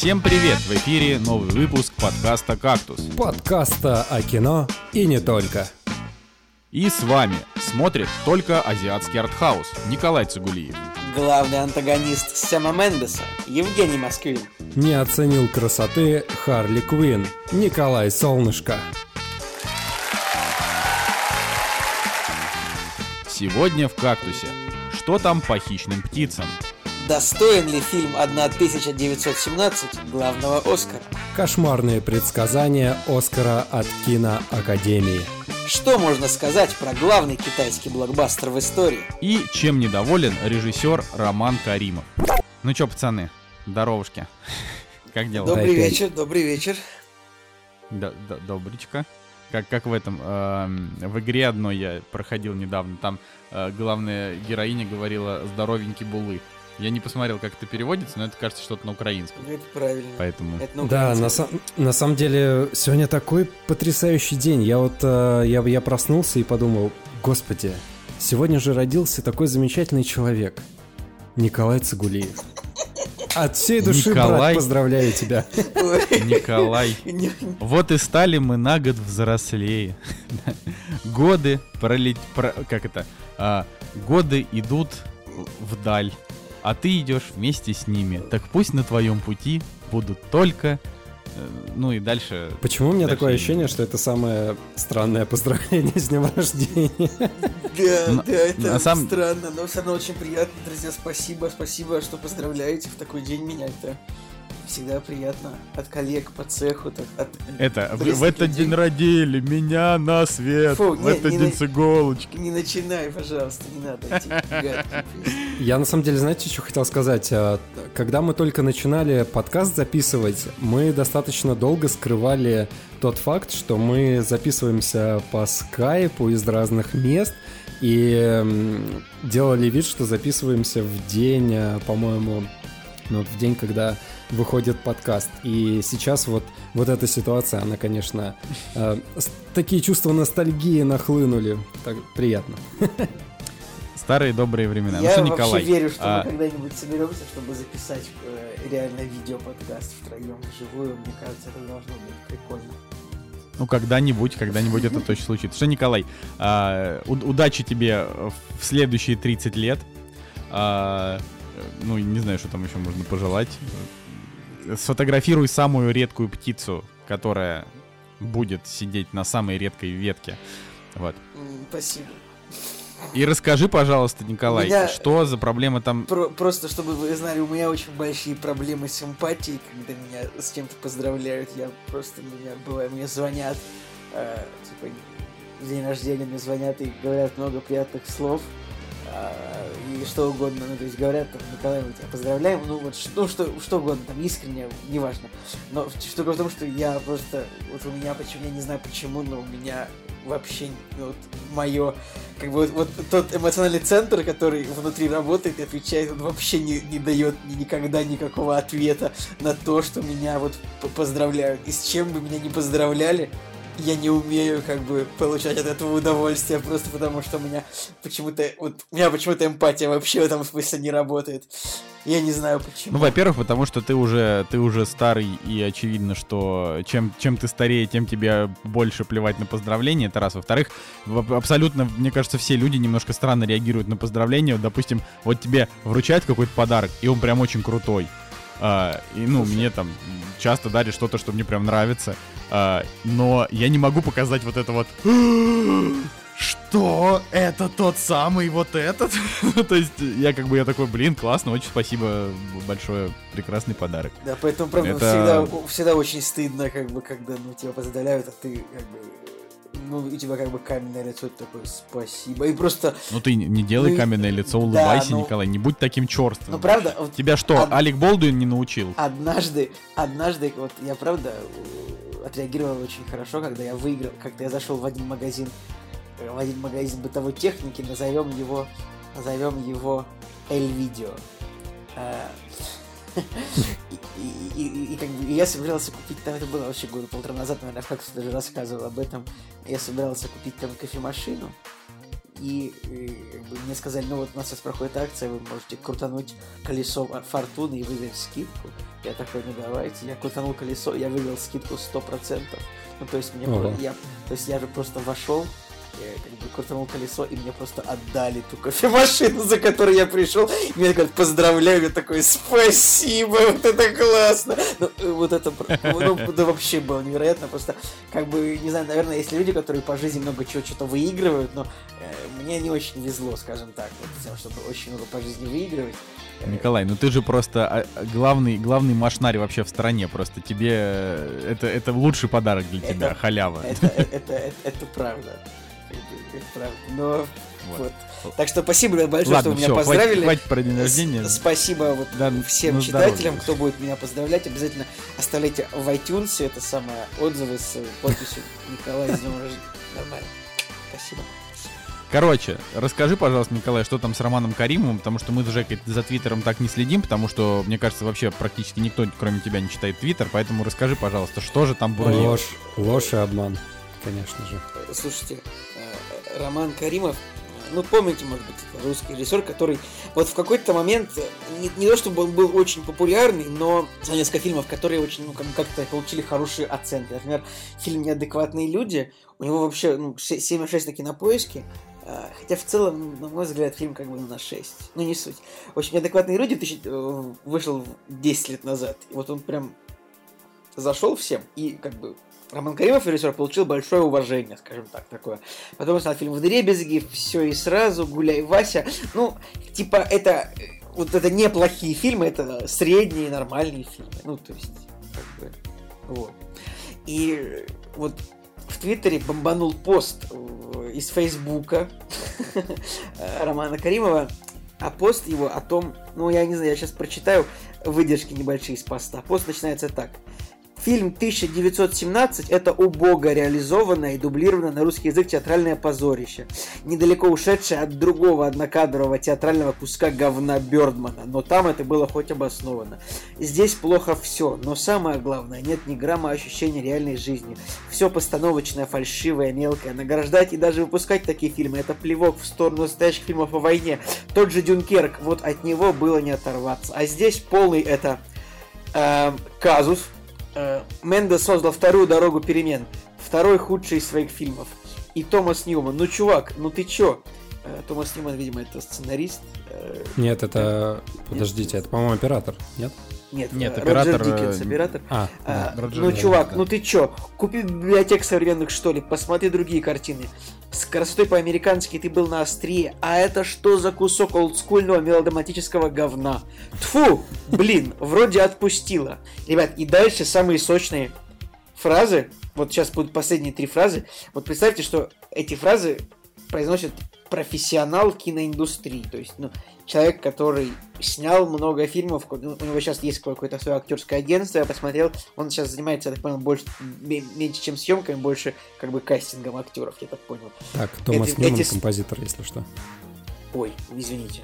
Всем привет! В эфире новый выпуск подкаста «Кактус». Подкаста о кино и не только. И с вами смотрит только азиатский артхаус Николай Цигулиев. Главный антагонист Сэма Мендеса Евгений Москвин. Не оценил красоты Харли Квин Николай Солнышко. Сегодня в «Кактусе». Что там по хищным птицам? Достоин ли фильм 1917 главного Оскара? Кошмарные предсказания Оскара от киноакадемии. Что можно сказать про главный китайский блокбастер в истории? И чем недоволен режиссер Роман Каримов. Ну чё, пацаны, здоровушки. Как дела? Добрый вечер, добрый вечер. Добричка. Как, как в этом, эм, в игре одной я проходил недавно, там э, главная героиня говорила «здоровенький булы». Я не посмотрел, как это переводится, но это кажется что-то на украинском. Ну, Это правильно. Поэтому... Это на Да, на, на самом деле сегодня такой потрясающий день. Я вот э, я, я проснулся и подумал, господи, сегодня же родился такой замечательный человек. Николай Цигулиев. От всей души, Николай. брат, поздравляю тебя. Николай. Вот и стали мы на год взрослее. Годы пролет... про- Как это? А, годы идут вдаль, а ты идешь вместе с ними. Так пусть на твоем пути будут только... э, Ну и дальше... Почему у меня Дальше такое ощущение, что это самое странное поздравление с днем рождения? Да, да, это странно, но все равно очень приятно, друзья. Спасибо, спасибо, что поздравляете в такой день меня. Это всегда приятно от коллег по цеху, так, от Это, в, в этот людей. день родили меня на свет, Фу, в не- этот не день на- с иголочки. Не начинай, пожалуйста, не надо песни. Я на самом деле, знаете, что хотел сказать? А, Когда мы только начинали подкаст записывать, мы достаточно долго скрывали тот факт, что мы записываемся по скайпу из разных мест и делали вид, что записываемся в день, а, по-моему, ну, в день, когда выходит подкаст. И сейчас вот, вот эта ситуация, она, конечно, э, с- такие чувства ностальгии нахлынули. Так приятно. Старые добрые времена. ну Я что, вообще Николай? верю, что а, мы когда-нибудь соберемся, чтобы записать э, реально видео-подкаст втроем вживую. Мне кажется, это должно быть прикольно. Ну, когда-нибудь, когда-нибудь это точно случится. Что, Николай, а, удачи тебе в следующие 30 лет. А, ну, не знаю, что там еще можно пожелать. Сфотографируй самую редкую птицу, которая будет сидеть на самой редкой ветке. Вот. Спасибо. И расскажи, пожалуйста, Николай, меня- что за проблема там... Про- просто, чтобы вы знали, у меня очень большие проблемы с эмпатией, когда меня с кем-то поздравляют. Я просто, меня бывает, мне звонят, э, типа, день рождения мне звонят и говорят много приятных слов. А, и что угодно, ну, то есть говорят, там, Николай, мы тебя поздравляем, ну, вот, ну, что, что угодно, там, искренне, неважно. Но штука в том, что я просто, вот у меня, почему, я не знаю почему, но у меня вообще, ну, вот, мое, как бы, вот, вот тот эмоциональный центр, который внутри работает и отвечает, он вообще не, не дает никогда никакого ответа на то, что меня вот поздравляют. И с чем бы меня не поздравляли, я не умею как бы получать от этого удовольствие, просто потому что у меня почему-то, вот, у меня почему-то эмпатия вообще в этом смысле не работает. Я не знаю почему. Ну, во-первых, потому что ты уже, ты уже старый, и очевидно, что чем, чем ты старее, тем тебе больше плевать на поздравления, это раз. Во-вторых, абсолютно, мне кажется, все люди немножко странно реагируют на поздравления. Вот, допустим, вот тебе вручают какой-то подарок, и он прям очень крутой. А, и, ну, мне там часто дарят что-то, что мне прям нравится. А, но я не могу показать вот это вот... Что? Это тот самый вот этот? То есть я как бы я такой, блин, классно, очень спасибо большое, прекрасный подарок. Да, поэтому, правда, Это- всегда, всегда очень стыдно, как бы, когда, ну, тебя поздравляют, а ты, как бы, ну, у тебя как бы каменное лицо, ты такой, спасибо. И просто, Ну ты не- делай Ну и- каменное лицо, да, улыбайся, ну- Николай, не будь таким черствым. ну, правда, вот Тебя что, Од- Алик Болдуин не научил? однажды, однажды, вот я, правда, отреагировал очень хорошо, когда я выиграл, когда я зашел в один магазин, э, в один магазин бытовой техники, назовем его, назовем его Эль Видео. Э, И, и- как бы я собирался купить там, это было вообще года полтора назад, наверное, как даже рассказывал об этом. Я собирался купить там кофемашину. И, и мне сказали, ну вот у нас сейчас проходит акция, вы можете крутануть колесо фортуны и выиграть скидку. Я такой, ну давайте. Я крутанул колесо, я выиграл скидку 100%. Ну то есть мне, я, то есть я же просто вошел, я как бы крутанул колесо, и мне просто отдали ту кофемашину, за которой я пришел. И мне говорят, поздравляю, я такой, спасибо, вот это классно. Ну, э, вот это, ну, да вообще было невероятно, просто, как бы, не знаю, наверное, есть люди, которые по жизни много чего что-то выигрывают, но э, мне не очень везло, скажем так, вот, тем, чтобы очень много по жизни выигрывать. Николай, ну ты же просто а, главный, главный машнарь вообще в стране. Просто тебе э, это, это лучший подарок для тебя, это, халява. Это, это, это, это правда правда. Но вот. вот. Так что спасибо большое, Ладно, что вы меня поздравили. Хватит, хватит про день рождения. С спасибо вот да, всем ну, читателям, кто будет меня поздравлять. Обязательно оставляйте в iTunes это самое отзывы с подписью Николай с днем рождения. Нормально. Спасибо. Короче, расскажи, пожалуйста, Николай, что там с Романом Каримовым, потому что мы с Жекой за Твиттером так не следим, потому что, мне кажется, вообще практически никто, кроме тебя, не читает Твиттер, поэтому расскажи, пожалуйста, что же там было. Ложь, ложь и обман, конечно же. Слушайте, Роман Каримов, ну, помните, может быть, русский режиссер, который вот в какой-то момент, не, не то чтобы он был очень популярный, но несколько фильмов, которые очень, ну, как-то получили хорошие оценки. Например, фильм «Неадекватные люди», у него вообще ну, 7,6 на кинопоиске, а, Хотя в целом, на мой взгляд, фильм как бы на 6. Ну, не суть. В общем, «Неадекватные люди». Э, вышел 10 лет назад. И вот он прям зашел всем и как бы Роман Каримов, режиссер, получил большое уважение, скажем так, такое. Потом снял фильм «В дребезги», «Все и сразу», «Гуляй, Вася». Ну, типа, это... Вот это неплохие фильмы, это средние, нормальные фильмы. Ну, то есть, как бы, вот. И вот в Твиттере бомбанул пост из Фейсбука Романа Каримова, а пост его о том, ну, я не знаю, я сейчас прочитаю выдержки небольшие из поста. Пост начинается так. Фильм 1917 – это убого реализованное и дублированное на русский язык театральное позорище, недалеко ушедшее от другого однокадрового театрального куска говна Бёрдмана, но там это было хоть обосновано. Здесь плохо все, но самое главное, нет ни грамма ощущения реальной жизни. Все постановочное, фальшивое, мелкое. Награждать и даже выпускать такие фильмы – это плевок в сторону настоящих фильмов о войне. Тот же Дюнкерк, вот от него было не оторваться. А здесь полный это э, казус, Э, Мендес создал вторую дорогу перемен, второй худший из своих фильмов. И Томас Ньюман. Ну, чувак, ну ты чё? Э, Томас Ньюман, видимо, это сценарист. Э, нет, это... Подождите, это, по-моему, оператор, нет? Нет, Нет э, Роджер оператор... Диккенс, оператор. А, а, да, ну, чувак, да. ну ты чё? Купи библиотек современных, что ли, посмотри другие картины. С красотой по-американски ты был на острие, а это что за кусок олдскульного мелодраматического говна? Тфу, блин, вроде отпустила. Ребят, и дальше самые сочные фразы. Вот сейчас будут последние три фразы. Вот представьте, что эти фразы произносит профессионал киноиндустрии. То есть, ну, человек, который снял много фильмов, у него сейчас есть какое-то свое актерское агентство, я посмотрел, он сейчас занимается, я так понял, больше, меньше, чем съемками, больше как бы кастингом актеров, я так понял. Так, Томас эти, Ньюман, эти... композитор, если что. Ой, извините.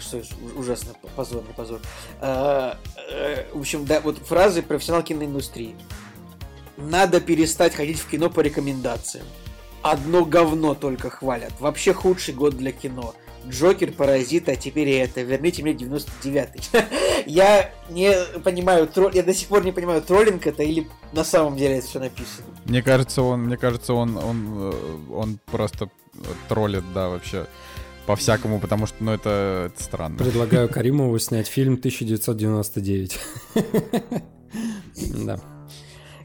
Что ужасно, позорный позор. А, а, в общем, да, вот фразы профессионал киноиндустрии. Надо перестать ходить в кино по рекомендациям. Одно говно только хвалят. Вообще худший год для кино. Джокер, Паразит, а теперь и это. Верните мне 99-й. я не понимаю, тролль... я до сих пор не понимаю, троллинг это или на самом деле это все написано. Мне кажется, он, мне кажется, он, он, э, он просто троллит, да, вообще по-всякому, потому что, ну, это, это странно. Предлагаю Каримову снять фильм 1999. Да.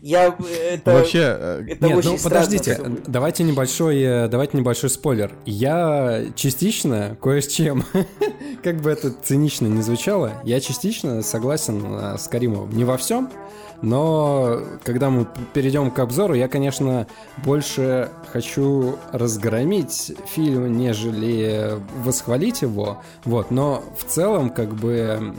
Я это вообще э, это нет, ну подождите, давайте небольшой, э, давайте небольшой спойлер. Я частично кое с чем, как бы это цинично не звучало, я частично согласен э, с Каримовым. Не во всем, но когда мы перейдем к обзору, я, конечно, больше хочу разгромить фильм, нежели восхвалить его. Вот, но в целом, как бы,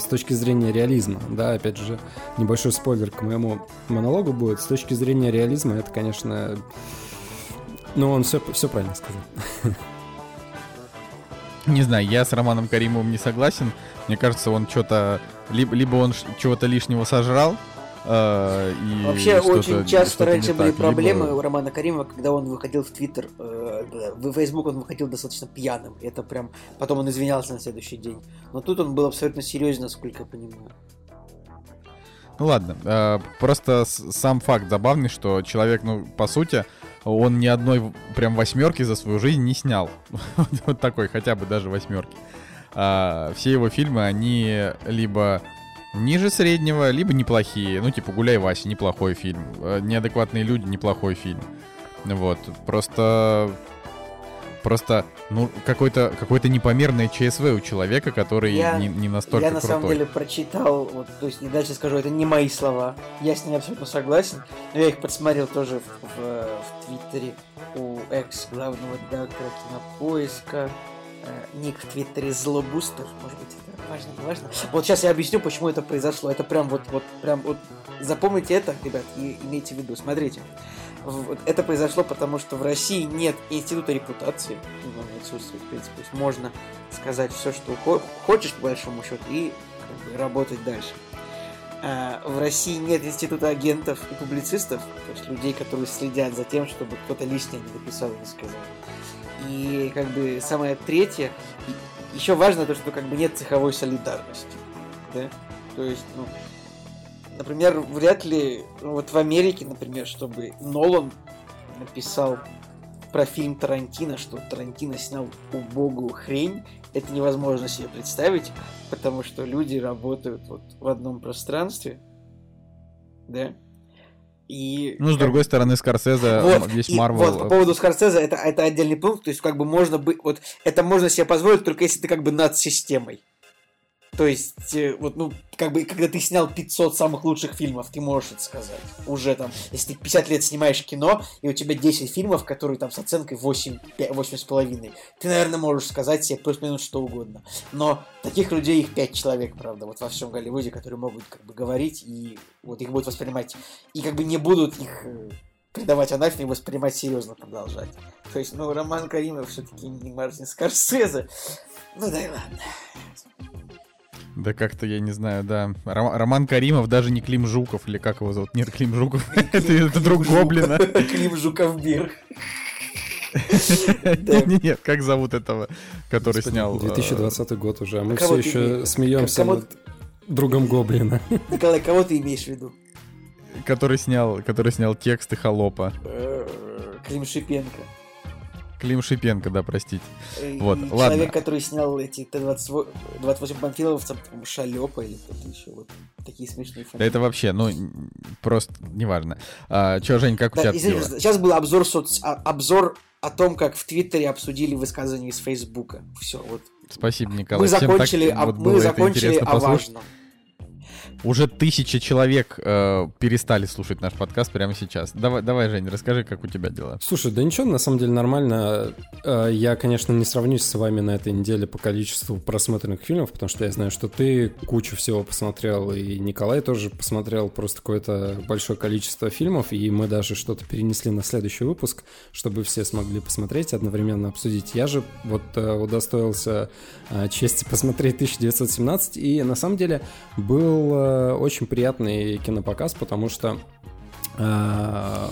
с точки зрения реализма, да, опять же, небольшой спойлер к моему монологу будет. С точки зрения реализма, это, конечно, ну, он все, все правильно сказал. Не знаю, я с Романом Каримовым не согласен. Мне кажется, он что-то... Либо, либо он чего-то лишнего сожрал, Э, и Вообще очень часто раньше были так, проблемы либо- у Романа Каримова, когда он выходил в Твиттер, э, в Фейсбук он выходил достаточно пьяным. Это прям... Потом он извинялся на следующий день. Но тут он был абсолютно серьезен, насколько я понимаю. Ну ладно, э, просто сам факт забавный, что человек, ну, по сути, он ни одной прям восьмерки за свою жизнь не снял. Вот такой, хотя бы даже восьмерки. А, Все его фильмы, они либо ниже среднего, либо неплохие. Ну, типа «Гуляй, Вася» — неплохой фильм. Э, «Неадекватные люди» — неплохой фильм. Вот, просто... Просто, ну, какой-то какой непомерное ЧСВ у человека, который Я- не, не настолько я на крутой. самом деле прочитал, вот, то есть не дальше скажу, это не мои слова. Я с ними абсолютно согласен. Но я их подсмотрел тоже в, в- в Твиттере у экс главного редактора кинопоиска. Э, ник в Твиттере Злобустер. Может быть, это важно, не важно. Вот сейчас я объясню, почему это произошло. Это прям вот, вот, прям вот. Запомните это, ребят, и имейте в виду. Смотрите. Это произошло потому, что в России нет института репутации, ну, он отсутствует, в принципе. То есть можно сказать все, что хо- хочешь, по большому счету, и как бы, работать дальше. А, в России нет института агентов и публицистов, то есть людей, которые следят за тем, чтобы кто-то лишнее не написал и не сказал. И как бы самое третье, еще важно то, что как бы нет цеховой солидарности. Да? То есть, ну, например, вряд ли ну, вот в Америке, например, чтобы Нолан написал про фильм Тарантино, что Тарантино снял убогую хрень, это невозможно себе представить, потому что люди работают вот в одном пространстве, да, и... Ну, с другой стороны, Скорсезе, Вот, весь Марвел... вот, по поводу Скорсезе, это, это отдельный пункт, то есть как бы можно быть, вот, это можно себе позволить только если ты как бы над системой. То есть, э, вот, ну, как бы, когда ты снял 500 самых лучших фильмов, ты можешь это сказать. Уже там, если ты 50 лет снимаешь кино, и у тебя 10 фильмов, которые там с оценкой 8, 8,5, ты, наверное, можешь сказать себе плюс-минус что угодно. Но таких людей их 5 человек, правда, вот во всем Голливуде, которые могут как бы говорить, и вот их будут воспринимать, и как бы не будут их э, придавать анафеме воспринимать серьезно продолжать. То есть, ну, Роман Каримов все-таки не Мартин Скорсезе. Ну да и ладно. Да как-то, я не знаю, да. Ром- Роман Каримов, даже не Клим Жуков, или как его зовут? Нет, Клим Жуков. Это это друг Гоблина. Клим Жуковберг. Нет, нет, как зовут этого, который снял... э, 2020 год уже, а мы Кого все еще смеемся над другом Гоблина. Николай, кого ты имеешь в виду? Который снял, который снял тексты Холопа. Э, Клим Шипенко. Клим Шипенко, да, простите. И Вот, Человек, ладно. который снял эти Т-28 28 панфиловцев, Шалепа или кто-то еще. Вот такие смешные Да фамилии. это вообще, ну, просто неважно. А, Че, Жень, как у Да, тебя извини, дела? сейчас был обзор, соц... а- обзор о том, как в Твиттере обсудили высказывания из Фейсбука. Все, вот. Спасибо, Николай. мы Всем так закончили, о- вот мы закончили о послушать. важном. Уже тысячи человек э, перестали слушать наш подкаст прямо сейчас. Давай, давай, Жень, расскажи, как у тебя дела. Слушай, да ничего, на самом деле нормально. Э, Я, конечно, не сравнюсь с вами на этой неделе по количеству просмотренных фильмов, потому что я знаю, что ты кучу всего посмотрел, и Николай тоже посмотрел просто какое-то большое количество фильмов, и мы даже что-то перенесли на следующий выпуск, чтобы все смогли посмотреть, одновременно обсудить. Я же вот э, удостоился э, чести посмотреть 1917, и на самом деле был э, очень приятный кинопоказ, потому что э,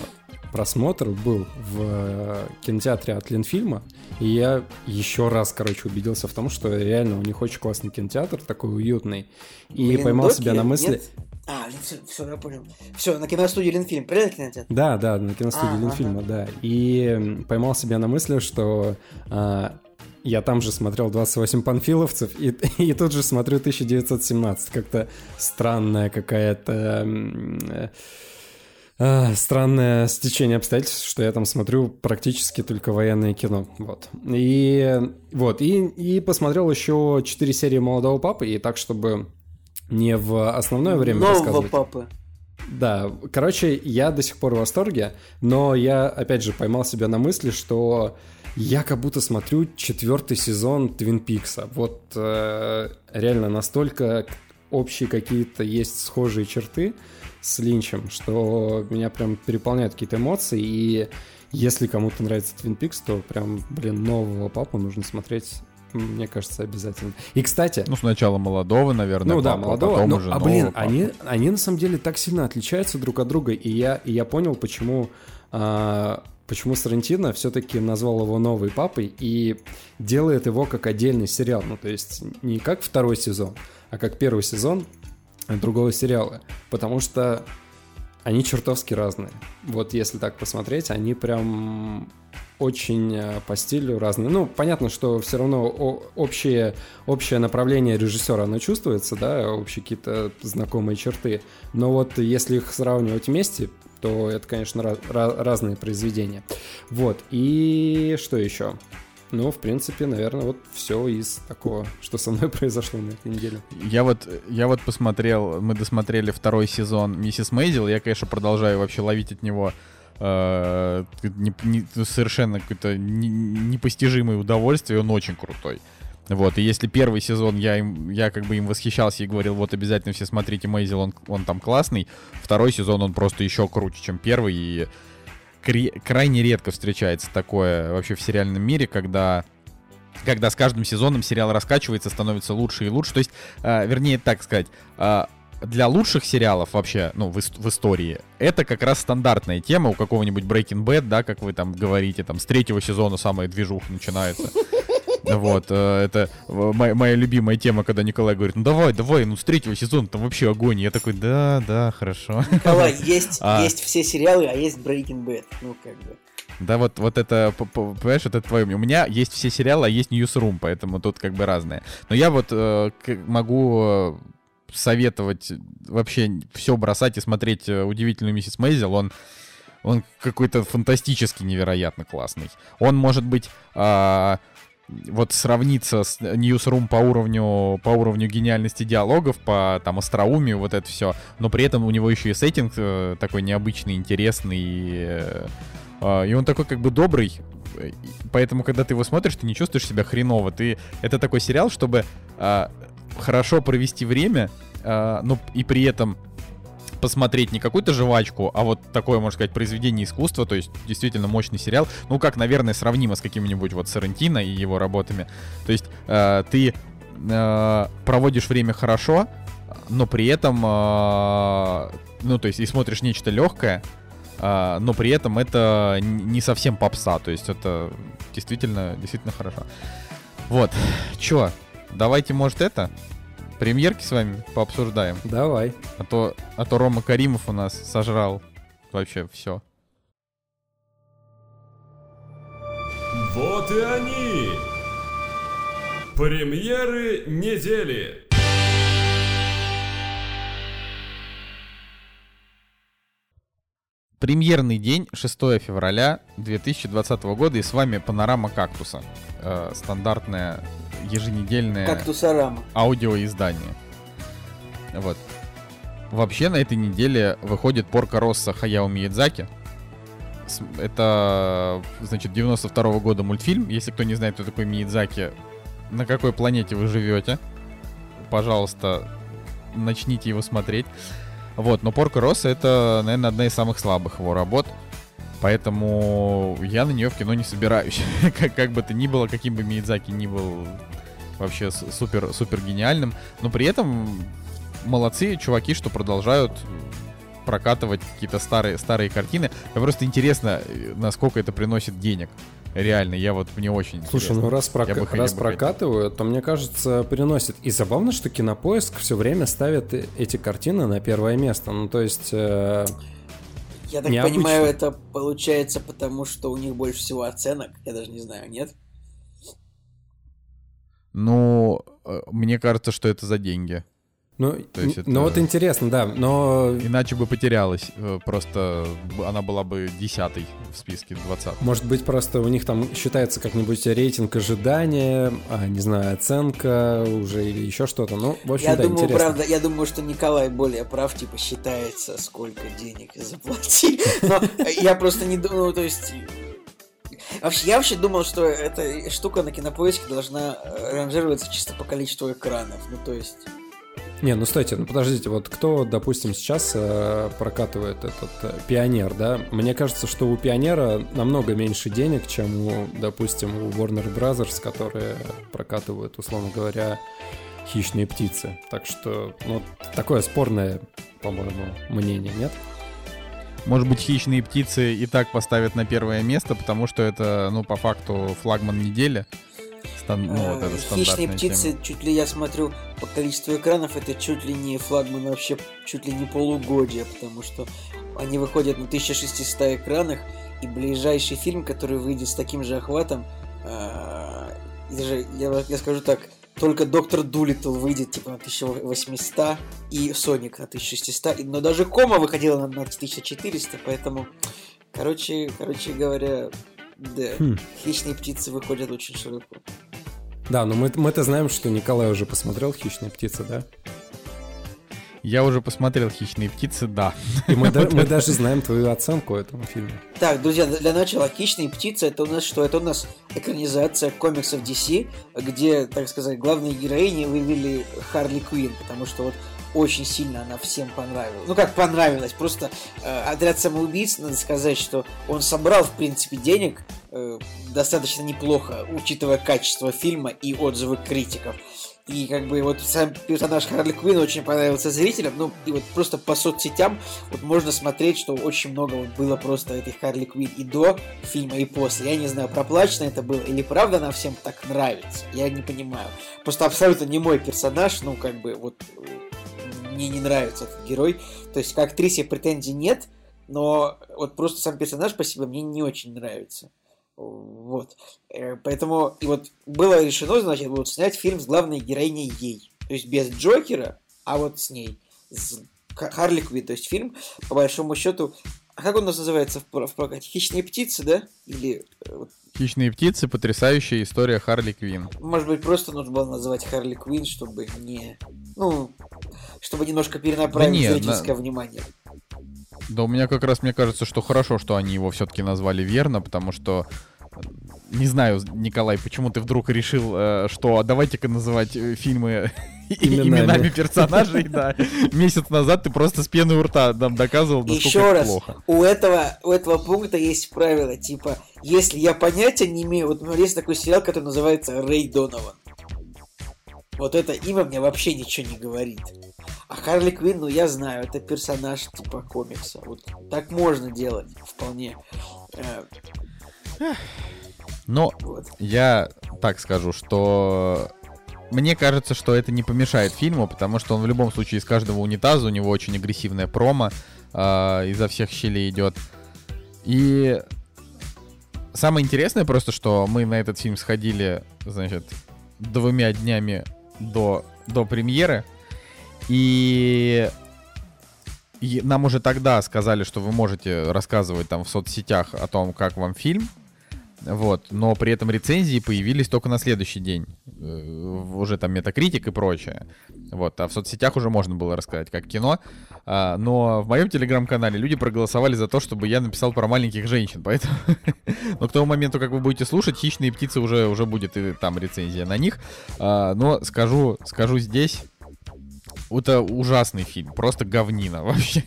просмотр был в э, кинотеатре от Ленфильма, и я еще раз, короче, убедился в том, что реально у них очень классный кинотеатр, такой уютный, и Блин, поймал Доки? себя на мысли... Нет? А, все, все, я понял. Все, на киностудии Ленфильм. Правильно кинотеатр? Да, да, на киностудии А, Ленфильма, да. И поймал себя на мысли, что а, я там же смотрел 28 панфиловцев, и, и тут же смотрю 1917. Как-то странная какая-то... э, а, странное стечение обстоятельств, что я там смотрю практически только военное кино. Вот. И вот, и, и посмотрел еще 4 серии молодого папы, и так, чтобы не в основное время Нового папы. Да, короче, я до сих пор в восторге, но я, опять же, поймал себя на мысли, что я как будто смотрю четвертый сезон Твин Пикса. Вот э, реально настолько общие какие-то есть схожие черты с Линчем, что меня прям переполняют какие-то эмоции, и если кому-то нравится Твин Пикс, то прям, блин, нового папу нужно смотреть мне кажется, обязательно. И, кстати... Ну, сначала молодого, наверное. Ну да, молодого. Но, а, блин, они, они на самом деле так сильно отличаются друг от друга, и я, и я понял, почему... А, почему Сарантино все-таки назвал его новой папой и делает его как отдельный сериал. Ну, то есть не как второй сезон, а как первый сезон другого сериала. Потому что они чертовски разные. Вот если так посмотреть, они прям очень э, по стилю разные. Ну, понятно, что все равно общее, общее направление режиссера, оно чувствуется, да, общие какие-то знакомые черты. Но вот если их сравнивать вместе, то это, конечно, ra- ra- разные произведения. Вот, и что еще? Ну, в принципе, наверное, вот все из такого, что со мной произошло на этой неделе. Я вот, я вот посмотрел, мы досмотрели второй сезон «Миссис Мейзел», я, конечно, продолжаю вообще ловить от него э, не, не, совершенно какое-то не, непостижимое удовольствие, он очень крутой. Вот, и если первый сезон я, им, я как бы им восхищался и говорил, вот обязательно все смотрите Мейзел, он, он там классный, второй сезон он просто еще круче, чем первый, и крайне редко встречается такое вообще в сериальном мире, когда когда с каждым сезоном сериал раскачивается, становится лучше и лучше. То есть, э, вернее, так сказать, э, для лучших сериалов вообще, ну, в, в истории, это как раз стандартная тема у какого-нибудь Breaking Bad, да, как вы там говорите, там с третьего сезона самая движуха начинается. Вот, э, это моя, моя любимая тема, когда Николай говорит, ну давай, давай, ну с третьего сезона там вообще огонь. Я такой, да, да, хорошо. Николай, есть, а... есть все сериалы, а есть Breaking Bad. Ну, как бы. Да, вот, вот это, понимаешь, это твое. У меня есть все сериалы, а есть Newsroom, поэтому тут как бы разные. Но я вот э, могу э, советовать вообще все бросать и смотреть э, «Удивительную миссис Мейзел». Он, он какой-то фантастически невероятно классный. Он может быть... Э, вот сравниться с Newsroom по уровню, по уровню гениальности диалогов, по там остроумию, вот это все, но при этом у него еще и сеттинг э, такой необычный, интересный, э, э, и он такой как бы добрый, поэтому когда ты его смотришь, ты не чувствуешь себя хреново, ты это такой сериал, чтобы э, хорошо провести время, э, но и при этом посмотреть не какую-то жвачку, а вот такое, можно сказать, произведение искусства, то есть действительно мощный сериал, ну, как, наверное, сравнимо с каким-нибудь вот Сарантино и его работами. То есть э, ты э, проводишь время хорошо, но при этом, э, ну, то есть и смотришь нечто легкое, э, но при этом это не совсем попса, то есть это действительно, действительно хорошо. Вот, чё, давайте, может, это премьерки с вами пообсуждаем? Давай. А то, а то Рома Каримов у нас сожрал вообще все. Вот и они! Премьеры недели! Премьерный день 6 февраля 2020 года и с вами Панорама Кактуса. Э, стандартная еженедельное Кактусарама. аудиоиздание. Вот. Вообще на этой неделе выходит Порка Росса Хаяо Миядзаки. Это, значит, 92 -го года мультфильм. Если кто не знает, кто такой Миядзаки, на какой планете вы живете, пожалуйста, начните его смотреть. Вот, но Порка Росса это, наверное, одна из самых слабых его работ. Поэтому я на нее в кино не собираюсь. как, как бы то ни было, каким бы Миядзаки ни был вообще супер, супер гениальным. Но при этом молодцы чуваки, что продолжают прокатывать какие-то старые, старые картины. Просто интересно, насколько это приносит денег. Реально, я вот мне очень Слушай, интересно. ну раз, прок... раз прокатывают, то мне кажется, приносит. И забавно, что Кинопоиск все время ставит эти картины на первое место. Ну, то есть... Э... Я так необычно. понимаю, это получается потому, что у них больше всего оценок. Я даже не знаю, нет? Ну, э, мне кажется, что это за деньги. Ну, То есть это... ну вот интересно, да, но... Иначе бы потерялась, э, просто она была бы десятой в списке 20. Может быть, просто у них там считается как-нибудь рейтинг ожидания, а, не знаю, оценка уже или еще что-то, ну, в общем, я да, думаю, интересно. правда, я думаю, что Николай более прав, типа, считается, сколько денег заплатили, но я просто не думаю, то есть Вообще, я вообще думал, что эта штука на кинопоиске должна э, ранжироваться чисто по количеству экранов. Ну, то есть, Не, ну стойте, ну подождите, вот кто, допустим, сейчас э, прокатывает этот э, Пионер, да? Мне кажется, что у Пионера намного меньше денег, чем у, допустим, у Warner Brothers, которые прокатывают, условно говоря, хищные птицы. Так что, ну, такое спорное, по-моему, мнение, нет? Может быть, хищные птицы и так поставят на первое место, потому что это, ну, по факту, флагман недели. Стан... Ну, вот это э, Хищные птицы, тема. чуть ли я смотрю по количеству экранов, это чуть ли не флагман вообще, чуть ли не полугодия, потому что они выходят на 1600 экранах, и ближайший фильм, который выйдет с таким же охватом, э, даже, я, я скажу так, только Доктор Дулитл выйдет типа на 1800 и Соник на 1600, но даже Кома выходила на 1400, поэтому, короче, короче говоря, да, хм. хищные птицы выходят очень широко. Да, но мы, мы-то знаем, что Николай уже посмотрел «Хищные птицы», да? Я уже посмотрел «Хищные птицы», да. И мы, да, мы даже знаем твою оценку этому фильму. Так, друзья, для начала «Хищные птицы» это у нас что? Это у нас экранизация комиксов DC, где, так сказать, главные героини вывели Харли Квинн, потому что вот очень сильно она всем понравилась. Ну как понравилась, просто э, отряд самоубийц, надо сказать, что он собрал, в принципе, денег э, достаточно неплохо, учитывая качество фильма и отзывы критиков. И как бы вот сам персонаж Харли Квинн очень понравился зрителям. Ну, и вот просто по соцсетям вот можно смотреть, что очень много вот было просто этой Харли Квинн и до фильма, и после. Я не знаю, проплачено это было или правда она всем так нравится. Я не понимаю. Просто абсолютно не мой персонаж, ну, как бы вот мне не нравится этот герой. То есть к актрисе претензий нет, но вот просто сам персонаж по себе мне не очень нравится. Вот. Э, поэтому и вот было решено, значит, вот снять фильм с главной героиней ей. То есть без Джокера, а вот с ней. С Харли Квинн. То есть фильм, по большому счету, а как он у нас называется в, в прокате? Хищные птицы, да? Или... Э, Хищные птицы, потрясающая история Харли Квинн. Может быть, просто нужно было называть Харли Квинн, чтобы не... Ну, чтобы немножко перенаправить да нет, зрительское на... внимание. Да у меня как раз, мне кажется, что хорошо, что они его все-таки назвали верно, потому что не знаю, Николай, почему ты вдруг решил, э, что давайте-ка называть э, фильмы именами, именами персонажей, да. Месяц назад ты просто с пеной у рта нам доказывал, насколько Еще раз, плохо. у этого, у этого пункта есть правило, типа, если я понятия не имею, вот есть такой сериал, который называется Рэй Донован. Вот это имя мне вообще ничего не говорит. А Харли Квинн, ну я знаю, это персонаж типа комикса. Вот так можно делать вполне. Э, Но вот. я так скажу, что мне кажется, что это не помешает фильму, потому что он в любом случае из каждого унитаза, у него очень агрессивная промо э, изо всех щелей идет. И самое интересное просто, что мы на этот фильм сходили, значит, двумя днями до, до премьеры. И, нам уже тогда сказали, что вы можете рассказывать там в соцсетях о том, как вам фильм. Вот, но при этом рецензии появились только на следующий день. Э, уже там метакритик и прочее. Вот, а в соцсетях уже можно было рассказать, как кино. А, но в моем телеграм-канале люди проголосовали за то, чтобы я написал про маленьких женщин. Поэтому, но к тому моменту, как вы будете слушать, хищные птицы уже, уже будет и там рецензия на них. А, но скажу, скажу здесь, это ужасный фильм, просто говнина вообще.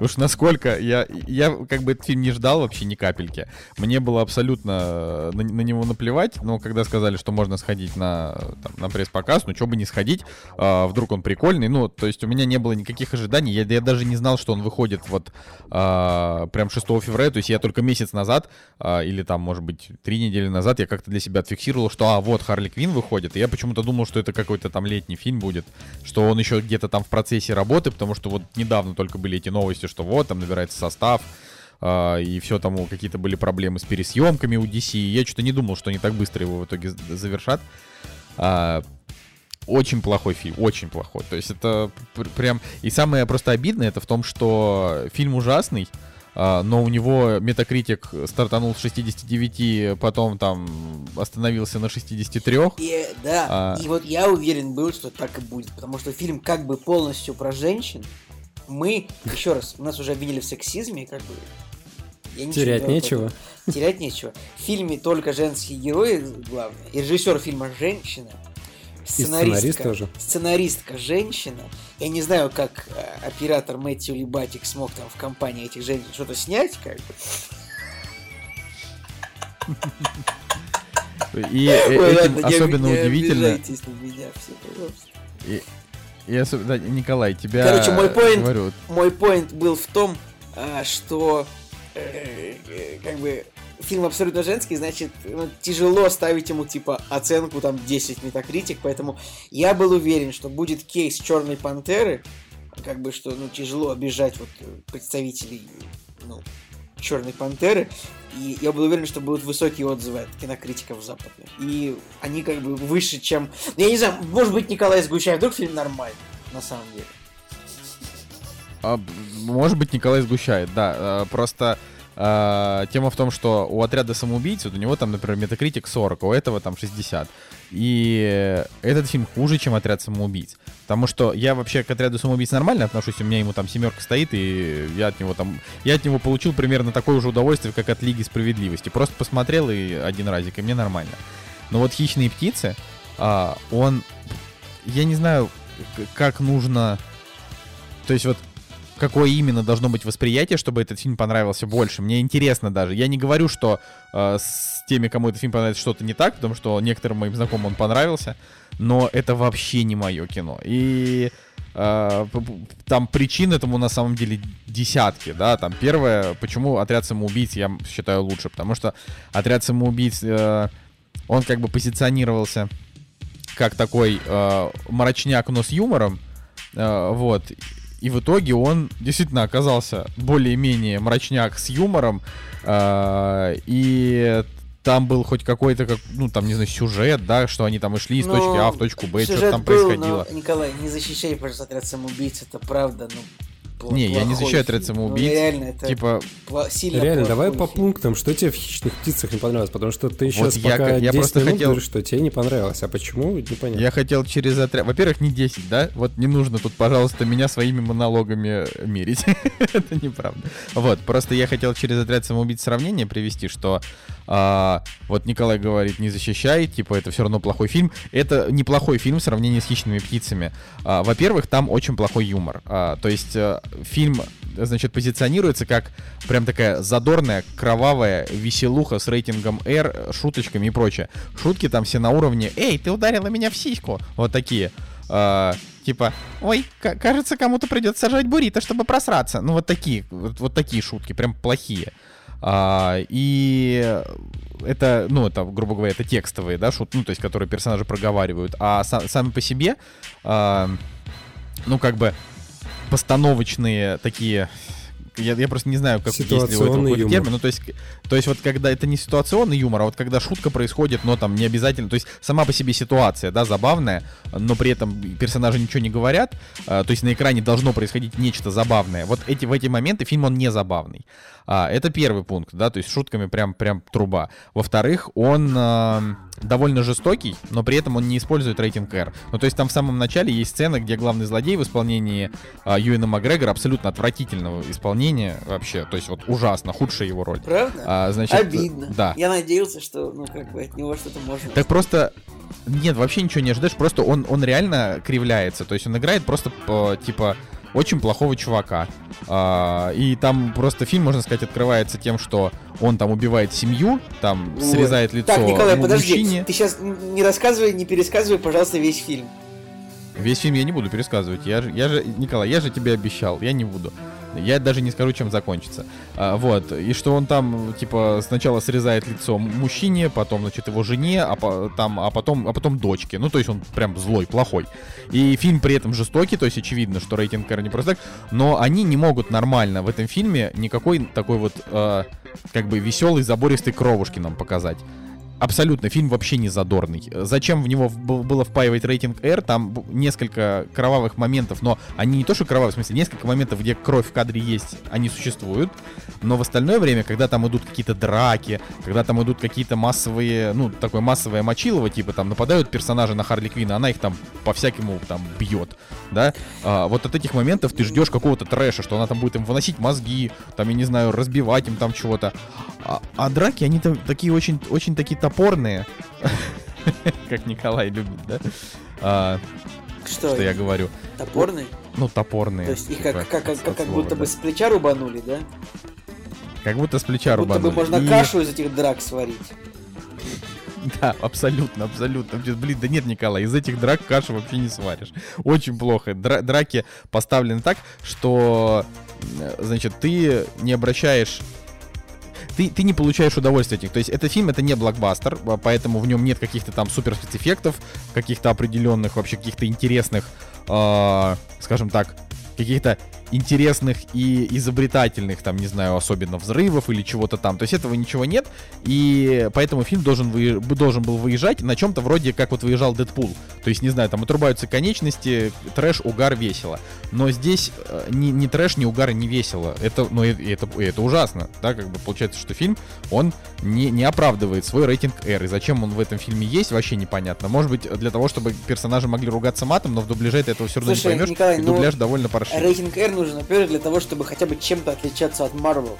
уж насколько я, я как бы этот фильм не ждал вообще ни капельки. Мне было абсолютно э, на, на него наплевать, но когда сказали, что можно сходить на, там, на пресс-показ, ну что бы не сходить, а, вдруг он прикольный, ну то есть у меня не было никаких ожиданий, я, я даже не знал, что он выходит вот а, прям 6 февраля, то есть я только месяц назад, а, или там может быть три недели назад, я как-то для себя отфиксировал, что а вот Харли Квин выходит, и я почему-то думал, что это какой-то там летний фильм будет, что он еще где-то там в процессе работы, потому что вот недавно только были эти новости, что вот там набирается состав, Uh, и все там какие-то были проблемы с пересъемками у DC. Я что-то не думал, что они так быстро его в итоге завершат. Uh, очень плохой фильм, очень плохой. То есть это прям... И самое просто обидное это в том, что фильм ужасный, но у него метакритик стартанул с 69, потом там остановился на 63. И, да, а... и вот я уверен был, что так и будет, потому что фильм как бы полностью про женщин. Мы, еще раз, у нас уже обвинили в сексизме, как бы я Терять не нечего. Терять нечего. В фильме только женские герои главные. И режиссер фильма женщина. Сценаристка, сценарист тоже. сценаристка женщина. Я не знаю, как э, оператор Мэтью Либатик смог там в компании этих женщин что-то снять, как бы. И этим особенно удивительно. И, и осо- да, Николай, тебя... Короче, мой Говорю, Мой поинт был в том, а, что э, э, как бы фильм абсолютно женский, значит, ну, тяжело ставить ему типа оценку там 10 метакритик, поэтому я был уверен, что будет кейс Черной Пантеры, как бы что ну тяжело обижать вот представителей ну, Черной Пантеры. И я был уверен, что будут высокие отзывы от кинокритиков западных. И они как бы выше, чем... Ну, Я не знаю, может быть, Николай Сгущаев, вдруг фильм нормальный, на самом деле. А, может быть, Николай сгущает, да. а, Просто а, тема в том, что у отряда самоубийц, вот у него там, например, метакритик 40, а у этого там 60. И этот фильм хуже, чем отряд самоубийц. Потому что я вообще к отряду самоубийц нормально отношусь, у меня ему там семерка стоит, и я от него там. Я от него получил примерно такое же удовольствие, как от Лиги справедливости. Просто посмотрел и один разик, и мне нормально. Но вот хищные птицы, а, он. Я не знаю, как нужно. То есть вот какое именно должно быть восприятие, чтобы этот фильм понравился больше. Мне интересно даже. Я не говорю, что э, с теми, кому этот фильм понравится, что-то не так, потому что некоторым моим знакомым он понравился, но это вообще не мое кино. И э, там причин этому на самом деле десятки, да, там первое, почему «Отряд самоубийц» я считаю лучше, потому что «Отряд самоубийц», э, он как бы позиционировался как такой э, мрачняк, но с юмором, Э, вот. И в итоге он действительно оказался более-менее мрачняк с юмором. э, и там был хоть какой-то, как, ну, там, не знаю, сюжет, да, что они там и шли из Ну, точки А в точку Б, что там был, происходило. но, Николай, не защищай, пожалуйста, отряд самоубийц, это правда, ну, пл- Не, я не плохой защищаю отряд фильм. самоубийц. Ну, реально, это Типа, пла- сильно Реально, давай плохой по фильм. пунктам, что тебе в «Хищных птицах» не понравилось, потому что ты Вот сейчас я пока я 10 просто минут хотел- говоришь, что тебе не понравилось, а почему, непонятно. я хотел через отряд... Во-первых, не 10, да? Вот не нужно тут, пожалуйста, меня своими монологами мерить. Это неправда. Вот, просто я хотел через отряд самоубийц сравнение привести, что а, вот Николай говорит, не защищай, типа, это все равно плохой фильм. Это неплохой фильм в сравнении с «Хищными птицами». А, во-первых, там очень плохой юмор. А, то есть э, фильм, значит, позиционируется как прям такая задорная, кровавая веселуха с рейтингом R, шуточками и прочее. Шутки там все на уровне «Эй, ты ударила меня в сиську!» Вот такие. А, типа, ой, ка- кажется, кому-то придется сажать буррито, чтобы просраться. Ну, вот такие, вот, вот такие шутки, прям плохие. А, и это, ну, это, грубо говоря, это текстовые, да, шут, ну, то есть, которые персонажи проговаривают. А са- сами по себе, а, ну, как бы, постановочные такие я, я просто не знаю, как есть ли у этого какой-то юмор. термин. Ну, то есть, то есть, вот когда это не ситуационный юмор, а вот когда шутка происходит, но там не обязательно. То есть, сама по себе ситуация, да, забавная, но при этом персонажи ничего не говорят. а, то есть на экране должно происходить нечто забавное. Вот эти, в эти моменты фильм он не забавный. А, это первый пункт, да, то есть шутками прям, прям труба. Во-вторых, он а, довольно жестокий, но при этом он не использует рейтинг R. Ну, то есть там в самом начале есть сцена, где главный злодей в исполнении а, Юэна Макгрегора абсолютно отвратительного исполнения вообще, то есть вот ужасно, худшая его роль. Правда? А, значит, Обидно. Да. Я надеялся, что, ну, как бы от него что-то можно... Так просто нет, вообще ничего не ожидаешь, просто он, он реально кривляется. То есть он играет просто типа очень плохого чувака. А, и там просто фильм, можно сказать, открывается тем, что он там убивает семью, там Ой. срезает лицо Так, Николай, подожди, мужчине. ты сейчас не рассказывай, не пересказывай, пожалуйста, весь фильм. Весь фильм я не буду пересказывать. Я же, я же, Николай, я же тебе обещал, я не буду. Я даже не скажу, чем закончится. А, вот. И что он там, типа, сначала срезает лицо мужчине, потом, значит, его жене, а, по- там, а, потом, а потом дочке. Ну, то есть он прям злой, плохой. И фильм при этом жестокий, то есть очевидно, что рейтинг R не просто так. Но они не могут нормально в этом фильме никакой такой вот, э, как бы, веселый, забористый кровушки нам показать. Абсолютно, фильм вообще не задорный. Зачем в него было впаивать рейтинг R? Там несколько кровавых моментов, но они не то, что кровавые, в смысле, несколько моментов, где кровь в кадре есть, они существуют. Но в остальное время, когда там идут какие-то драки, когда там идут какие-то массовые, ну, такое массовое мочилово, типа там нападают персонажи на Харли Квинна, она их там по-всякому там бьет, да? А, вот от этих моментов ты ждешь какого-то трэша, что она там будет им выносить мозги, там, я не знаю, разбивать им там чего-то. А, а драки, они там такие очень, очень такие топорные, как Николай любит, да? а, Что, что я говорю. топорный? Ну, топорные. То есть их типа, как, как, как, как, слово, будто бы с плеча рубанули, да? Как будто с плеча Будто бы рубанули. можно И- кашу из этих драк сварить. Да, абсолютно, абсолютно. Блин, да нет, Николай, из этих драк кашу вообще не сваришь. Очень плохо. Дра- драки поставлены так, что, значит, ты не обращаешь ты, ты не получаешь удовольствия от них. То есть этот фильм это не блокбастер, а поэтому в нем нет каких-то там супер спецэффектов, каких-то определенных, вообще каких-то интересных, э, скажем так, каких-то интересных и изобретательных, там, не знаю, особенно взрывов или чего-то там. То есть этого ничего нет, и поэтому фильм должен, вы, должен был выезжать на чем-то вроде как вот выезжал Дэдпул. То есть, не знаю, там отрубаются конечности, трэш, угар, весело. Но здесь э, ни, ни трэш, ни угар не весело. Это, ну, и- и это, и это ужасно, да, как бы получается, что фильм, он не, не оправдывает свой рейтинг R. И зачем он в этом фильме есть, вообще непонятно. Может быть, для того, чтобы персонажи могли ругаться матом, но в дубляже ты этого все равно Слушай, не поймешь. Николай, и ну, дубляж довольно паршивый. Рейтинг R нужен, во-первых, для того, чтобы хотя бы чем-то отличаться от Marvel.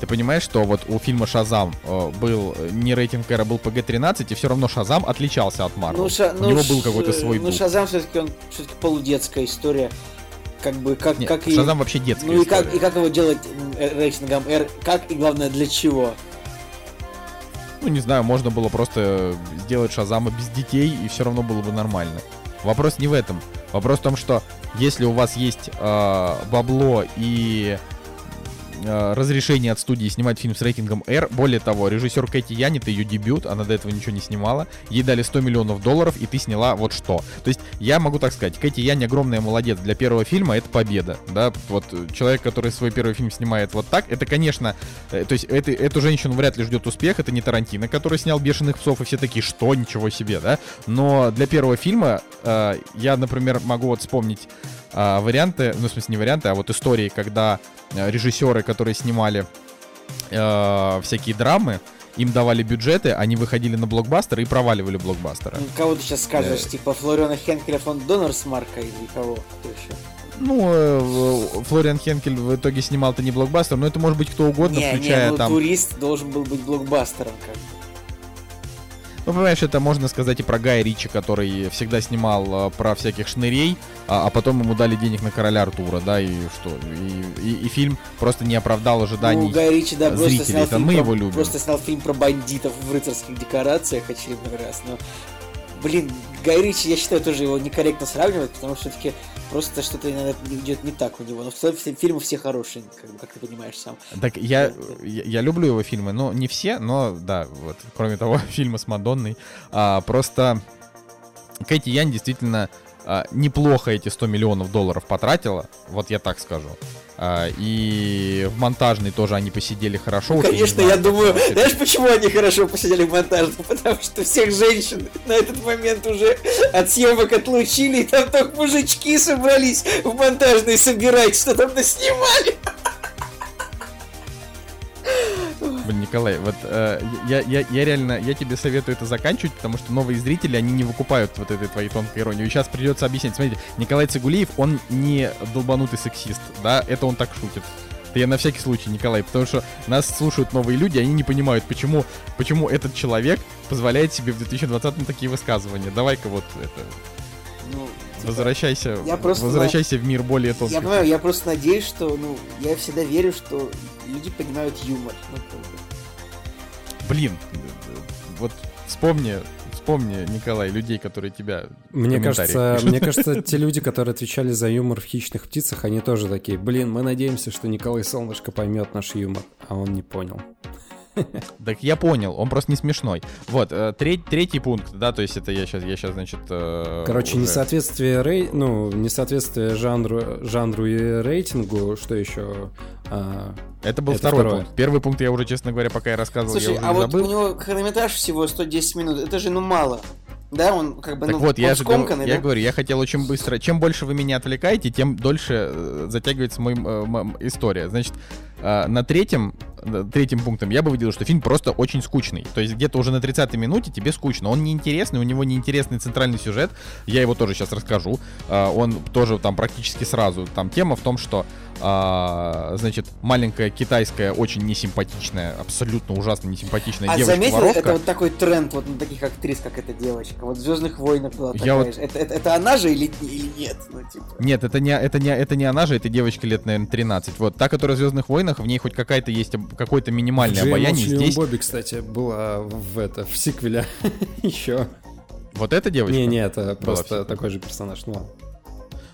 Ты понимаешь, что вот у фильма Шазам э, был э, не рейтинг R, а был PG-13, и все равно Шазам отличался от Марвел. Ну, Ша- у ну, него был какой-то свой Ну, дух. Шазам все-таки он все-таки полудетская история. Как бы, как, Нет, как и... Шазам вообще детская Ну и как, история. и как его делать э, рейтингом R, как и главное для чего? Ну, не знаю, можно было просто сделать Шазама без детей, и все равно было бы нормально. Вопрос не в этом. Вопрос в том, что если у вас есть э, бабло и разрешение от студии снимать фильм с рейтингом R, более того, режиссер Кэти Яни, это ее дебют, она до этого ничего не снимала, ей дали 100 миллионов долларов, и ты сняла вот что. То есть, я могу так сказать, Кэти Яни огромная молодец. Для первого фильма это победа, да, вот э, человек, который свой первый фильм снимает вот так, это, конечно, Э, То есть это, эту женщину вряд ли ждет успех. Это не Тарантино, который снял «Бешеных псов», и все такие, что, ничего себе, да? Но для первого фильма э, я, например, могу вот вспомнить э, варианты, ну, в смысле, не варианты, а вот истории, когда э, режиссеры, которые снимали э, всякие драмы, им давали бюджеты, они выходили на блокбастеры и проваливали блокбастеры. Ну, кого ты сейчас скажешь? Э. Типа Флориана Хенкеля фон Донорсмарка или кого? Кто еще? Ну, э, Флориан Хенкель в итоге снимал-то не блокбастер, но это может быть кто угодно, не, включая не, ну там... турист должен был быть блокбастером как бы. Ну, понимаешь, это можно сказать и про Гая Ричи, который всегда снимал э, про всяких шнырей, а, а потом ему дали денег на короля Артура, да, и что? И, и- и фильм просто не оправдал ожиданий. Ну, Гай Ричи, да, просто зрителей, снял, это фильм мы про, его любим. просто снял фильм про бандитов в рыцарских декорациях очередной раз, но... Блин, Гай Ричи, я считаю, тоже его некорректно сравнивать, потому что все-таки просто что-то иногда идет не так у него. Но в целом фильмы все хорошие, как, как ты понимаешь сам. Так я, я, я люблю его фильмы, но не все, но да, вот, кроме того, фильма с Мадонной. А, просто Кэти Ян действительно а, неплохо эти 100 миллионов долларов потратила, вот я так скажу. А, и в монтажной тоже они посидели хорошо. уж Конечно, не я знаю, думаю, это- знаешь, почему они хорошо посидели в монтаже? Потому что всех женщин на этот момент уже от съемок отлучили, и там только мужички собрались в монтажной собирать, что там наснимали. Блин, Николай, вот э, я, я, я реально, я тебе советую это заканчивать, потому что новые зрители, они не выкупают вот этой твоей тонкой иронии. И сейчас придется объяснять. Смотрите, Николай Цигулиев, он не долбанутый сексист, да, это он так шутит. Это я на всякий случай, Николай, потому что нас слушают новые люди, они не понимают, почему, почему этот человек позволяет себе в 2020-м такие высказывания. Давай-ка вот это, Ну, возвращайся, я просто возвращайся в мир более тонких. Я понимаю, я просто надеюсь, что, ну, я всегда верю, что люди понимают юмор. Ну. Блин, вот вспомни, вспомни, Николай, людей, которые тебя Мне кажется, мне кажется, те люди, которые отвечали за юмор в «Хищных птицах», они тоже такие, блин, мы надеемся, что Николай Солнышко поймет наш юмор, а он не понял. Так я понял, он просто не смешной. Вот, э, треть- третий пункт, да, то есть это я сейчас, я сейчас, значит... э, Короче, уже- несоответствие рей... ну, несоответствие жанру, жанру и рейтингу, что еще? А, Это был это второй второе. пункт. Первый пункт я уже, честно говоря, пока я рассказывал, Слушай, я уже а вот забыл. у него хронометраж всего 110 минут, это же, ну, мало. Да, он как бы, Так ну, вот, я же говорю- скомканный, я да? говорю, я хотел очень быстро. Чем больше вы меня отвлекаете, тем дольше э, затягивается мой, э, история. Значит, э, на третьем, да, третьим пунктом я бы выделил, что фильм просто очень скучный. То есть где-то уже на 30-й минуте тебе скучно. Он неинтересный, у него неинтересный центральный сюжет. Я его тоже сейчас расскажу. А, он тоже там практически сразу. Там тема в том, что а, значит, маленькая китайская, очень несимпатичная, абсолютно ужасно несимпатичная А девочка заметил, воровка. это вот такой тренд вот на таких актрис, как эта девочка. Вот в Звездных войнах была Я такая вот- же. Это, это, это она же или, или нет? Ну, типа. Нет, это не, это, не, это не она же, это девочка лет, наверное, 13. Вот, та, которая в Звездных войнах, в ней хоть какая-то есть какое-то минимальное Джей обаяние. Молчаливом Здесь Бобби, кстати, была в это, в сиквеле еще. вот эта девочка. Не, не, это просто такой же персонаж. Ну,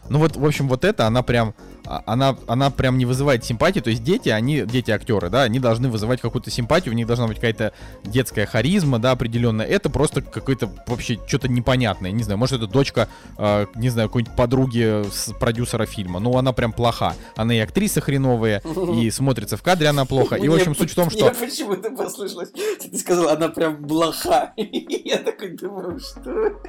Ну вот, в общем, вот это, она прям, а, она, она прям не вызывает симпатии. То есть дети, они, дети актеры, да, они должны вызывать какую-то симпатию, у них должна быть какая-то детская харизма, да, определенная. Это просто какое-то вообще что-то непонятное. Не знаю, может, это дочка, э, не знаю, какой-нибудь подруги с продюсера фильма. Ну, она прям плоха. Она и актриса хреновая, и смотрится в кадре она плохо. И, в общем, суть в том, что... почему-то послышалось, что ты сказал, она прям блоха. Я такой думаю, что...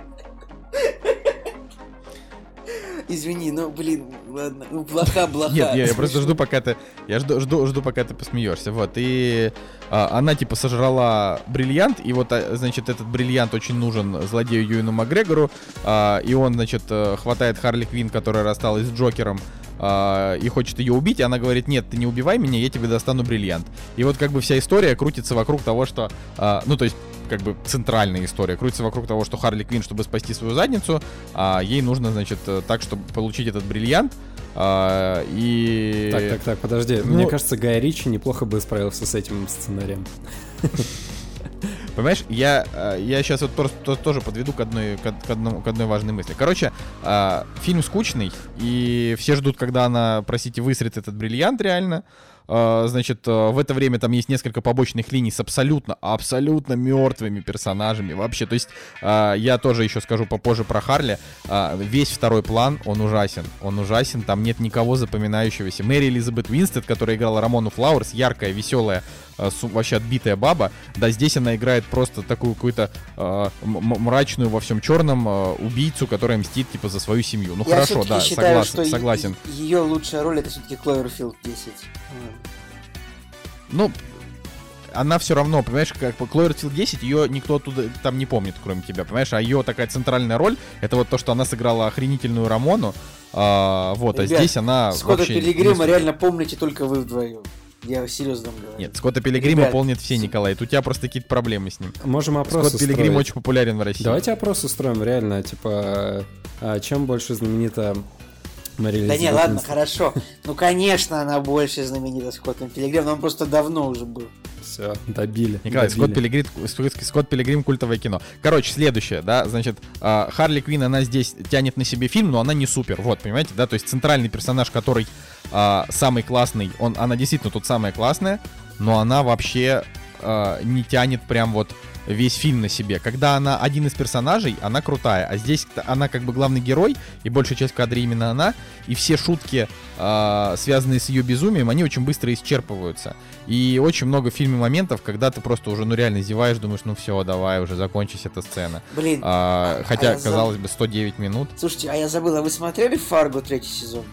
Извини, ну, блин, ладно, ну, блоха, блоха. Нет, я, я просто жду, пока ты. Я жду, жду, жду, пока ты посмеешься. Вот. И а, она типа сожрала бриллиант, и вот, а, значит, этот бриллиант очень нужен злодею Юину Макгрегору. а, и он, значит, э, хватает Харли Квин, которая рассталась с Джокером. а, и хочет ее убить, и она говорит, нет, ты не убивай меня, я тебе достану бриллиант. И вот как бы вся история крутится вокруг того, что, а, ну то есть как бы центральная история крутится вокруг того, что Харли Квин, чтобы спасти свою задницу, а ей нужно, значит, э, так, чтобы получить этот бриллиант, а, и... Так, так, так, подожди. Ну- Мне кажется, Гай Ричи неплохо бы справился с этим сценарием. Понимаешь, я, э, я сейчас вот просто то- тоже подведу к одной, к, к одному- к одной важной мысли. Короче, а, фильм скучный, и все ждут, когда она, простите, высрет этот бриллиант реально. Значит, э, в это время там есть несколько побочных линий с абсолютно, абсолютно мертвыми персонажами вообще. То есть, а, я тоже еще скажу попозже про Харли. А, Весь второй план, он ужасен. Он ужасен, там нет никого запоминающегося. Мэри Элизабет Винстед, которая играла Рамону Флауэрс, яркая, веселая, вообще отбитая баба. Да, здесь она играет просто такую какую-то э, мрачную во всем черном э, убийцу, которая мстит типа за свою семью. Ну Я хорошо, да, считаю, согласен, согласен. Ее лучшая роль это все-таки Кловерфилд 10. Ну, она все равно, понимаешь, как бы Cloverfield 10, ее никто оттуда там не помнит, кроме тебя, понимаешь? А ее такая центральная роль, это вот то, что она сыграла охренительную Рамону, а, вот, а Ребят, здесь она Скотта вообще... Пилигрима реально помните только вы вдвоем. Я серьезно говорю. Нет, Скотта Пилигрима Ребят, помнят все, Николай. Тут у тебя просто какие-то проблемы с ним. Можем опрос Скотт Пилигрим устроить. очень популярен в России. Давайте опрос устроим, реально, типа, а чем больше знаменита Да не, ладно, хорошо. Ну, конечно, она больше знаменита Скоттом Пилигрим, но он просто давно уже был. Все, добили. Николай, добили. Скотт Пилигрим, Скотт- Пилигрим культовое кино. Короче, следующее, да, значит, а, Харли Квин, она здесь тянет на себе фильм, но она не супер, вот, понимаете, да, то есть центральный персонаж, который а, самый классный, он, она действительно тут самая классная, но она вообще а, не тянет прям вот весь фильм на себе. Когда она один из персонажей, она крутая, а здесь она как бы главный герой, и большая часть в кадре именно она, и все шутки, а, связанные с ее безумием, они очень быстро исчерпываются. И очень много в фильме моментов, когда ты просто уже, ну реально зеваешь, думаешь, ну все, давай уже, закончись эта сцена. Блин, А, а хотя, забыл. казалось бы, 109 минут. слушайте, а я забыл, а вы смотрели Фарго третий сезон?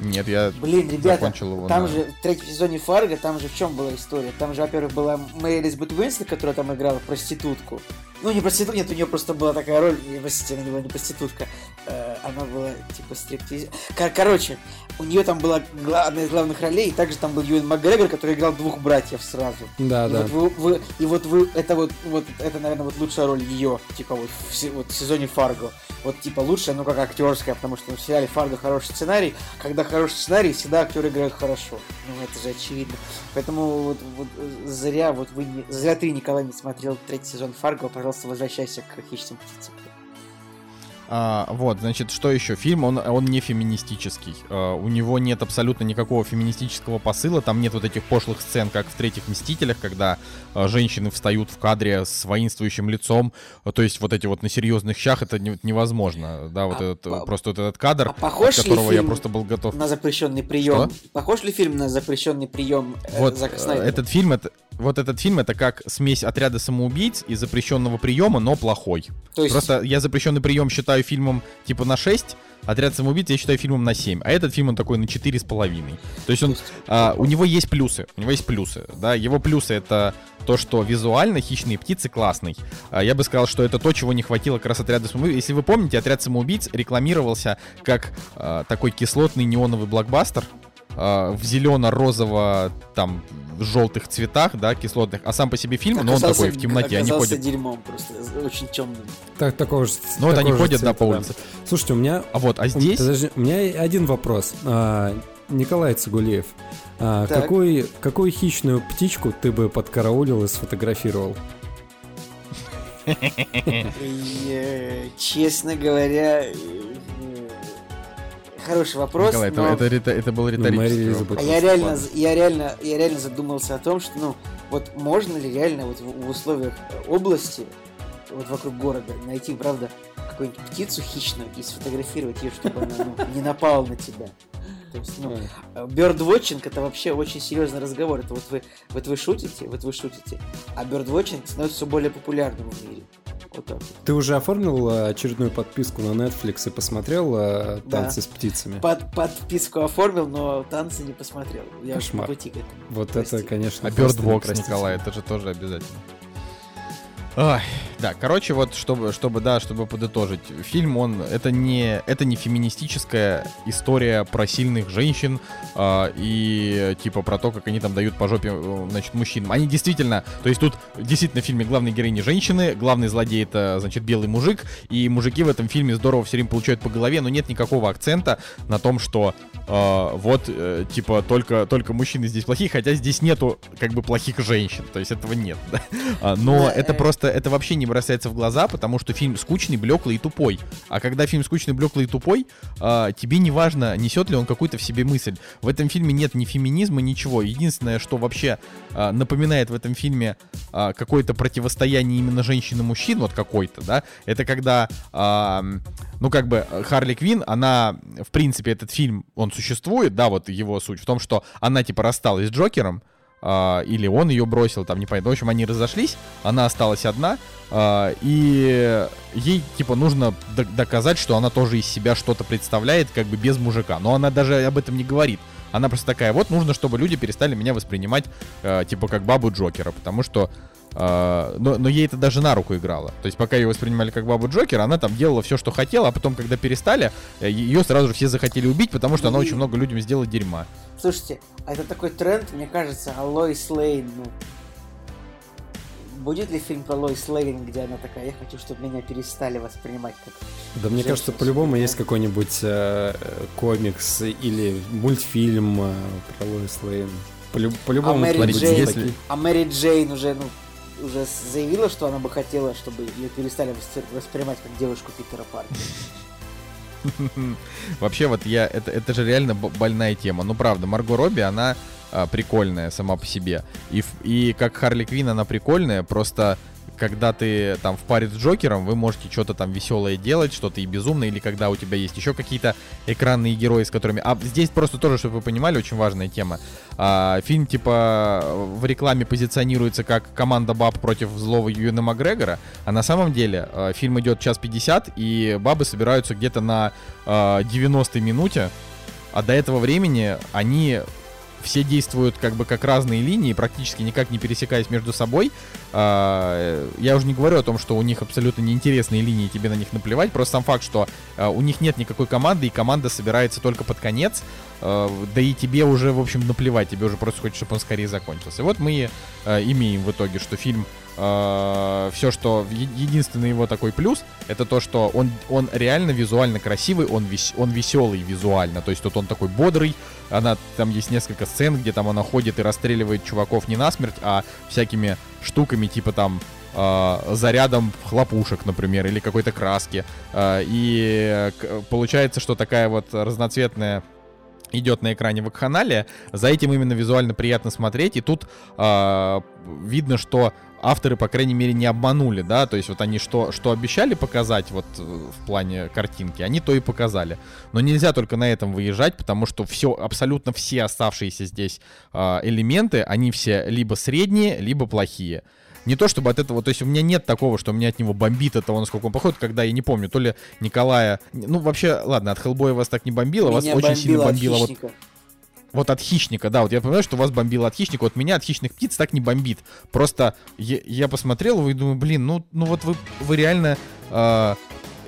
Нет, я Блин, ребята, закончил его. там на- же в третьем сезоне Фарго, там же в чем была история? Там же, во-первых, была Мэри Элизабет которая там играла проститутку. Ну, не проститутка, нет, у нее просто была такая роль, не, простите, она не была не проститутка, э, она была типа стриптиз... Кор- короче, у нее там была гла- одна из главных ролей, и также там был Юэн Макгрегор, который играл двух братьев сразу. Да, и, да. вот вы, вы- и вот вы, это вот, вот, это, наверное, вот лучшая роль ее, типа вот в, вот в сезоне Фарго. Вот типа лучшая, ну как актерская, потому что в сериале Фарго хороший сценарий, когда хороший сценарий, всегда актеры играют хорошо. Ну это же очевидно. Поэтому вот, вот э, зря вот вы не, зря ты, Николай, не смотрел третий сезон Фарго, пожалуйста, возвращайся к хищным птицам. А, вот, значит, что еще? Фильм, он, он не феминистический. А, у него нет абсолютно никакого феминистического посыла. Там нет вот этих пошлых сцен, как в третьих «Мстителях», когда женщины встают в кадре с воинствующим лицом. А, то есть вот эти вот на серьезных щах, это не- невозможно. Да, вот А этот, по- просто вот этот кадр, а похож от которого я просто был готов. На запрещенный прием. Похож ли фильм на запрещенный прием э, Вот э, этот фильм, это, вот этот фильм это как смесь отряда самоубийц и запрещенного приема, но плохой. То есть, Просто я запрещенный прием считаю фильмом типа на 6, отряд самоубийц я считаю фильмом на 7, а этот фильм он такой на 4,5. То есть он, а, у него есть плюсы, у него есть плюсы, да, его плюсы это то, что визуально «Хищные птицы» классный. А, я бы сказал, что это то, чего не хватило как раз отряда самоубийц. Если вы помните, отряд самоубийц рекламировался как а, такой кислотный неоновый блокбастер, а, в зелено-розово там желтых цветах, да, кислотных, а сам по себе фильм, но он такой в темноте, они ходят. дерьмом просто, очень темным. Так, такого же Ну вот они ходят, да, цвета, по улице. Слушайте, у меня А вот, а У- здесь... Подожди, у меня один вопрос. А, Николай Цигулиев, а, какой, какую хищную птичку ты бы подкараулил и сфотографировал? Честно говоря, э, хороший вопрос. Николай, это, но- это, рита- это был риторический Мэри вопрос. А я реально, я реально, я реально задумался о том, что, ну, вот можно ли реально вот в, в условиях э, области, вот вокруг города, найти, правда, какую-нибудь птицу хищную и сфотографировать ее, чтобы она ну, не напала на тебя. То есть, ну, Бёрдвотчинг это вообще очень серьезный разговор. Это вот вы, вот вы шутите, вот вы шутите, а бёрдвотчинг становится все более популярным в мире. Вот так. Ты уже оформил а, очередную подписку на Netflix и посмотрел Да. танцы с птицами? Под, подписку оформил, но танцы не посмотрел. Я Кошмар. по пути к этому. Вот Прости. это, конечно, А Birdbox. Николай, это же тоже обязательно. Ой, да, короче, вот чтобы, чтобы, да, чтобы подытожить, фильм, он, это не, это не феминистическая история про сильных женщин а, и типа про то, как они там дают по жопе, э, значит, мужчинам. Они действительно, то есть тут действительно в фильме главной героини женщины, главный злодей это, значит, белый мужик, и мужики в этом фильме здорово все время получают по голове, но нет никакого акцента на том, что а, вот, э, типа, только, только мужчины здесь плохие, хотя здесь нету, как бы, плохих женщин, то есть этого нет, да. А, Но это э. просто, это вообще не бросается в глаза, потому что фильм скучный, блеклый и тупой. А когда фильм скучный, блеклый и тупой, а, тебе не важно, несет ли он какую-то в себе мысль. В этом фильме нет ни феминизма, ничего. Единственное, что вообще а, напоминает в этом фильме а, какое-то противостояние именно женщин и мужчин, вот какой-то, да, это когда, а, ну, как бы, Харли Квин, она, в принципе, этот фильм, он существует, да, вот его суть в том, что она, типа, рассталась с Джокером, а, или он ее бросил, там, непонятно. В общем, они разошлись, она осталась одна, а, и ей, типа, нужно д- доказать, что она тоже из себя что-то представляет, как бы без мужика. Но она даже об этом не говорит. Она просто такая, вот нужно, чтобы люди перестали меня воспринимать, э, типа, как бабу Джокера, потому что но, но ей это даже на руку играло. То есть, пока ее воспринимали как бабу Джокера, она там делала все, что хотела, а потом, когда перестали, э, ее сразу же все захотели убить, потому что она И- очень много людям сделала дерьма. Слушайте, а это такой тренд, мне кажется, а Лоис Лейн, ну... Будет ли фильм про Лоис Лейн, где она такая, я хочу, чтобы меня перестали воспринимать как... Да мне кажется, по-любому есть какой-нибудь э, э, комикс или мультфильм э, про Лоис Лейн. Полю- А По-любому Мэри Джейн, таких. а Мэри Джейн уже, ну, уже заявила, что она бы хотела, чтобы ее перестали воспри- воспринимать как девушку Питера Паркера. Вообще, вот я, это, это же реально больная тема. Ну, правда, Марго Робби, она а, прикольная сама по себе. И, и как Харли Квин она прикольная, просто когда ты там в паре с Джокером, вы можете что-то там веселое делать, что-то и безумное, или когда у тебя есть еще какие-то экранные герои, с которыми... А здесь просто тоже, чтобы вы понимали, очень важная тема. А, фильм, типа, в рекламе позиционируется как команда баб против злого Юэна Макгрегора, а на самом деле э, фильм идет час 50, и бабы собираются где-то на э, 90-й минуте, а до этого времени они все действуют как бы как разные линии, практически никак не пересекаясь между собой. А, Я уже не говорю о том, что у них абсолютно неинтересные линии, тебе на них наплевать. Просто сам факт, что а, у них нет никакой команды, и команда собирается только под конец. А, Да и тебе уже, в общем, наплевать, тебе уже просто хочется, чтобы он скорее закончился. И вот мы а, имеем в итоге, что фильм все, что единственный его такой плюс, это то, что он, он реально визуально красивый, он, вес, он веселый визуально. То есть тут он такой бодрый, она, там есть несколько сцен, где там она ходит и расстреливает чуваков не насмерть, а всякими штуками, типа там э, зарядом хлопушек, например, или какой-то краски. Э, и получается, что такая вот разноцветная идет на экране вакханалия. За этим именно визуально приятно смотреть. И тут а, видно, что авторы, по крайней мере, не обманули, да, то есть вот они что, что обещали показать вот э, в плане картинки, они то и показали. Но нельзя только на этом выезжать, потому что все, абсолютно все оставшиеся здесь э, элементы, они все либо средние, либо плохие. Не то чтобы от этого, то есть у меня нет такого, что меня от него бомбит от того, насколько он походит, когда я не помню, то ли Николая, ну вообще, ладно, от Хеллбоя вас так не бомбило, вас очень сильно бомбило вот вот от хищника, да, вот я понимаю, что вас бомбило от хищника, вот меня от хищных птиц так не бомбит. Просто я, я посмотрел и думаю, блин, ну, ну вот вы, вы реально э,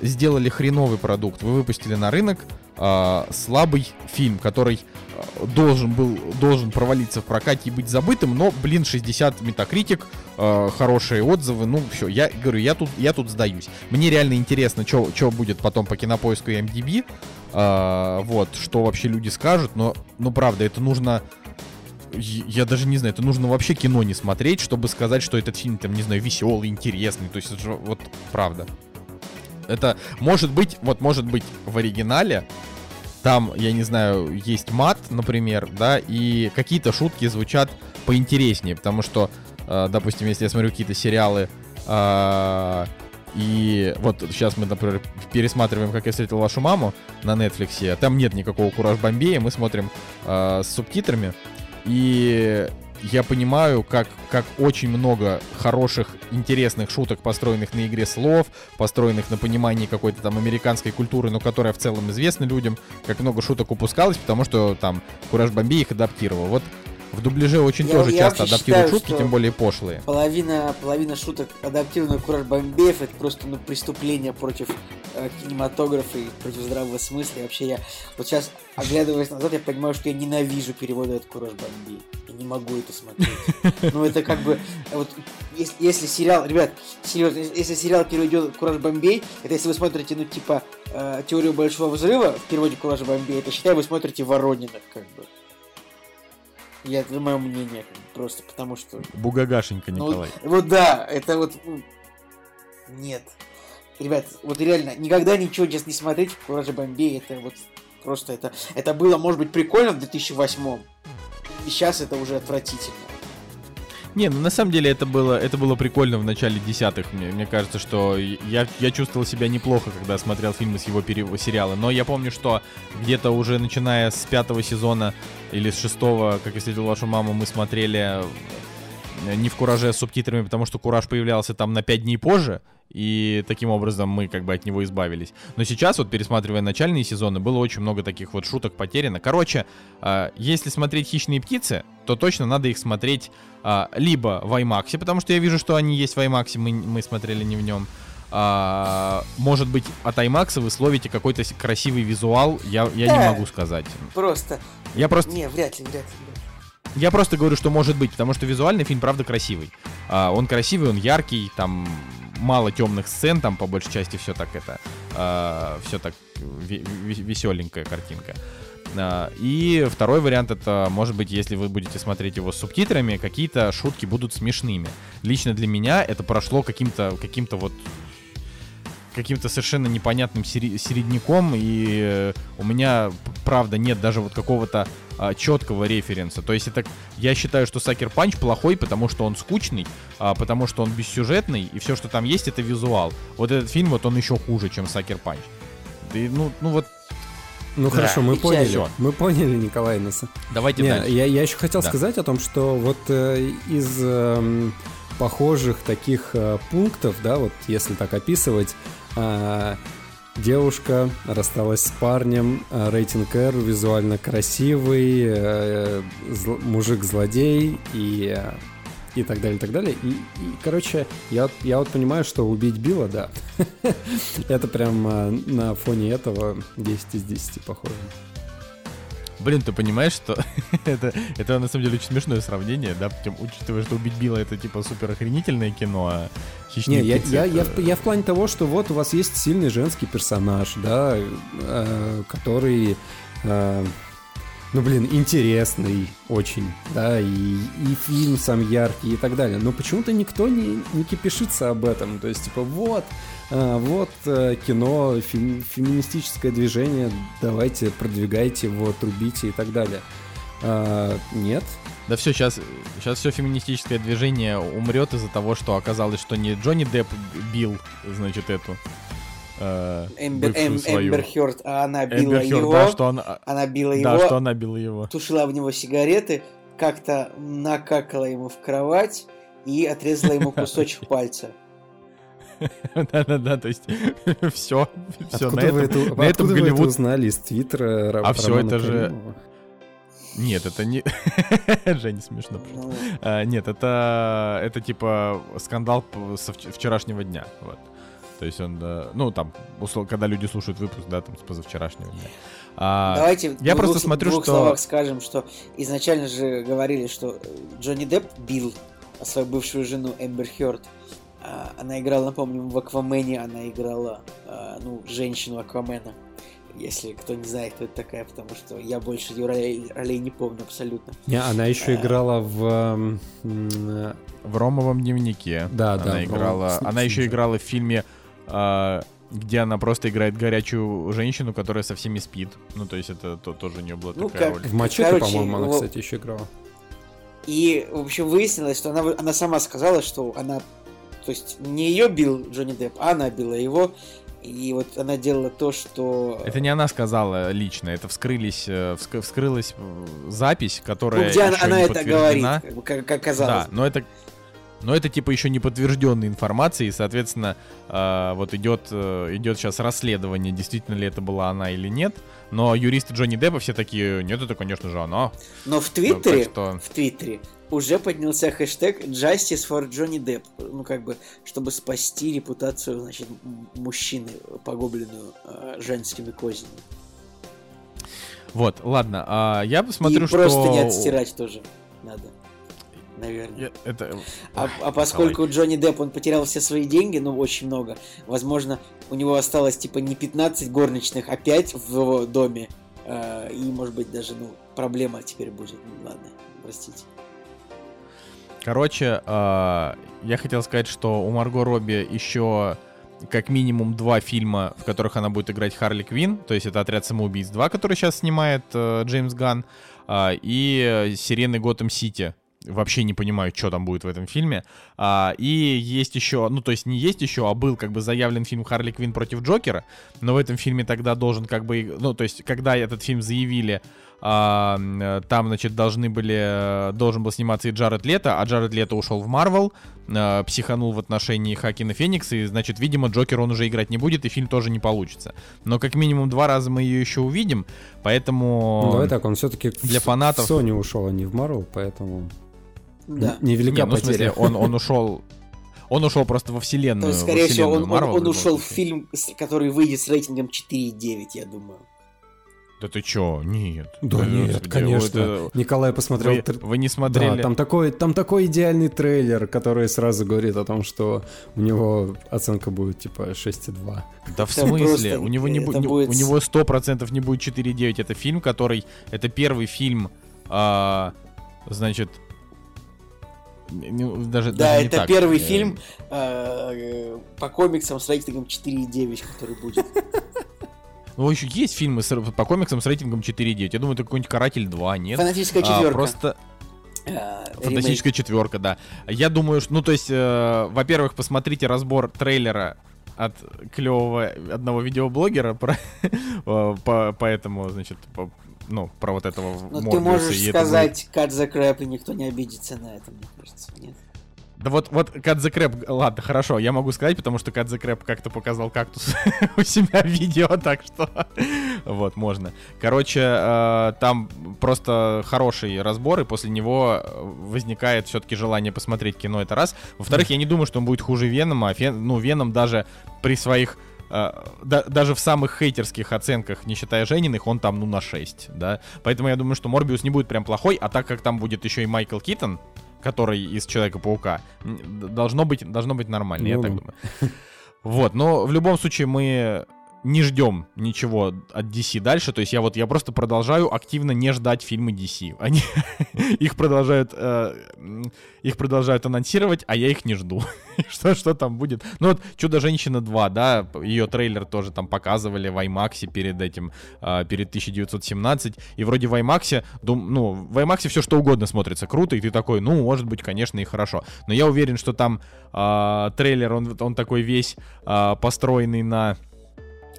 сделали хреновый продукт. Вы выпустили на рынок э, слабый фильм, который должен был должен провалиться в прокате и быть забытым, но, блин, 60 метакритик, э, хорошие отзывы, ну все, я говорю, я тут, я тут сдаюсь. Мне реально интересно, что будет потом по кинопоиску и MDB, э, вот, что вообще люди скажут, но, ну правда, это нужно я даже не знаю, это нужно вообще кино не смотреть, чтобы сказать, что этот фильм, там, не знаю, веселый, интересный. То есть, это же, вот, правда. Это может быть, вот может быть в оригинале там, я не знаю, есть мат, например, да, и какие-то шутки звучат поинтереснее, потому что, допустим, если я смотрю какие-то сериалы, э, и вот сейчас мы, например, пересматриваем «Как я встретил вашу маму» на Netflix, а там нет никакого «Кураж Бомбея», мы смотрим э, с субтитрами, и я понимаю, как, как очень много хороших, интересных шуток, построенных на игре слов, построенных на понимании какой-то там американской культуры, но которая в целом известна людям, как много шуток упускалось, потому что там Кураж Бомби их адаптировал. Вот в дубляже очень я, тоже я часто адаптируют считаю, шутки, тем более пошлые. Половина, половина шуток адаптированных Кураж Бомбеев это просто ну, преступление против э, кинематографа и против здравого смысла. И вообще я вот сейчас, оглядываясь назад, я понимаю, что я ненавижу переводы от Кураж Бомби. Я не могу это смотреть. Ну это как бы, вот если, если сериал, ребят, серьезно, если сериал переведет Кураж Бомбей, это если вы смотрите, ну типа, э, теорию большого взрыва в переводе Кураж Бомбей, это считай, вы смотрите Воронина, как бы. Я, это мое мнение, просто потому что... Бугагашенька, ну, Николай. Ну, вот да, это вот... Нет. Ребят, вот реально, никогда ничего сейчас не смотреть в Кураже Бомбей, это вот просто это... Это было, может быть, прикольно в 2008 и сейчас это уже отвратительно. Не, ну на самом деле это было, это было прикольно в начале десятых. Мне, мне кажется, что я, я чувствовал себя неплохо, когда смотрел фильмы с его пере, сериала. Но я помню, что где-то уже начиная с пятого сезона или с шестого, как я встретил вашу маму, мы смотрели э, не в Кураже с субтитрами, потому что Кураж появлялся там на 5 дней позже, и таким образом мы как бы от него избавились. Но сейчас, вот пересматривая начальные сезоны, было очень много таких вот шуток потеряно. Короче, э, если смотреть «Хищные птицы», то точно надо их смотреть э, либо в IMAX, потому что я вижу, что они есть в IMAX, мы, мы смотрели не в нем. А, может быть, от IMAX вы словите какой-то красивый визуал, я, я да, не могу сказать. Просто. Я просто... Не, вряд ли, вряд ли. Я просто говорю, что может быть, потому что визуальный фильм, правда, красивый. А, он красивый, он яркий, там мало темных сцен, там по большей части все так это, э, все так веселенькая картинка. Uh, и второй вариант это, может быть, если вы будете смотреть его с субтитрами, какие-то шутки будут смешными. Лично для меня это прошло каким-то каким-то вот каким-то совершенно непонятным середняком, и э, у меня, правда, нет даже вот какого-то а, четкого референса. То есть это, я считаю, что Сакер Панч плохой, потому что он скучный, а, потому что он бессюжетный, и все, что там есть, это визуал. Вот этот фильм, вот он еще хуже, чем Сакер Панч. И, ну, ну вот ну да. хорошо, мы поняли. Все. Мы поняли, Николай Носа. Давайте Не, дальше. Я, я еще хотел да. сказать о том, что вот э, из э, похожих таких э, пунктов, да, вот если так описывать, Девушка рассталась с парнем, э, рейтинг R, визуально красивый, э, зл, мужик-злодей и, э, и так далее, и так далее. И, и короче, я, я вот понимаю, что убить Билла, да, это прям на фоне этого 10 из 10 похоже. Блин, ты понимаешь, что это, это на самом деле очень смешное сравнение, да, тем, учитывая, что «Убить Билла» — это типа супер охренительное кино, а «Хищные Не, птицы» я, это... я, я, в, я в плане того, что вот у вас есть сильный женский персонаж, да, э, который... Э, ну, блин, интересный очень, да, и, и фильм сам яркий и так далее. Но почему-то никто не, не кипишится об этом. То есть, типа, вот, вот э, кино, фем, феминистическое движение, давайте продвигайте его, трубите и так далее. А, нет. Да все, сейчас, сейчас все феминистическое движение умрет из-за того, что оказалось, что не Джонни Депп бил, значит, эту э, Эмбер, Эм-. Эмбер Хёрд, а она била Эмбер Хёрд, его, да, что она, она била да, его, что она била его. тушила в него сигареты, как-то накакала ему в кровать и отрезала ему кусочек пальца. Да-да-да, то есть все, все на этом. это, на этом откуда вы это Голливуд- узнали из твиттера Ра- А Романа это же-? Нет, это не... Жень, смешно. просто. Ну, А, Нет, это, это типа скандал со вч- вчерашнего дня. Вот. То есть он, да, ну там, когда люди слушают выпуск, да, там с позавчерашнего дня. А, Давайте я в просто двух, смотрю, в двух что- словах скажем, что изначально же говорили, что э, Джонни Депп бил свою бывшую жену Эмбер Хёрд. А, Она играла, напомню, в Аквамене, она играла, а, ну, женщину Аквамена. Если кто не знает, кто это такая, потому что я больше ее ролей, ролей не помню абсолютно. Не, она еще А. играла в... в Ромовом дневнике. Да, да, Она в играла. «Ромовом Она еще дневнике». играла в фильме, а, где она просто играет горячую женщину, которая со всеми спит. Ну, то есть это то- тоже у нее была Ну, такая как- роль. В Мачете, Короче, по-моему, она, его- кстати, еще играла. И, в общем, выяснилось, что она, она сама сказала, что она... То есть не ее бил Джонни Депп, а она била его. И вот она делала то, что... Это не она сказала лично, это вскрылись, э, вск- вскрылась э, запись, которая ну, где она, она это говорит, как, как, казалось. Да, но это, но это типа еще не подтвержденная информация, и, соответственно, э, вот идет, э, идет сейчас расследование, действительно ли это была она или нет. Но юристы Джонни Деппа все такие, нет, это, конечно же, она. Но в Твиттере, так что- в Твиттере уже поднялся хэштег Justice for Johnny Depp. Ну, как бы, чтобы спасти репутацию, значит, мужчины, погубленную э, женскими кознями. Вот, ладно, а я посмотрю, И что... просто не отстирать тоже надо. Наверное. Я- Это... А, а поскольку Джонни Депп, он потерял все свои деньги, ну, очень много, возможно, у него осталось, типа, не 15 горничных, а 5 в его доме. Э, и, может быть, даже, ну, проблема теперь будет. Ну, ладно, простите. Короче, а, я хотел сказать, что у Марго Робби еще как минимум два фильма, в которых она будет играть Харли Квин. То есть это «Отряд самоубийц 2», который сейчас снимает э, Джеймс Ганн, а, и э, «Сирены Готэм Сити». Вообще не понимаю, что там будет в этом фильме. А, и есть еще, ну то есть не есть еще, а был как бы заявлен фильм Харли Квин против Джокера, но в этом фильме тогда должен как бы, ну то есть когда этот фильм заявили, а, там, значит, должны были, э, должен был сниматься и Джаред Лето, а Джаред Лето ушел в Марвел, э, психанул в отношении Хакина Феникса, и, значит, видимо, Джокер он уже играть не будет, и фильм тоже не получится. Но как минимум два раза мы ее еще увидим, поэтому... Ну, давай так, он все-таки для в, фанатов- в Sony ушел, а не в Marvel, поэтому Да. невелика Не, ну, в смысле, потеря. он, он ушел... Он ушел просто во То вселенную. есть, скорее всего, вселенную он, Марвел он- он любом ушел в фильм, который выйдет с рейтингом 4,9, я думаю. Да ты чё? Нет. Да нет, господи, конечно. это- Николай посмотрел... Вы, тр- вы не Да, смотрели... там такой, там такой идеальный трейлер, который сразу говорит о том, что у него оценка будет типа 6,2. Да в смысле? У него не будет у него сто процентов не будет 4.9. Это фильм, который... Это первый фильм, а, значит... ну, даже, Да, даже это так. первый Э, фильм э, э, по комиксам с рейтингом 4,9, который будет. Ну, еще есть фильмы с- по комиксам с рейтингом 4.9. Я думаю, это какой-нибудь «Каратель 2», нет? Фанатическая А, четверка. просто Э, фантастическая четверка, да. Я думаю, что, ну, то есть, э, во-первых, посмотрите разбор трейлера от клевого одного видеоблогера про, э, по, по этому, значит, по- ну, про вот этого Ну, ты можешь это будет- сказать cut the crap, и никто не обидится на это, мне кажется. Нет. Да вот, вот the Crap, ладно, хорошо, я могу сказать, потому что the Crap как-то показал кактус у себя в видео, так что вот, можно. Короче, э, там просто хороший разбор, и после него возникает все-таки желание посмотреть кино, это раз. Во-вторых, я не думаю, что он будет хуже Венома, а ну, Веном даже при своих э, да- даже в самых хейтерских оценках, не считая Жениных, он там, ну, на 6, да. Поэтому я думаю, что Морбиус не будет прям плохой, а так как там будет еще и Майкл Китон, который из Человека-паука, должно быть, должно быть нормально, я Ну так да. думаю. Вот, но в любом случае мы не ждем ничего от DC дальше. То есть я вот я просто продолжаю активно не ждать фильмы DC. Они их продолжают э, их продолжают анонсировать, а я их не жду. что что там будет? Ну вот Чудо женщина 2, да, ее трейлер тоже там показывали в IMAX перед этим э, перед 1917 и вроде в IMAX, дум, ну в IMAX все что угодно смотрится круто и ты такой, ну может быть конечно и хорошо. Но я уверен, что там э, трейлер он он такой весь э, построенный на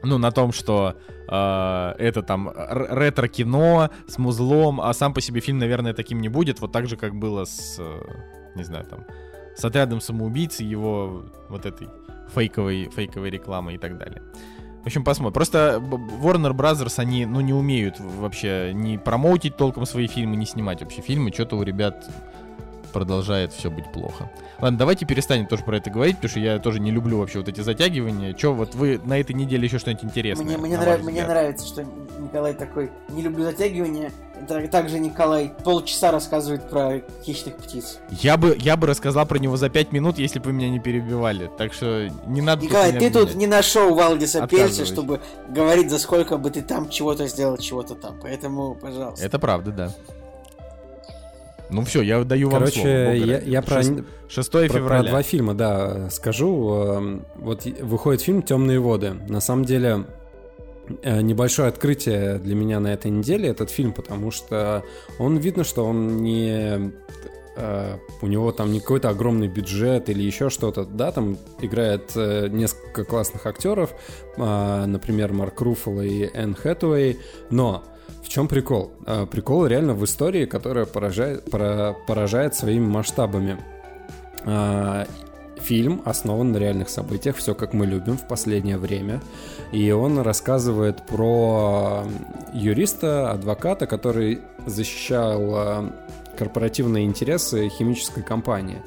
ну, на том, что э, это там ретро-кино с музлом, а сам по себе фильм, наверное, таким не будет, вот так же, как было с, э, не знаю, там, с отрядом самоубийц и его вот этой фейковой, фейковой рекламой и так далее. В общем, посмотрим. Просто Warner Brothers, они, ну, не умеют вообще не промоутить толком свои фильмы, не снимать вообще фильмы. Что-то у ребят продолжает все быть плохо. Ладно, давайте перестанем тоже про это говорить, потому что я тоже не люблю вообще вот эти затягивания. Че, вот вы на этой неделе еще что-нибудь интересное? Мне, мне, нрав, мне нравится, что Николай такой, не люблю затягивания. Также Николай полчаса рассказывает про хищных птиц. Я бы, я бы рассказал про него за пять минут, если бы вы меня не перебивали. Так что не надо... Николай, ты тут не нашел Валдиса Пельца, чтобы говорить, за сколько бы ты там чего-то сделал, чего-то там. Поэтому, пожалуйста. Это правда, да. Ну все, я даю вам Короче, слово. Короче, я, я про, 6 про, февраля. Про два фильма, да, скажу. Эм, вот выходит фильм «Темные воды». На самом деле, э, небольшое открытие для меня на этой неделе этот фильм, потому что он видно, что он не Uh, у него там не какой-то огромный бюджет или еще что-то, да, там играет uh, несколько классных актеров, uh, например, Марк Руффало и Энн Хэтэуэй, но чем прикол? А, прикол реально в истории, которая поражает, поражает своими масштабами. А, фильм основан на реальных событиях, все как мы любим в последнее время. И он рассказывает про юриста, адвоката, который защищал а, корпоративные интересы химической компании.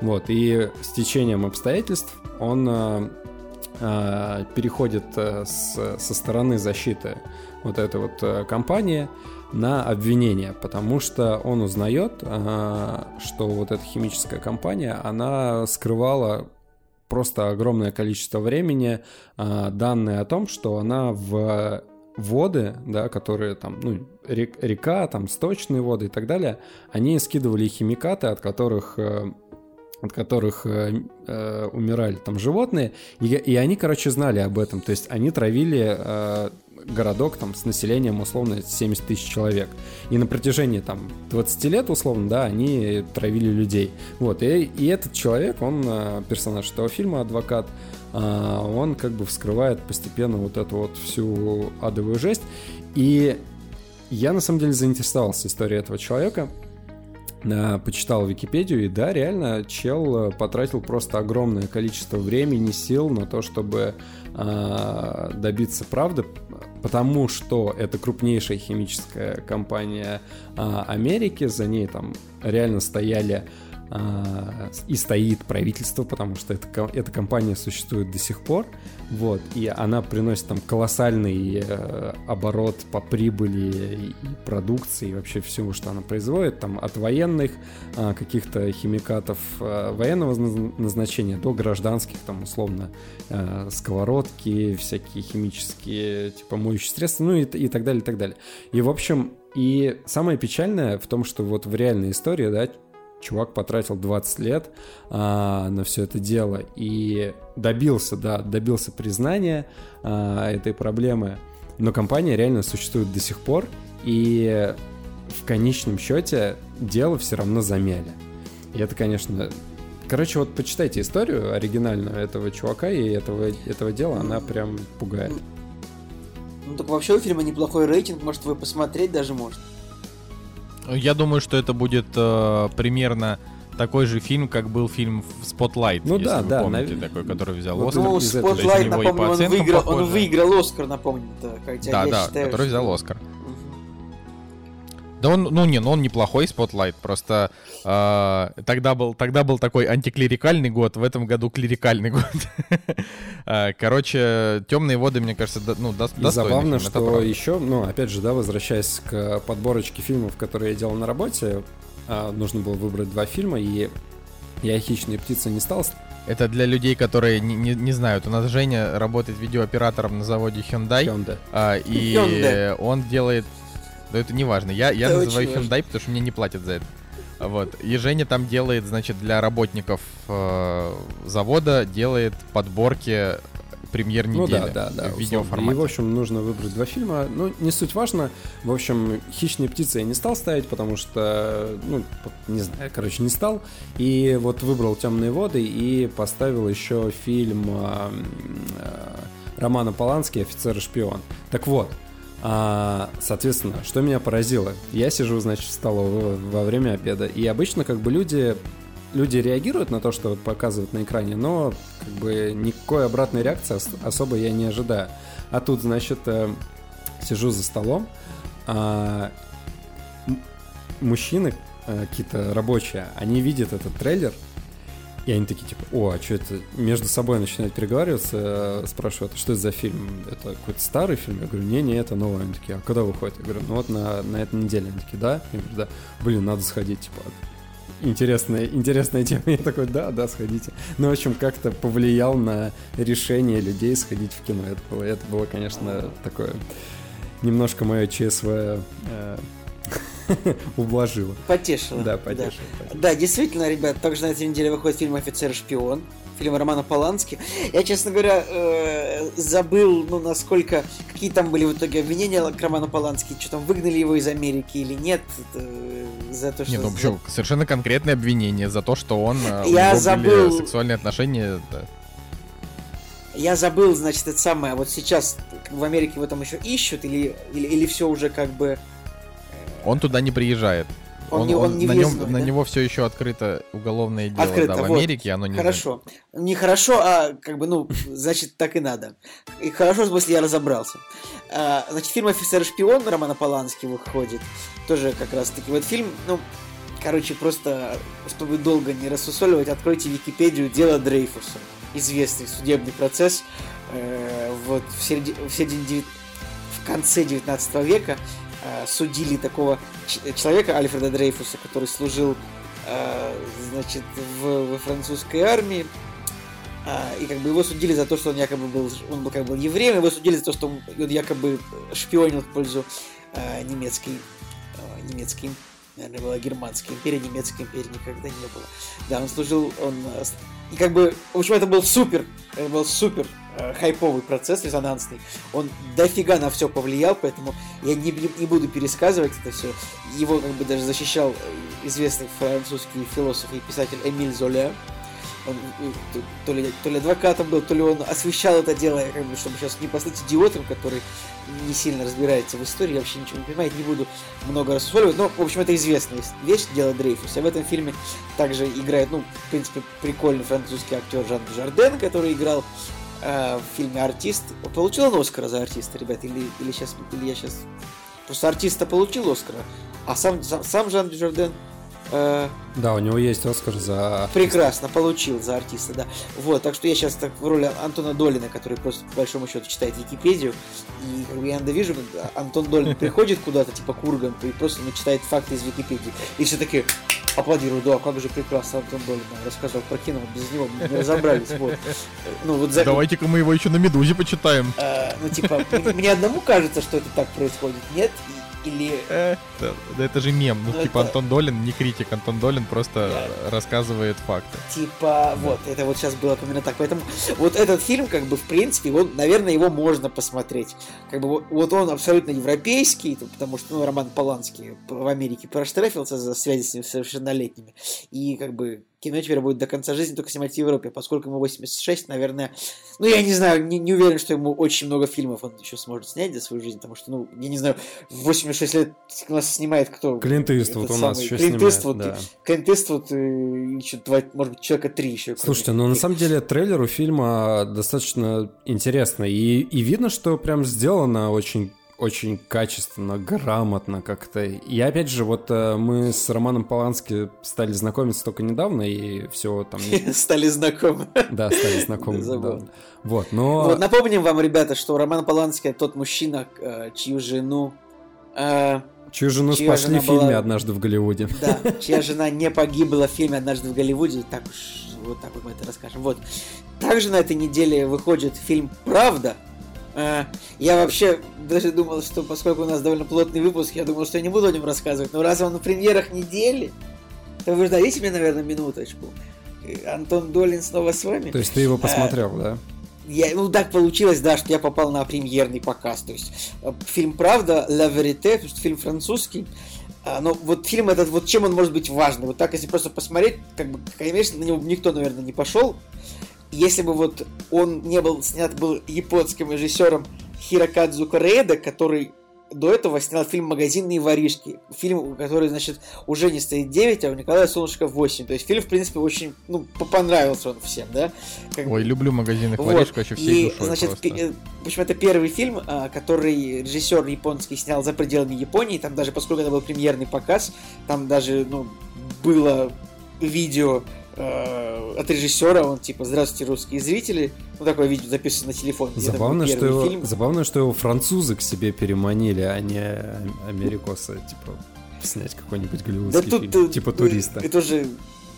Вот, и с течением обстоятельств он переходит с, со стороны защиты вот этой вот э, компании на обвинение, потому что он узнает, э, что вот эта химическая компания, она скрывала просто огромное количество времени э, данные о том, что она в воды, да, которые там, ну, река, там, сточные воды и так далее, они скидывали химикаты, от которых от которых э, э, умирали там животные, и, и они, короче, знали об этом, то есть они травили э, городок там с населением условно 70 тысяч человек. И на протяжении там 20 лет условно, да, они травили людей. Вот, и, и этот человек, он э, персонаж этого фильма, адвокат, э, он как бы вскрывает постепенно вот эту вот всю адовую жесть. И я на самом деле заинтересовался историей этого человека, э, почитал Википедию, и да, реально, чел потратил просто огромное количество времени, сил на то, чтобы добиться правды, потому что это крупнейшая химическая компания а, Америки, за ней там реально стояли и стоит правительство, потому что эта, эта компания существует до сих пор, вот, и она приносит там колоссальный э, оборот по прибыли и продукции, и вообще всего, что она производит, там от военных э, каких-то химикатов э, военного назначения до гражданских, там условно э, сковородки, всякие химические, типа моющие средства, ну и, и так далее, и так далее. И в общем, и самое печальное в том, что вот в реальной истории, да, чувак потратил 20 лет а, на все это дело и добился, да, добился признания а, этой проблемы, но компания реально существует до сих пор, и в конечном счете дело все равно замяли. И это, конечно... Короче, вот почитайте историю оригинальную этого чувака и этого, этого дела, она прям пугает. Ну так вообще у фильма неплохой рейтинг, может вы посмотреть даже может. Я думаю, что это будет э, примерно такой же фильм, как был фильм Spotlight. Ну да, да. Помните, нав... такой, который взял Оскар. Ну, Spotlight, напомню, он выиграл, он выиграл Оскар, напомню. Хотя да, да, считаю, который взял Оскар. Да он, ну не, ну он неплохой Spotlight, просто э, тогда, был, тогда был такой антиклерикальный год, в этом году клерикальный год. А, короче, темные воды, мне кажется, ну, до, И забавно, фильм, что еще, ну, опять же, да, возвращаясь к подборочке фильмов, которые я делал на работе, э, нужно было выбрать два фильма, и я «Хищные птицы» не стал Это для людей, которые не, не, не знают. У нас Женя работает видеооператором на заводе Hyundai. Hyundai. а, и Hyundai. он делает... Да это не важно. Я, я Это называю Hyundai, потому что мне не платят за это. Вот. И Женя там делает, значит, для работников э, завода делает подборки премьер Ну недели да, да, да. в условно. И, видеоформате. в общем, нужно выбрать два фильма. Ну, не суть важно. В общем, «Хищные птицы» я не стал ставить, потому что, ну, не знаю, короче, не стал. И вот выбрал «Темные воды» и поставил еще фильм м, а, Романа Полански «Офицер и шпион». Так вот, а, соответственно, что меня поразило? Я сижу, значит, в столовой во время обеда, и обычно как бы люди люди реагируют на то, что показывают на экране, но как бы никакой обратной реакции ос- особо я не ожидаю. А тут, значит, э, сижу за столом, а, мужчины э, какие-то рабочие, они видят этот трейлер, и они такие, типа, о, а что это? Между собой начинают переговариваться, э, спрашивают, а что это за фильм? Это какой-то старый фильм? Я говорю, не-не, это новый. Они такие, а когда выходит? Я говорю, ну вот на, на этой неделе. Они такие, да? Я говорю, да. Блин, надо сходить, типа, интересная, интересная тема. Я такой, да, да, сходите. Ну, в общем, как-то повлиял на решение людей сходить в кино. Это было, это было конечно, такое немножко мое ЧСВ э, ублажило. Потешило. Да, потешил. потешил. Да, действительно, ребят, также на этой неделе выходит фильм «Офицер и шпион», фильм Романа Полански. Я, честно говоря, э, забыл, ну, насколько, какие там были в итоге обвинения к Роману Полански, что там, выгнали его из Америки или нет, э, за то, что... Не, ну вообще совершенно конкретное обвинение за то, что он э, Я забыл. сексуальные отношения. да. Я забыл, значит, это самое, вот сейчас в Америке его там еще ищут, или, или, или все уже как бы... Он туда не приезжает. Он не- он не на, нем, въездной, на да? него все еще открыто уголовное дело Открыто, да, в вот. Америке, оно не Хорошо. Не хорошо, а как бы, ну, значит, так и надо. И хорошо, в смысле, я разобрался. А, значит, фильм «Офицер шпион» Романа Полански выходит. Тоже как раз таки. Вот фильм, ну, короче, просто, чтобы долго не рассусоливать, откройте Википедию «Дело Дрейфуса». Известный судебный процесс. э, вот в, середи- в середине в конце 19 века судили такого человека, Альфреда Дрейфуса, который служил э, значит, в, во французской армии. А, и как бы его судили за то, что он якобы был, он был как бы евреем, его судили за то, что он, он якобы шпионил в пользу э, немецкой, э, немецкой, наверное, была германская империя, немецкой империи никогда не было. Да, он служил, он, э, и как бы, в общем, это был супер, это был супер э, хайповый процесс, резонансный. Он дофига на все повлиял, поэтому я не, не- буду пересказывать это все. Его как бы даже защищал э, известный французский философ и писатель Эмиль Золя. Он э, то ли, то ли адвокатом был, то ли он освещал это дело, как бы, чтобы сейчас не послать идиотом, который не сильно разбирается в истории, вообще ничего не понимает, не буду много рассусоливать. Но, в общем, это известная вещь, дело Дрейфуса. В этом фильме также играет, ну, в принципе, прикольный французский актер Жан Жарден, который играл э, в фильме «Артист». Получил он Оскара за «Артиста», ребят? Или, или, сейчас, или я сейчас... Просто «Артиста» получил Оскара, а сам, сам, сам Жан Жарден э, Да, у него есть Оскар за... прекрасно получил за артиста, да. Вот, так что я сейчас так в роли Антона Долина, который просто по большому счету читает Википедию, и я иногда вижу, Антон Долин приходит куда-то, типа к Урганту, и просто ну, читает факты из Википедии. И все таки аплодируют, да, как же прекрасно Антон Долин рассказал про кино, без него мы не разобрались, вот. Ну, вот за... Давайте-ка мы его еще на Медузе почитаем. э, ну, типа, мне- мне одному кажется, что это так происходит, нет? И- Или Э, да, да это же мем. Ну, Ну, типа, это- Антон Долин не критик, Антон Долин просто рассказывает факты. Типа, вот, это вот сейчас было именно так. Поэтому вот этот фильм, как бы, в принципе, его, наверное, его можно посмотреть. Как бы, вот, вот он абсолютно европейский, то- потому что, ну, Роман Поланский в Америке проштрафился за связи с несовершеннолетними. И, как бы, кино теперь будет до конца жизни только снимать в Европе. Поскольку ему 86, наверное, ну, я не знаю, не, не уверен, что ему очень много фильмов он еще сможет снять за свою жизнь, потому что, ну, я не знаю, в 86 лет у нас снимает кто? Клинт Иствуд у нас самый еще Клинт Иствуд, да. Клинт Иствуд, э, и еще два, может быть, человека три еще. Слушайте, ну на самом деле трейлер у фильма достаточно интересный. И, и видно, что прям сделано очень очень качественно, грамотно как-то. И опять же, вот э, мы с Романом Полански стали знакомиться только недавно, и все там... стали знакомы. Да, стали знакомы. Забавно. Вот, но... Вот, напомним вам, ребята, что Роман Поланский тот мужчина, э, чью жену э, Чью жену чья спасли в фильме была- «Однажды в Голливуде». Да, чья жена не погибла в фильме «Однажды в Голливуде». Так уж, вот так вот мы это расскажем. Вот. Также на этой неделе выходит фильм «Правда». Э, Я вообще даже думал, что поскольку у нас довольно плотный выпуск, я думал, что я не буду о нем рассказывать. Но раз он на премьерах недели, то вы же дадите мне, наверное, минуточку. Антон Долин снова с вами. То есть ты его посмотрел, да? Я, ну, так получилось, да, что я попал на премьерный показ. То есть э, фильм «Правда», «La Vérité», потому что фильм французский. А, но вот фильм этот, вот чем он может быть важный? Вот так, если просто посмотреть, как бы, конечно, на него никто, наверное, не пошел. Если бы вот он не был снят был японским режиссером Хирокадзу Корееда, который до этого снял фильм «Магазинные воришки». Фильм, который, значит, уже не стоит 9, а у Николая Солнышко 8. То есть фильм, в принципе, очень, ну, понравился он всем, да? Как Ой, люблю магазинных вот. воришек вообще всей И, душой значит, просто. в общем, это первый фильм, а, который режиссер японский снял за пределами Японии. Там даже, поскольку это был премьерный показ, там даже, ну, было видео э, от режиссера, он типа «Здравствуйте, русские зрители». Ну, такое видео записано на телефон. Забавно, что его, фильм. забавно, что его французы к себе переманили, а не ам- америкосы, типа, снять какой-нибудь Да голливудский тут фильм, типа туриста. Это уже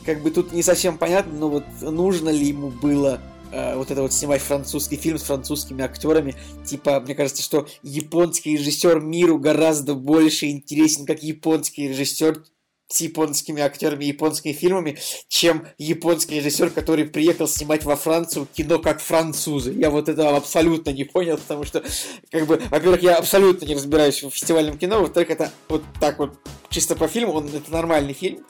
как бы тут не совсем понятно, но вот нужно ли ему было э, вот это вот снимать французский фильм с французскими актерами. Типа, мне кажется, что японский режиссер миру гораздо больше интересен, как японский режиссер с японскими актерами японскими фильмами, чем японский режиссер, который приехал снимать во Францию кино как французы. Я вот этого абсолютно не понял, потому что, как бы, во-первых, я абсолютно не разбираюсь в фестивальном кино, во-вторых, это вот так вот чисто по фильму, он это нормальный фильм,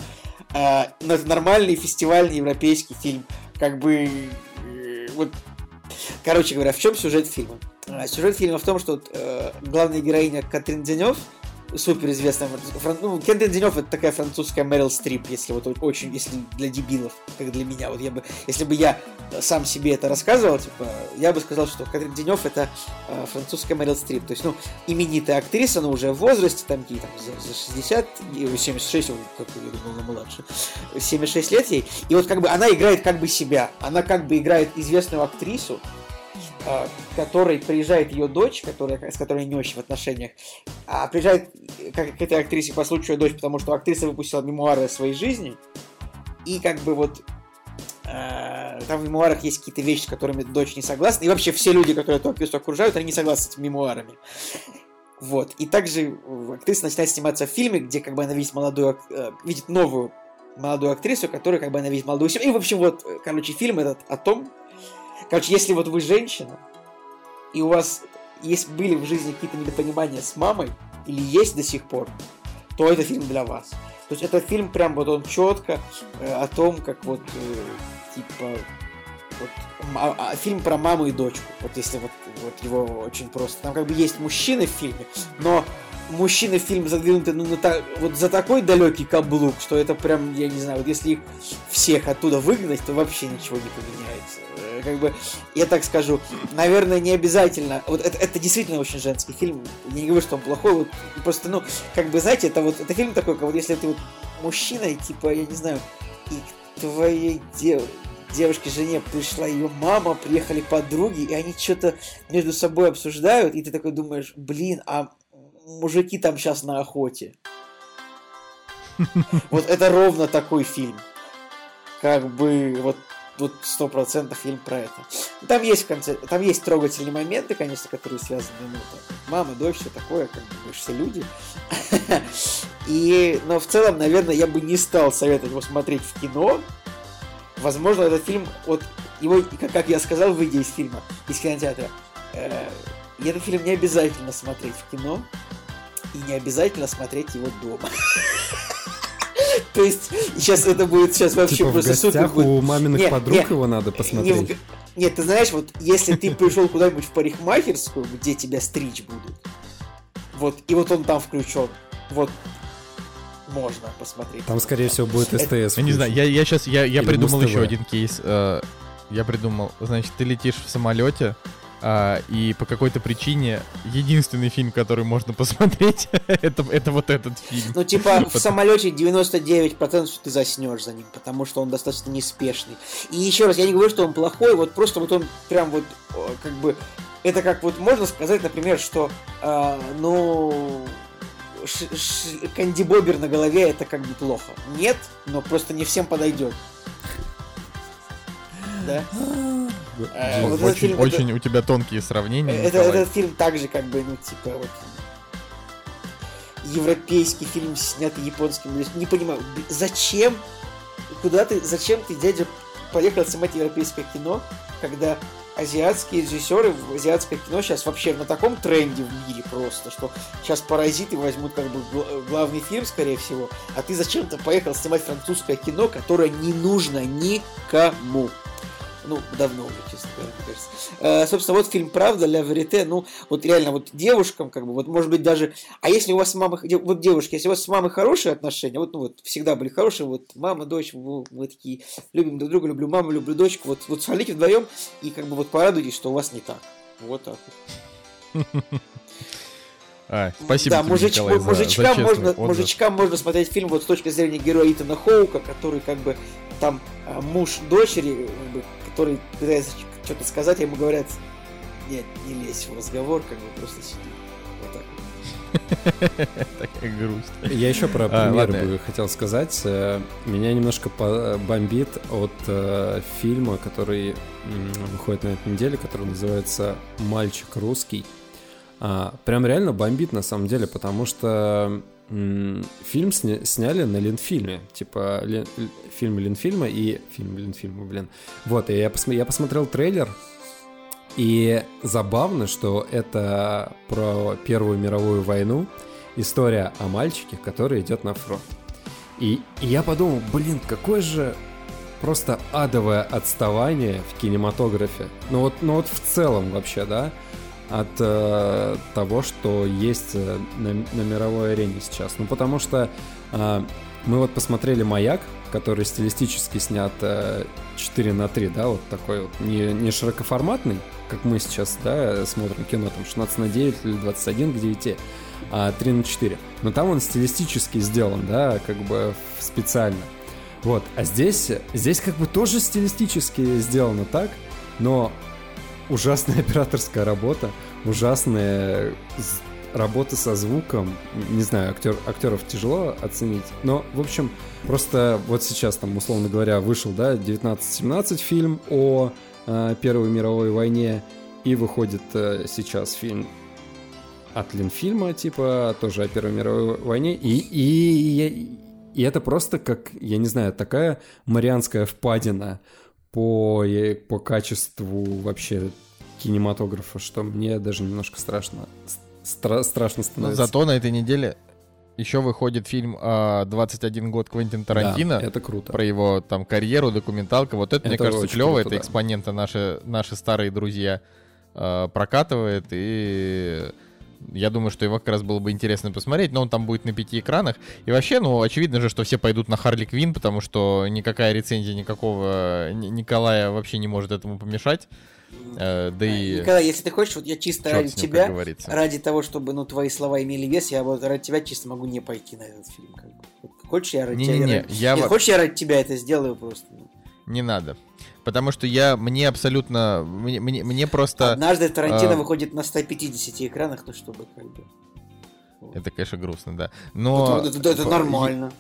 а, но это нормальный фестивальный европейский фильм. Как бы э, вот Короче говоря, в чем сюжет фильма? А, Сюжет фильма в том, что э, главная героиня Катрин Денев, суперизвестная, фран... ну, Катрин Денев это такая французская Мэрил Стрип, если вот очень, если для дебилов, как для меня, вот я бы, если бы я сам себе это рассказывал, типа, я бы сказал, что Катрин Денев это э, французская Мэрил Стрип, то есть, ну, именитая актриса, но уже в возрасте, там, ей там за, за 60, и 76, ой, как я думал, она младше, 76 лет ей, и вот как бы она играет как бы себя, она как бы играет известную актрису, а, к которой приезжает ее дочь, которая, с которой не очень в отношениях, а приезжает как, к этой актрисе по случаю дочь, потому что актриса выпустила мемуары о своей жизни, и как бы вот э, там в мемуарах есть какие-то вещи, с которыми дочь не согласна, и вообще все люди, которые эту актрису окружают, они не согласны с этими мемуарами. Вот. И также э, актриса начинает сниматься в фильме, где как бы она видит молодую, э, видит новую молодую актрису, которая как бы она видит молодую семью. И, в общем, вот, э, короче, фильм этот о том, короче, если вот вы женщина, и у вас есть, были в жизни какие-то недопонимания с мамой, или есть до сих пор, то это фильм для вас. То есть это фильм прям вот он четко э, о том, как вот э, типа вот, а- а, фильм про маму и дочку. Вот если вот, вот его очень просто. Там как бы есть мужчины в фильме, но мужчины в фильм задвинуты ну, на та- вот за такой далекий каблук, что это прям, я не знаю, вот если их всех оттуда выгнать, то вообще ничего не поменяется. Как бы, я так скажу, наверное, не обязательно. Вот это, это действительно очень женский фильм. Я не говорю, что он плохой, вот просто, ну, как бы, знаете, это вот это фильм такой, как вот если ты вот мужчина, и типа, я не знаю, и к твоей дев- девушке, жене пришла ее мама, приехали подруги, и они что-то между собой обсуждают, и ты такой думаешь, блин, а мужики там сейчас на охоте. Вот это ровно такой фильм. Как бы вот вот сто процентов фильм про это. Там есть в конце, там есть трогательные моменты, конечно, которые связаны, ну, там, мама, дочь, все такое, как бы все люди. И, но в целом, наверное, я бы не стал советовать его смотреть в кино. Возможно, этот фильм, вот его, как, я сказал, выйдя из фильма, из кинотеатра, э, этот фильм не обязательно смотреть в кино, и не обязательно смотреть его дома. То есть, сейчас это будет сейчас вообще Типа в просто супер гостях будет у маминых Не, подруг не, его надо не в посмотреть. г- Нет, ты знаешь, вот если ты пришел куда-нибудь в парикмахерскую, где тебя стричь будут, вот, и вот он там включен, вот, можно посмотреть. Там, скорее всего, будет Это- СТС. Я не знаю, я, я сейчас, я, я Или придумал еще один кейс. э, я придумал, значит, ты летишь в самолете, а, и по какой-то причине единственный фильм, который можно посмотреть, это, это вот этот фильм. Ну, типа, в самолете 99% что ты заснешь за ним, потому что он достаточно неспешный. И еще раз, я не говорю, что он плохой, вот просто вот он прям вот, как бы, это как вот можно сказать, например, что, а, ну, ш- ш- Кэнди Бобер на голове это как бы плохо. Нет, но просто не всем подойдет. Да? Э, вот очень, фильм, очень у тебя тонкие сравнения. Это, Николай. этот фильм также как бы, ну, типа, вот европейский фильм, снятый японским. Не понимаю, зачем, куда ты, зачем ты, дядя, поехал снимать европейское кино, когда азиатские режиссеры в азиатское кино сейчас вообще на таком тренде в мире просто, что сейчас паразиты возьмут как бы гла- главный фильм, скорее всего, а ты зачем-то поехал снимать французское кино, которое не нужно никому. Ну, давно уже, честно говоря, мне кажется. Э, собственно, вот фильм «Правда» для Верите. Ну, вот реально, вот девушкам, как бы, вот, может быть, даже... А если у вас с мамой... Вот, девушки, если у вас с мамой хорошие отношения, вот, ну, вот, всегда были хорошие, вот, мама, дочь, вы, мы такие, любим друг друга, люблю маму, люблю дочку, вот, вот свалите вдвоем и, как бы, вот, порадуйтесь, что у вас не так. Вот так вот. А, спасибо да, тебе, мужич- Николай, за- за мужичкам, честный можно, отзыв. мужичкам можно смотреть фильм вот с точки зрения героя Итана Хоука, который как бы там а, муж дочери, как бы, который пытается что-то сказать, а ему говорят, нет, не лезь в разговор, как бы просто сиди. Вот так. Такая грусть. Я еще про А, примеры ладно. бы хотел сказать. Э, Меня немножко по- бомбит от э, фильма, который выходит на этой неделе, который называется «Мальчик русский». А, Прям реально бомбит на самом деле, потому что фильм сня- сняли на Ленфильме. Типа Лен- л- фильм Ленфильма и... Фильм Ленфильма, блин. Вот, и я, посмо- я посмотрел трейлер, и забавно, что это про Первую мировую войну, история о мальчике, который идет на фронт. И, и я подумал, блин, какое же просто адовое отставание в кинематографе. Ну вот, ну вот в целом вообще, да, от э, того, что есть э, на, на мировой арене сейчас. Ну потому что э, мы вот посмотрели «Маяк», который стилистически снят э, 4 на 3, да, вот такой вот, не, не широкоформатный, как мы сейчас, да, смотрим кино, там 16 на 9 или 21 к 9, а 3 на 4. Но там он стилистически сделан, да, как бы специально. Вот, а здесь, здесь как бы тоже стилистически сделано так, но ужасная операторская работа, ужасная работа со звуком. Не знаю, актер, актеров тяжело оценить. Но, в общем, просто вот сейчас там, условно говоря, вышел, да, 1917 фильм о э, Первой мировой войне, и выходит э, сейчас фильм от Ленфильма, типа, тоже о Первой мировой войне, и, и, и, и это просто как, я не знаю, такая марианская впадина по, э, по качеству вообще кинематографа, что мне даже немножко страшно, стра- страшно Но становится. зато на этой неделе еще выходит фильм а, «21 год Квентин Да, Тарантино». это круто. Про его там карьеру, документалка. Вот это, мне Это кажется, очень клево. круто, это да. экспоненты наши, наши старые друзья э, прокатывает. И я думаю, что его как раз было бы интересно посмотреть. Но он там будет на пяти экранах. И вообще, ну, очевидно же, что все пойдут на Харли Квин, потому что никакая рецензия никакого Ни- Николая вообще не может этому помешать. Э, да и... Николай, если ты хочешь, вот я чисто чёрт ради ним, тебя, ради того, чтобы, ну, твои слова имели вес, я вот ради тебя чисто могу не пойти на этот фильм, как бы. Хочешь, я ради тебя... Не-не-не, ради- я Нет, хочешь, я ради тебя это сделаю просто? ну. Не надо. Потому что я, мне абсолютно, мне, мне, мне просто... Однажды Тарантино а- выходит на 150 экранах, ну, чтобы, как бы... Это, конечно, грустно, да. Но... это, это- это нормально.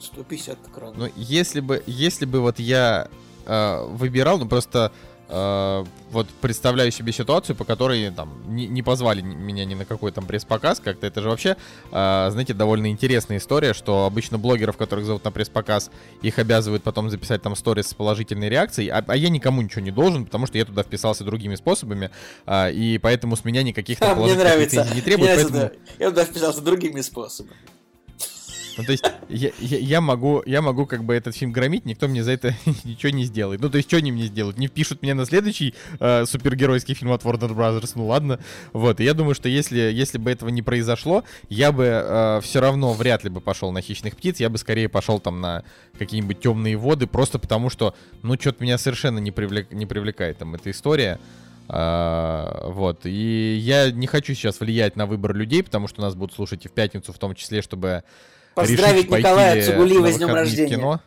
150 экранов. Ну, если бы, если бы вот я э, выбирал, ну просто э, вот представляю себе ситуацию, по которой там не, не позвали меня ни на какой там пресс-показ, как-то это же вообще, э, знаете, довольно интересная история, что обычно блогеров, которых зовут на пресс-показ, их обязывают потом записать там сторис с положительной реакцией, а, а я никому ничего не должен, потому что я туда вписался другими способами, а, и поэтому с меня никаких там А, мне положительных нравится. не требуют, поэтому... Я туда вписался другими способами. Ну, то есть, я, я, я могу, я могу как бы этот фильм громить, никто мне за это ничего не сделает. Ну, то есть, что они мне сделают? Не впишут меня на следующий э, супергеройский фильм от Warner Brothers, ну ладно. Вот, и я думаю, что если, если бы этого не произошло, я бы все равно вряд ли бы пошел на «Хищных птиц», я бы скорее пошел там на какие-нибудь темные воды, просто потому что, ну, что-то меня совершенно не, привлек, не привлекает там эта история. А, вот. И я не хочу сейчас влиять на выбор людей, потому что нас будут слушать и в пятницу в том числе, чтобы Поздравить Николая ли Цугулиева на с днем рождения. кино.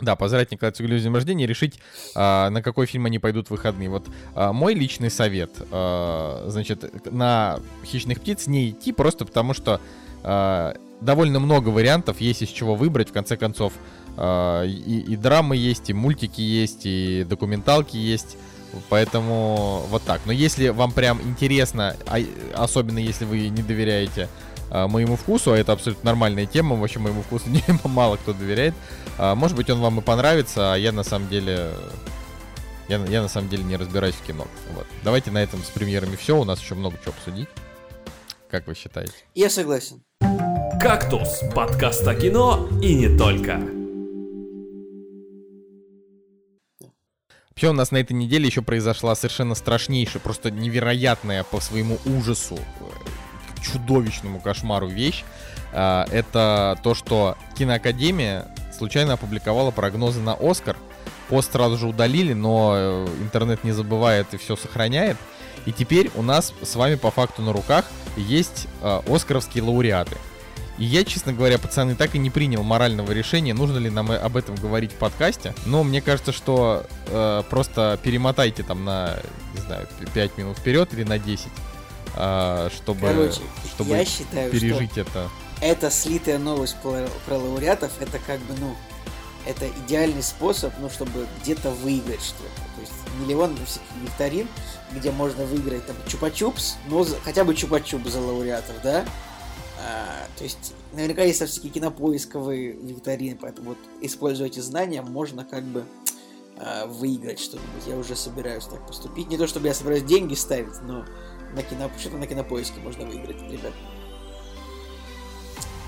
Да, поздравить Николая Цугулева с днем рождения и решить, а, на какой фильм они пойдут в выходные. Вот а, мой личный совет, а, значит, на «Хищных птиц» не идти, просто потому что довольно много вариантов, есть из чего выбрать, в конце концов. И, и драмы есть, и мультики есть, и документалки есть. Поэтому вот так. Но если вам прям интересно, особенно если вы не доверяете моему вкусу, а это абсолютно нормальная тема, вообще моему вкусу не, мало кто доверяет. А, может быть, он вам и понравится, а я на самом деле... Я, я на самом деле не разбираюсь в кино. Вот. Давайте на этом с премьерами все. У нас еще много чего обсудить. Как вы считаете? Я согласен. «Кактус» — подкаст о кино и не только. Вообще у нас на этой неделе еще произошла совершенно страшнейшая, просто невероятная по своему ужасу, э, чудовищному кошмару вещь. А, Это то, что Киноакадемия случайно опубликовала прогнозы на Оскар. Пост сразу же удалили, но э, интернет не забывает и все сохраняет. И теперь у нас с вами по факту на руках есть э, оскаровские лауреаты. И я, честно говоря, пацаны, так и не принял морального решения, нужно ли нам э, об этом говорить в подкасте. Но мне кажется, что э, просто перемотайте там на, не знаю, 5 минут вперед или на 10, э, чтобы, Короче, чтобы я считаю, пережить что это. эта слитая новость про, лауреатов, это как бы, ну, это идеальный способ, ну, чтобы где-то выиграть что-то. То есть миллион всяких викторин, где можно выиграть там чупа-чупс, ну, за- хотя бы чупа-чупс за лауреатов, да? А, то есть наверняка есть всякие кинопоисковые викторины, поэтому вот используя эти знания, можно как бы а, выиграть что-нибудь. Я уже собираюсь так поступить. Не то чтобы я собираюсь деньги ставить, но на кино, что-то на кинопоиске можно выиграть, ребят.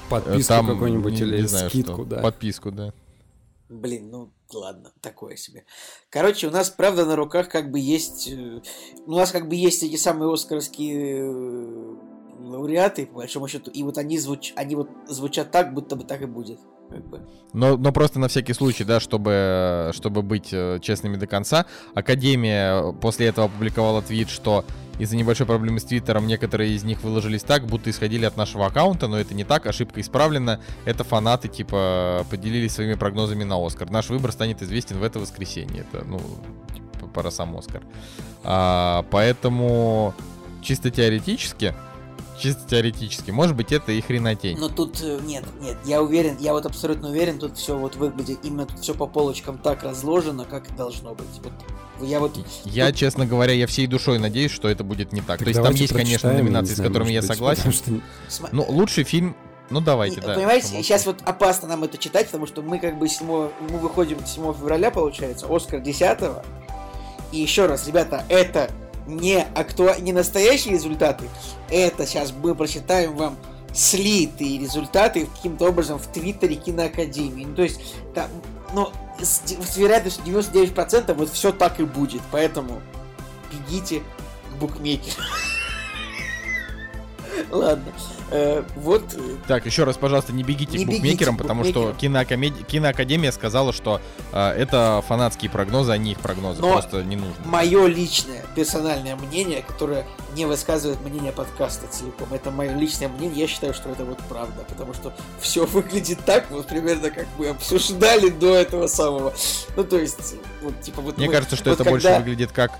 Подписку Там, какую-нибудь не- или не знаю, скидку, что. да. Подписку, да. Блин, ну ладно, такое себе. Короче, у нас, правда, на руках как бы есть... э, У нас как бы есть эти самые оскаровские э, лауреаты, по большому счету, и вот они, звуч... они вот звучат так, будто бы так и будет. Но, но просто на всякий случай, да, чтобы, чтобы быть э, честными до конца, Академия после этого опубликовала твит, что из-за небольшой проблемы с Твиттером некоторые из них выложились так, будто исходили от нашего аккаунта, но это не так, ошибка исправлена. Это фанаты, типа, поделились своими прогнозами на Оскар. Наш выбор станет известен в это воскресенье. Это, ну, типа, пора сам Оскар. А, поэтому чисто теоретически, чисто теоретически, может быть, это и хренотень. Но тут э, нет, нет, я уверен, я вот абсолютно уверен, тут все вот выглядит, именно тут все по полочкам так разложено, как и должно быть. Вот я вот Я, честно говоря, я всей душой надеюсь, что это будет не так. Так То есть там есть, конечно, номинации, с знаю, которыми я быть, согласен. что см- Ну, лучший фильм, ну давайте, Не, да. Понимаете, Само сейчас вот опасно нам это читать, потому что мы как бы 7, мы выходим 7 февраля, получается, Оскар 10 И еще раз, ребята, это не, актуа... не настоящие результаты, это сейчас мы прочитаем вам слитые результаты каким-то образом в Твиттере Киноакадемии. Ну, то есть, там, ну, с, с вероятностью 99% вот все так и будет. Поэтому бегите к букмекеру. Ладно. Э, Вот э, Так, еще раз, пожалуйста, не бегите Не к бегите букмекерам, к потому букмекерам. что киноакадемия, киноакадемия сказала, что э, это фанатские прогнозы, а не их прогнозы. Но- Просто не нужно. мое личное персональное мнение, которое не высказывает мнение подкаста целиком. Это мое личное мнение. Я считаю, что это вот правда, потому что все выглядит так, вот примерно как мы обсуждали до этого самого. Ну, то есть, вот типа вот Мне мы- кажется, что вот это больше когда- выглядит как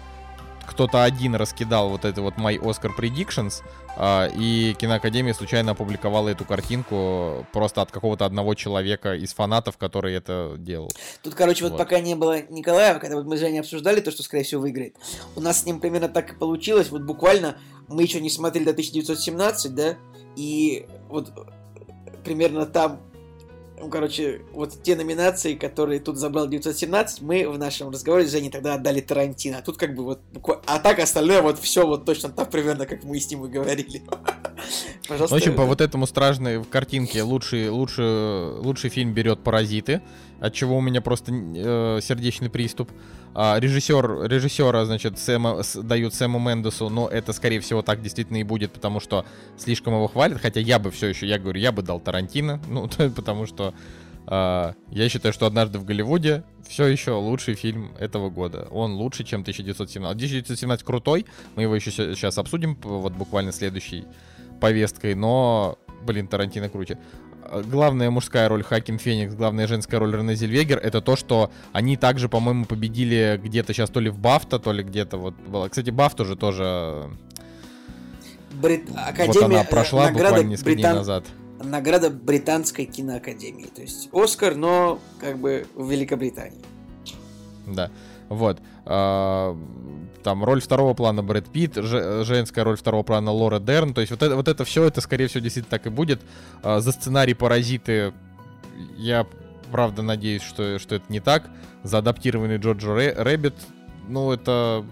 кто-то один раскидал вот это вот My Oscar Predictions, а, и киноакадемия случайно опубликовала эту картинку просто от какого-то одного человека из фанатов, который это делал. Тут, короче, вот, Вот. пока не было Николая, когда вот мы с Женей обсуждали то, что, скорее всего, выиграет, у нас с ним примерно так и получилось. Вот буквально мы еще не смотрели до 1917, да, и вот примерно там, ну, короче, вот те номинации, которые тут забрал 917, мы в нашем разговоре с Женей тогда отдали Тарантино. А тут как бы вот А так остальное вот все вот точно так примерно, как мы с ним и говорили. Пожалуйста. В общем, по вот этому страшной картинке лучший, лучший, лучший фильм берет «Паразиты», от чего у меня просто э, сердечный приступ. А, режиссер, режиссера, значит, Сэма, с- дают Сэму Мендесу, но это, скорее всего, так действительно и будет, потому что слишком его хвалят, хотя я бы все еще, я говорю, я бы дал Тарантино, ну, потому что а, я считаю, что «Однажды в Голливуде» все еще лучший фильм этого года. Он лучше, чем 1917. 1917 крутой, мы его еще сейчас обсудим, вот буквально следующий повесткой, но, блин, Тарантино круче. Э, главная мужская роль Хакин Феникс, главная женская роль Рене Зельвегер, это то, что они также, по-моему, победили где-то сейчас то ли в Бафта, то ли где-то вот было. Кстати, Бафта уже тоже... Брит... Академия, вот она прошла награда буквально несколько Британ- дней назад. Награда британской киноакадемии. То есть Оскар, но как бы в Великобритании. Да. Вот. Там роль второго плана Брэд Питт, же- женская роль второго плана Лора Дерн. То есть вот это, вот это все, это скорее всего действительно так и будет. А, За сценарий «Паразиты» я правда надеюсь, что, что это не так. За адаптированный Jojo Ra- Rabbit ну, это...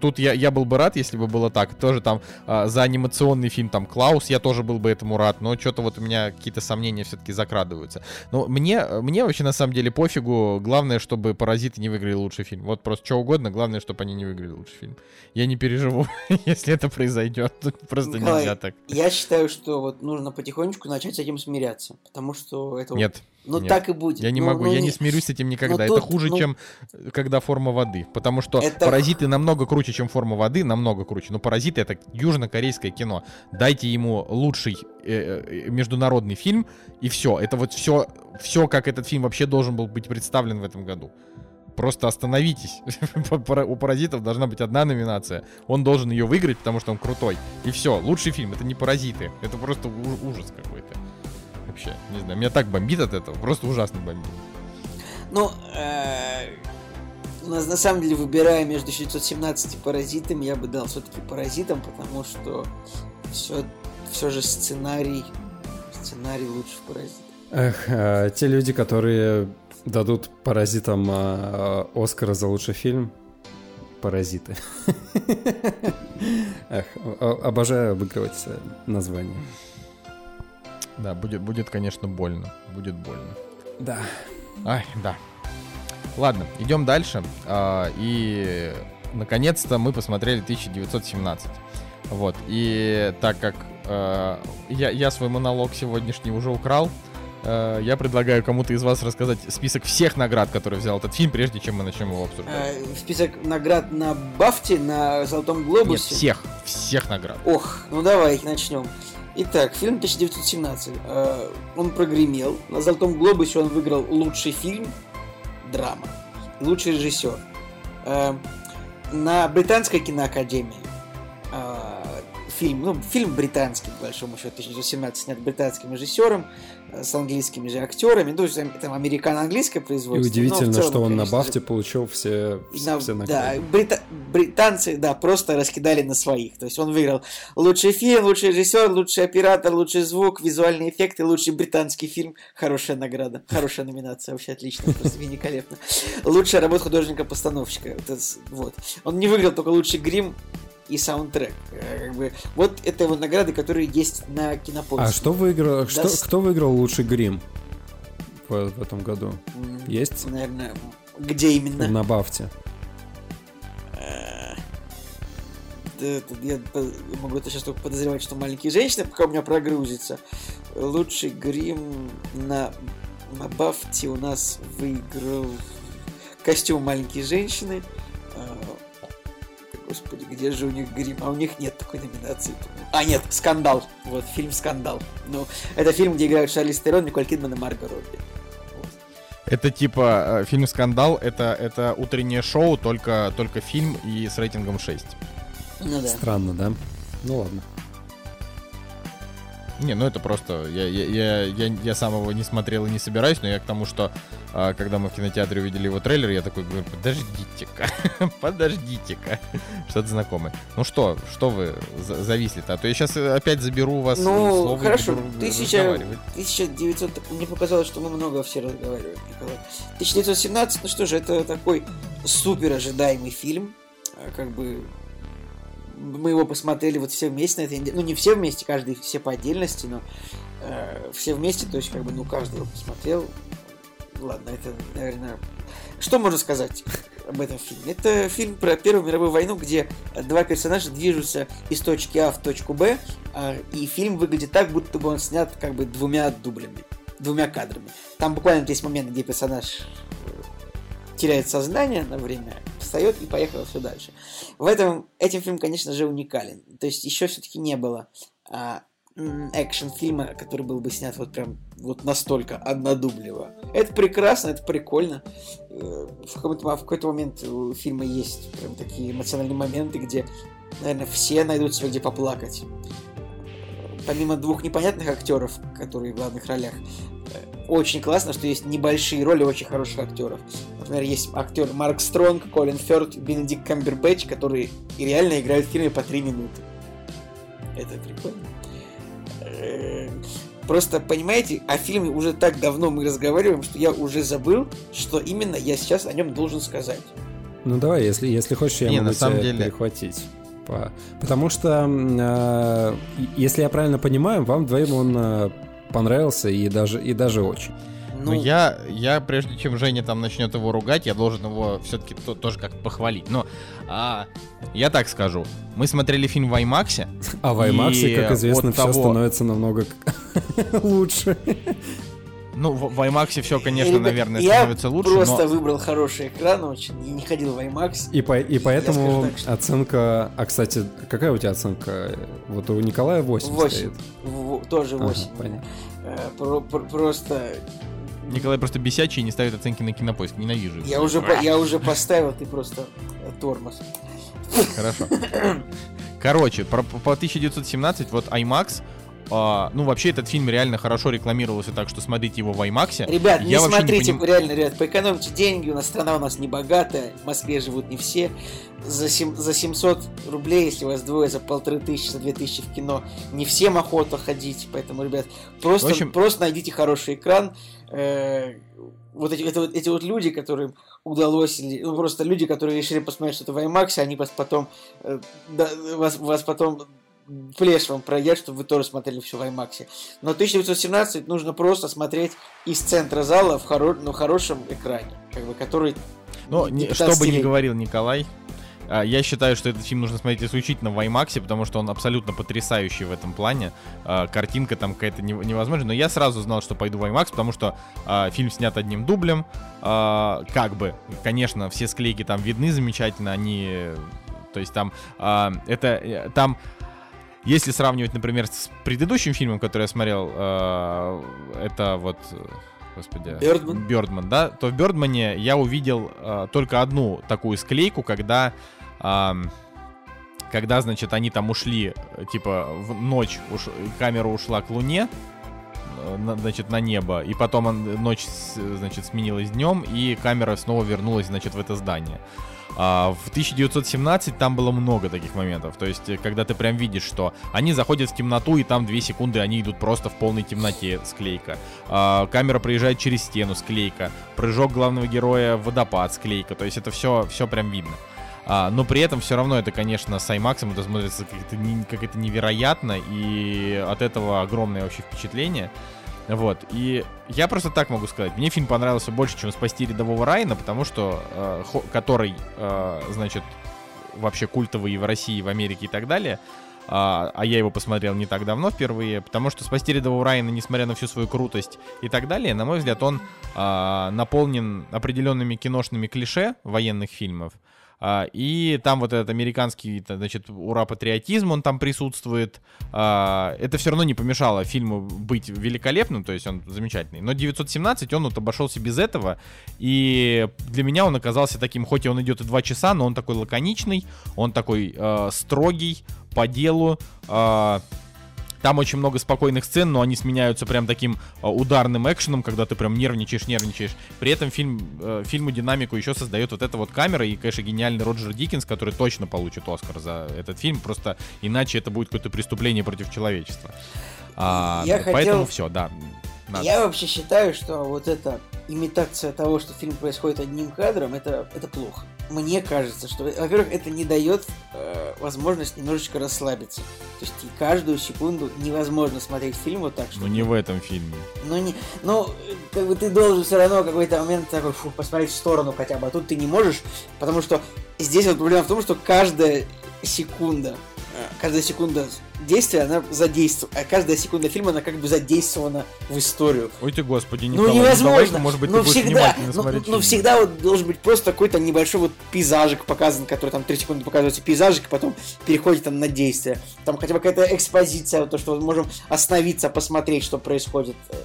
Тут я, я был бы рад, если бы было так. Тоже там а, за анимационный фильм там Клаус я тоже был бы этому рад, но что-то вот у меня какие-то сомнения все-таки закрадываются. Но мне, мне вообще на самом деле пофигу. Главное, чтобы «Паразиты» не выиграли лучший фильм. Вот просто что угодно, главное, чтобы они не выиграли лучший фильм. Я не переживу, если это произойдет. Просто Николай, нельзя так. Я считаю, что вот нужно потихонечку начать с этим смиряться. Потому что это... вот- Нет, Ну нет. так и будет. я не Ну, могу, ну, я не смирюсь с этим никогда. ну, это тут, хуже, ну- чем э, когда форма воды. Потому что Это- паразиты намного круче, чем форма воды, намного круче. Но паразиты это южнокорейское кино. Дайте ему лучший э, э, международный фильм, и все. Это вот все, все, как этот фильм вообще должен был быть представлен в этом году. Просто остановитесь. У паразитов должна быть одна номинация. Он должен ее выиграть, потому что он крутой. И все. Лучший фильм. Это не паразиты. Это просто ужас какой-то. Вообще, не знаю. Меня так бомбит от этого. Просто ужасно бомбит. Ну, э, у нас на самом деле, выбирая между 917 и паразитами, я бы дал все-таки паразитам, потому что все, все же сценарий, сценарий лучше в паразитах. Эх, а, те люди, которые дадут паразитам а, Оскара за лучший фильм, паразиты. Эх, обожаю обыгрывать э, название. Да, будет, будет, конечно, больно. Будет больно. Да. Ай, да. Ладно, идем дальше. А, И наконец-то мы посмотрели 1917. Вот. И так как э, я, я свой монолог сегодняшний уже украл, э, я предлагаю кому-то из вас рассказать список всех наград, которые взял этот фильм, прежде чем мы начнем его обсуждать. Список наград на Бафте, на Золотом Нет, Глобусе. всех, всех наград. Ох, ну давай начнем. Итак, фильм 1917. Э, он прогремел. На Золотом Глобусе он выиграл лучший фильм, драма, лучший режиссер. Э, на Британской киноакадемии э, фильм, ну, фильм британский, по большому счету, 1917 снят британским режиссером, э, с английскими же актерами, ну, есть там американо-английское И производство. в удивительно, целом, что он на конечно же, Бафте получил все, на- все да, награды. брита- британцы, да, просто раскидали на своих. То есть он выиграл лучший фильм, лучший режиссер, лучший оператор, лучший звук, визуальные эффекты, лучший британский фильм. Хорошая награда, хорошая номинация, вообще отлично, просто великолепно. Лучшая работа художника-постановщика. Вот. Он не выиграл только лучший грим и саундтрек. Э, Как бы, вот это его награды, которые есть на кинопоиске. А что выиграл? Что, с- кто выиграл лучший грим в, в этом году? Есть? Наверное, где именно? На Бафте. Да, это я могу это сейчас только подозревать, что маленькие женщины, пока у меня прогрузится. Лучший грим на, на Бафте у нас выиграл костюм маленькие женщины. Господи, где же у них грим? А у них нет такой номинации. А, нет, «Скандал». Вот, фильм «Скандал». Ну, это фильм, где играют Шарли Стерон, Николь Кидман и Марго Робби. Вот. Это типа э, фильм «Скандал», это, это утреннее шоу, только, только фильм и с рейтингом 6. Ну да. Странно, да? Ну ладно. Не, ну это просто, я, я, я, я, я сам его не смотрел и не собираюсь, но я к тому, что а, когда мы в кинотеатре увидели его трейлер, я такой говорю, подождите-ка, подождите-ка, что-то знакомое. Ну что, что вы за- зависли-то? А то я сейчас опять заберу у вас Ну, слово и хорошо, буду тысяча, разговаривать. 1900, мне показалось, что мы много все разговариваем, Николай. 1917, ну что же, это такой супер ожидаемый фильм, А, как бы мы его посмотрели вот все вместе на этой неделе, ну не все вместе, каждый все по отдельности, но э, все вместе, то есть как бы, ну каждый его посмотрел. Ладно, это, наверное, что можно сказать об этом фильме? Это фильм про Первую мировую войну, где два персонажа движутся из точки А в точку Б, а, и фильм выглядит так, будто бы он снят как бы двумя дублями, двумя кадрами. Там буквально есть момент, где персонаж э, теряет сознание на время, встает и поехал все дальше. В этом этим фильм, конечно же, уникален. То есть еще все-таки не было а, экшн-фильма, который был бы снят вот прям вот настолько однодублево. Это прекрасно, это прикольно. Э, в какой-то, в какой-то момент у фильма есть прям такие эмоциональные моменты, где, наверное, все найдут себе где поплакать. Помимо двух непонятных актеров, которые в главных ролях, э, очень классно, что есть небольшие роли очень хороших актеров. Например, есть актер Марк Стронг, Колин Фёрд, Бенедикт Камбербэтч, которые реально играют в фильме по три минуты. Это прикольно. Э, просто, понимаете, о фильме уже так давно мы разговариваем, что я уже забыл, что именно я сейчас о нем должен сказать. Ну давай, если, если хочешь, я Не, могу на самом тебя деле- перехватить. По- Потому что, э, если я правильно понимаю, вам двоим он э, понравился и даже, и даже очень. Ну, я, я, прежде чем Женя там начнет его ругать, я должен его все-таки тоже как-то похвалить. Но а, я так скажу. Мы смотрели фильм в IMAX. А в IMAX, как известно, от все того- становится намного лучше. Ну, в, в IMAX все, конечно, Ребят, наверное, я становится лучше, просто но... выбрал хороший экран очень и не ходил в IMAX. И, по, и Я поэтому так, что- оценка... А, кстати, какая у тебя оценка? Вот у Николая 8 8. стоит. В- тоже Ага, 8. понятно. Э, про- про- просто Николай просто бесячий и не ставит оценки на кинопоиск. Ненавижу. его. я уже, по- я уже поставил, ты просто э, тормоз. Хорошо. Короче, про- по 1917, вот IMAX, а, ну, вообще, этот фильм реально хорошо рекламировался, так что смотрите его в IMAX. Ребят, не Я не смотрите, поним- реально, ребят, поэкономьте деньги, у нас страна у нас не богатая, в Москве живут не все. За, сем- за 700 рублей, если у вас двое, за полторы тысячи, за две тысячи в кино, не всем охота ходить, поэтому, ребят, просто, В общем- просто найдите хороший экран. Э, вот эти, это вот эти вот люди, которым удалось, или, ну, просто люди, которые решили посмотреть что-то в IMAX, они вас потом, э, да, вас, вас потом флеш вам пройдет, чтобы вы тоже смотрели все в IMAX. Но 1917 нужно просто смотреть из центра зала в хоро- ну, хорошем экране, как бы, который... Но, не что бы ни 15-летний. говорил Николай, а, я считаю, что этот фильм нужно смотреть исключительно в IMAX, потому что он абсолютно потрясающий в этом плане. А, Картинка там какая-то не- невозможная. Но я сразу знал, что пойду в IMAX, потому что а, фильм снят одним дублем. Как бы, конечно, все склейки там видны замечательно. Они, то есть там, это, э, там если сравнивать, например, с предыдущим фильмом, который я смотрел, э, это вот, господи, Бёрдман? Бёрдман, да, то в Бёрдмане я увидел э, только одну такую склейку, когда, когда, значит, они там ушли, типа, в ночь уш- камера ушла к Луне, э, на- значит, на небо, и потом он- ночь, значит, сменилась днем, и камера снова вернулась, значит, в это здание. А, в 1917 там было много таких моментов. То есть, э, когда ты прям видишь, что они заходят в темноту, и там 2 секунды они идут просто в полной темноте, склейка. А, камера проезжает через стену, склейка. Прыжок главного героя водопад, склейка. То есть, это все, все прям видно. А, но при этом все равно это, конечно, с IMAX это смотрится как-то, как это невероятно, и от этого огромное вообще впечатление. Вот, и я просто так могу сказать. Мне фильм понравился больше, чем «Спасти рядового Райана», потому что, э, который, э, значит, вообще культовый и в России, и в Америке и так далее, а, а я его посмотрел не так давно впервые, потому что «Спасти рядового Райана», несмотря на всю свою крутость и так далее, на мой взгляд, он а, наполнен определенными киношными клише военных фильмов, и там вот этот американский, значит, ура-патриотизм, он там присутствует. А, это все равно не помешало фильму быть великолепным, то есть он замечательный. Но 917, он вот обошелся без этого. И для меня он оказался таким, хоть он идет и два часа, но он такой лаконичный, он такой э, строгий, по делу. а, там очень много спокойных сцен, но они сменяются прям таким а, ударным экшеном, когда ты прям нервничаешь, нервничаешь. При этом фильм, э, фильму динамику еще создает вот эта вот камера и, конечно, гениальный Роджер Диккенс, который точно получит Оскар за этот фильм, просто иначе это будет какое-то преступление против человечества. А, Я поэтому хотел- все, да. надо. Я вообще считаю, что вот эта имитация того, что фильм происходит одним кадром, это, это плохо. Мне кажется, что, во-первых, это не дает э, возможность немножечко расслабиться. То есть каждую секунду невозможно смотреть фильм вот так, что... Но не в этом фильме. Ну, не, ну, как бы ты должен все равно какой-то момент такой, фу, посмотреть в сторону хотя бы, а тут ты не можешь, потому что здесь вот проблема в том, что каждая секунда, каждая секунда действия, она задействована, каждая секунда фильма, она как бы задействована в историю. Ой ты господи, Ну Николай, невозможно. давай, может быть, но ты всегда, смотреть но фильм. всегда вот должен быть просто какой-то небольшой вот пейзажик показан, который там 3 секунды показывается пейзажик, и потом переходит там на действие. Там хотя бы какая-то экспозиция, вот то, что вот можем остановиться, посмотреть, что происходит. Э,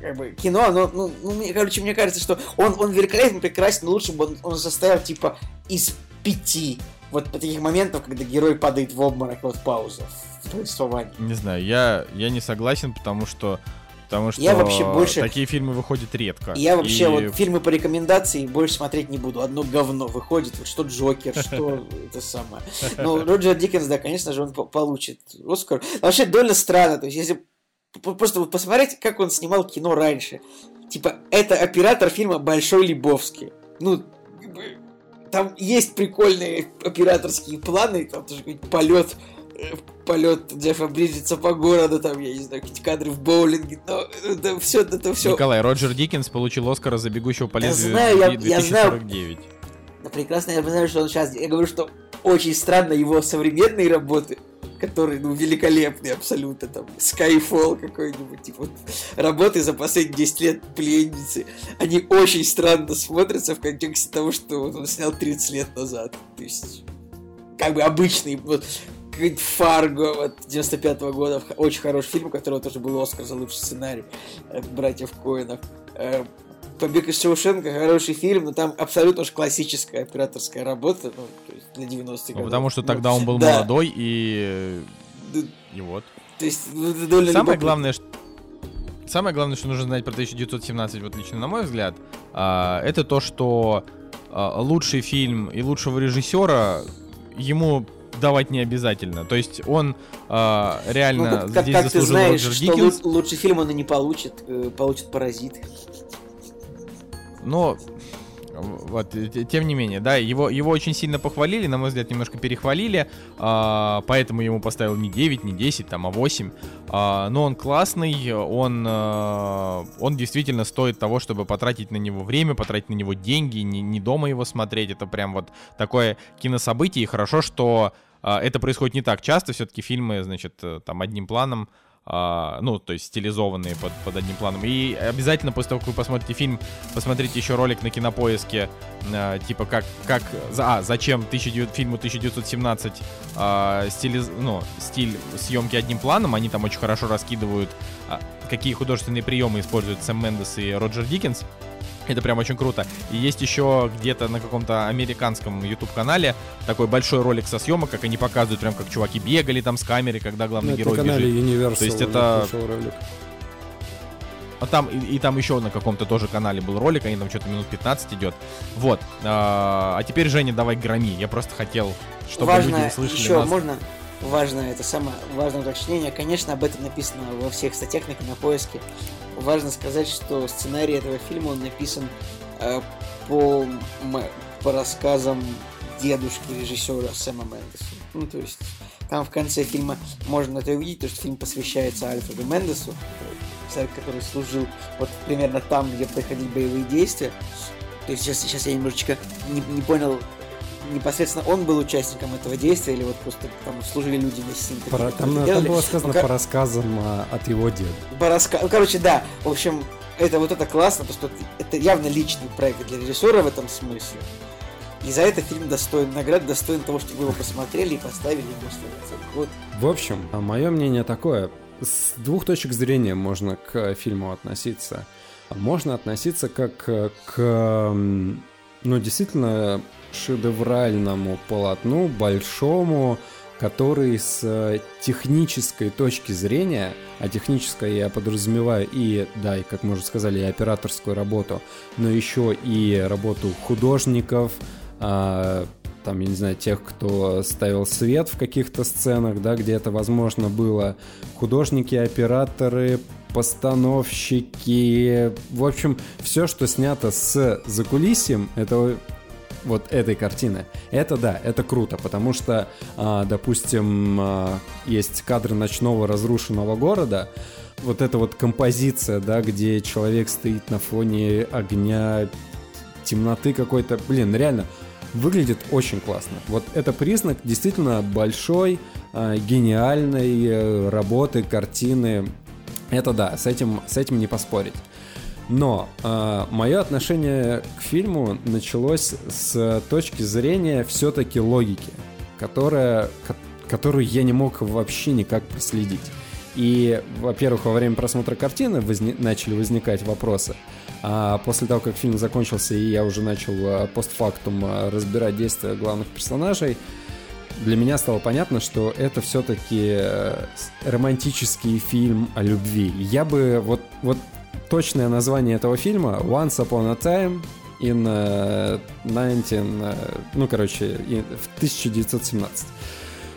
Как бы кино, оно, ну, ну, мне, короче, мне кажется, что он, он великолепен, прекрасен, но лучше бы он, он состоял типа из пяти вот таких моментов, когда герой падает в обморок, вот пауза в повествовании. Не знаю, я, я не согласен, потому что потому что Я вообще больше- такие фильмы выходят редко. Я вообще И вот фильмы по рекомендации больше смотреть не буду. Одно говно выходит, вот что Джокер, что это самое. Ну, Роджер Диккенс, да, конечно же, он по- получит Оскар. Вообще довольно странно, то есть если просто вот посмотреть, как он снимал кино раньше. Типа, это оператор фильма Большой Лебовский. Ну, там есть прикольные операторские планы, там тоже какой-нибудь полет полет Джеффа Бриджеса по городу, там, я не знаю, какие-то кадры в боулинге, но это все, это все Николай, Роджер Диккенс получил Оскара за «Бегущего по Я лезвию знаю, я- я 2049. Да прекрасно, я знаю, что он сейчас... Я говорю, что очень странно его современные работы, которые, ну, великолепные абсолютно, там, Skyfall какой-нибудь, типа, вот, работы за последние 10 лет пленницы, они очень странно смотрятся в контексте того, что он снял 30 лет назад. То есть, как бы обычный, вот, Фарго вот 95 года, х- очень хороший фильм, у которого тоже был Оскар за лучший сценарий, братьев Коинов. Э, Побег из Шоушенка хороший фильм, но там абсолютно уж классическая операторская работа, ну, то есть для 90-х Ну, годов. потому что Ну, тогда он был да. молодой и... Да, И вот. То есть, ну, Самое любопытно. главное, что... Самое главное, что нужно знать про 1917, вот лично на мой взгляд, а, это то, что а, лучший фильм и лучшего режиссера ему давать не обязательно. То есть он Ну, реально вот как, здесь как ты заслужил знаешь, Роджер что Диккенс. лу- лучший фильм он и не получит, э, получит паразит. Но вот, тем не менее, да, его, его очень сильно похвалили, на мой взгляд, немножко перехвалили, а, поэтому ему поставил не 9, не 10, там, а 8. А, но он классный, он, а, он действительно стоит того, чтобы потратить на него время, потратить на него деньги, не, не дома его смотреть. Это прям вот такое кинособытие, и хорошо, что а, это происходит не так часто, все-таки фильмы, значит, э, там, одним планом, а, ну, то есть стилизованные под, под одним планом. И обязательно после того, как вы посмотрите фильм, посмотрите еще ролик на кинопоиске, а, типа как, как а, зачем 1900 фильму 1917 а, стилиз, ну, стиль съемки одним планом, они там очень хорошо раскидывают, а, какие художественные приемы используют Сэм Мендес и Роджер Диккенс. Это прям очень круто. И есть еще где-то на каком-то американском YouTube-канале такой большой ролик со съемок, как они показывают, прям как чуваки бегали там с камерой, когда главный это герой на канале бежит. Universal То есть это- ролик. А там, и, и там еще на каком-то тоже канале был ролик, они там что-то минут 15 идет. Вот. А, а теперь, Женя, давай громи. Я просто хотел, чтобы Важно люди услышали еще, нас. можно важно это самое важное уточнение. Конечно, об этом написано во всех статьях на кинопоиске. Важно сказать, что сценарий этого фильма он написан э, по, по рассказам дедушки режиссера Сэма Мендеса. Ну, то есть, там в конце фильма можно это увидеть, потому что фильм посвящается Альфреду Мендесу, который, который служил вот примерно там, где происходили боевые действия. То есть сейчас, сейчас я немножечко не, не понял, непосредственно он был участником этого действия, или вот просто там служили люди вместе с ним. Такие, там, там делали. было сказано Ну, по рассказам а, от его деда. по раска- Ну, короче, да. В общем, это вот это классно, потому что это явно личный проект для режиссера в этом смысле. И за это фильм достоин наград, достоин того, чтобы вы его посмотрели и поставили ему оценку. Вот В общем, мое мнение такое. С двух точек зрения можно к фильму относиться. Можно относиться как э, к, ну, действительно, шедевральному полотну, большому, который с э, технической точки зрения, а технической я подразумеваю и, да, и, как мы уже сказали, и операторскую работу, но еще и работу художников, а, там, я не знаю, тех, кто ставил свет в каких-то сценах, да, где это возможно было, художники, операторы, постановщики, в общем, все, что снято с закулисьем этого вот этой картины. Это да, это круто, потому что, а, допустим, а, есть кадры ночного разрушенного города, вот эта вот композиция, да, где человек стоит на фоне огня, темноты какой-то, блин, реально, выглядит очень классно. Вот это признак действительно большой э, гениальной э, работы, картины. Это да, с этим, с этим не поспорить. Но э, мое отношение к фильму началось с точки зрения все-таки логики, которая, ко- которую я не мог вообще никак проследить. И, во-первых, во время просмотра картины возни- начали возникать вопросы. А после того, как фильм закончился, и я уже начал э, постфактум э, разбирать действия главных персонажей, для меня стало понятно, что это все-таки э, романтический фильм о любви. Я бы вот, вот точное название этого фильма Once Upon a Time in э, 19, э, ну, короче, в 1917.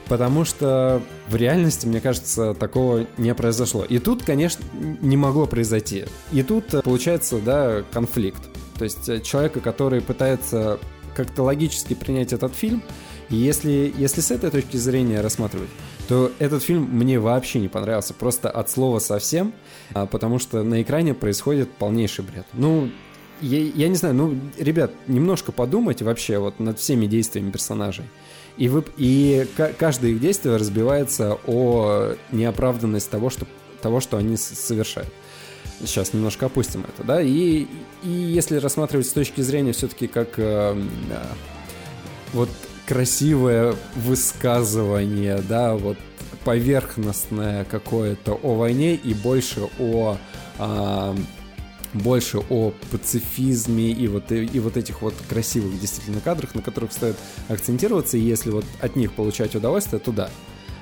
Потому что в реальности, мне кажется, такого не произошло. И тут, конечно, не могло произойти. И тут э, получается, да, конфликт. То есть э, человека, который пытается как-то логически принять этот фильм, если, если с этой точки зрения рассматривать, то этот фильм мне вообще не понравился. Просто от слова совсем, а, потому что на экране происходит полнейший бред. Ну, я, я не знаю, ну, ребят, немножко подумайте вообще вот над всеми действиями персонажей. И, вы, и ка- каждое их действие разбивается о неоправданность того, что, того, что они совершают. Сейчас немножко опустим это, да, и, и если рассматривать с точки зрения все-таки как э, э, вот красивое высказывание, да, вот поверхностное какое-то о войне и больше о а, больше о пацифизме и вот, и, и вот этих вот красивых действительно кадрах, на которых стоит акцентироваться, и если вот от них получать удовольствие, то да.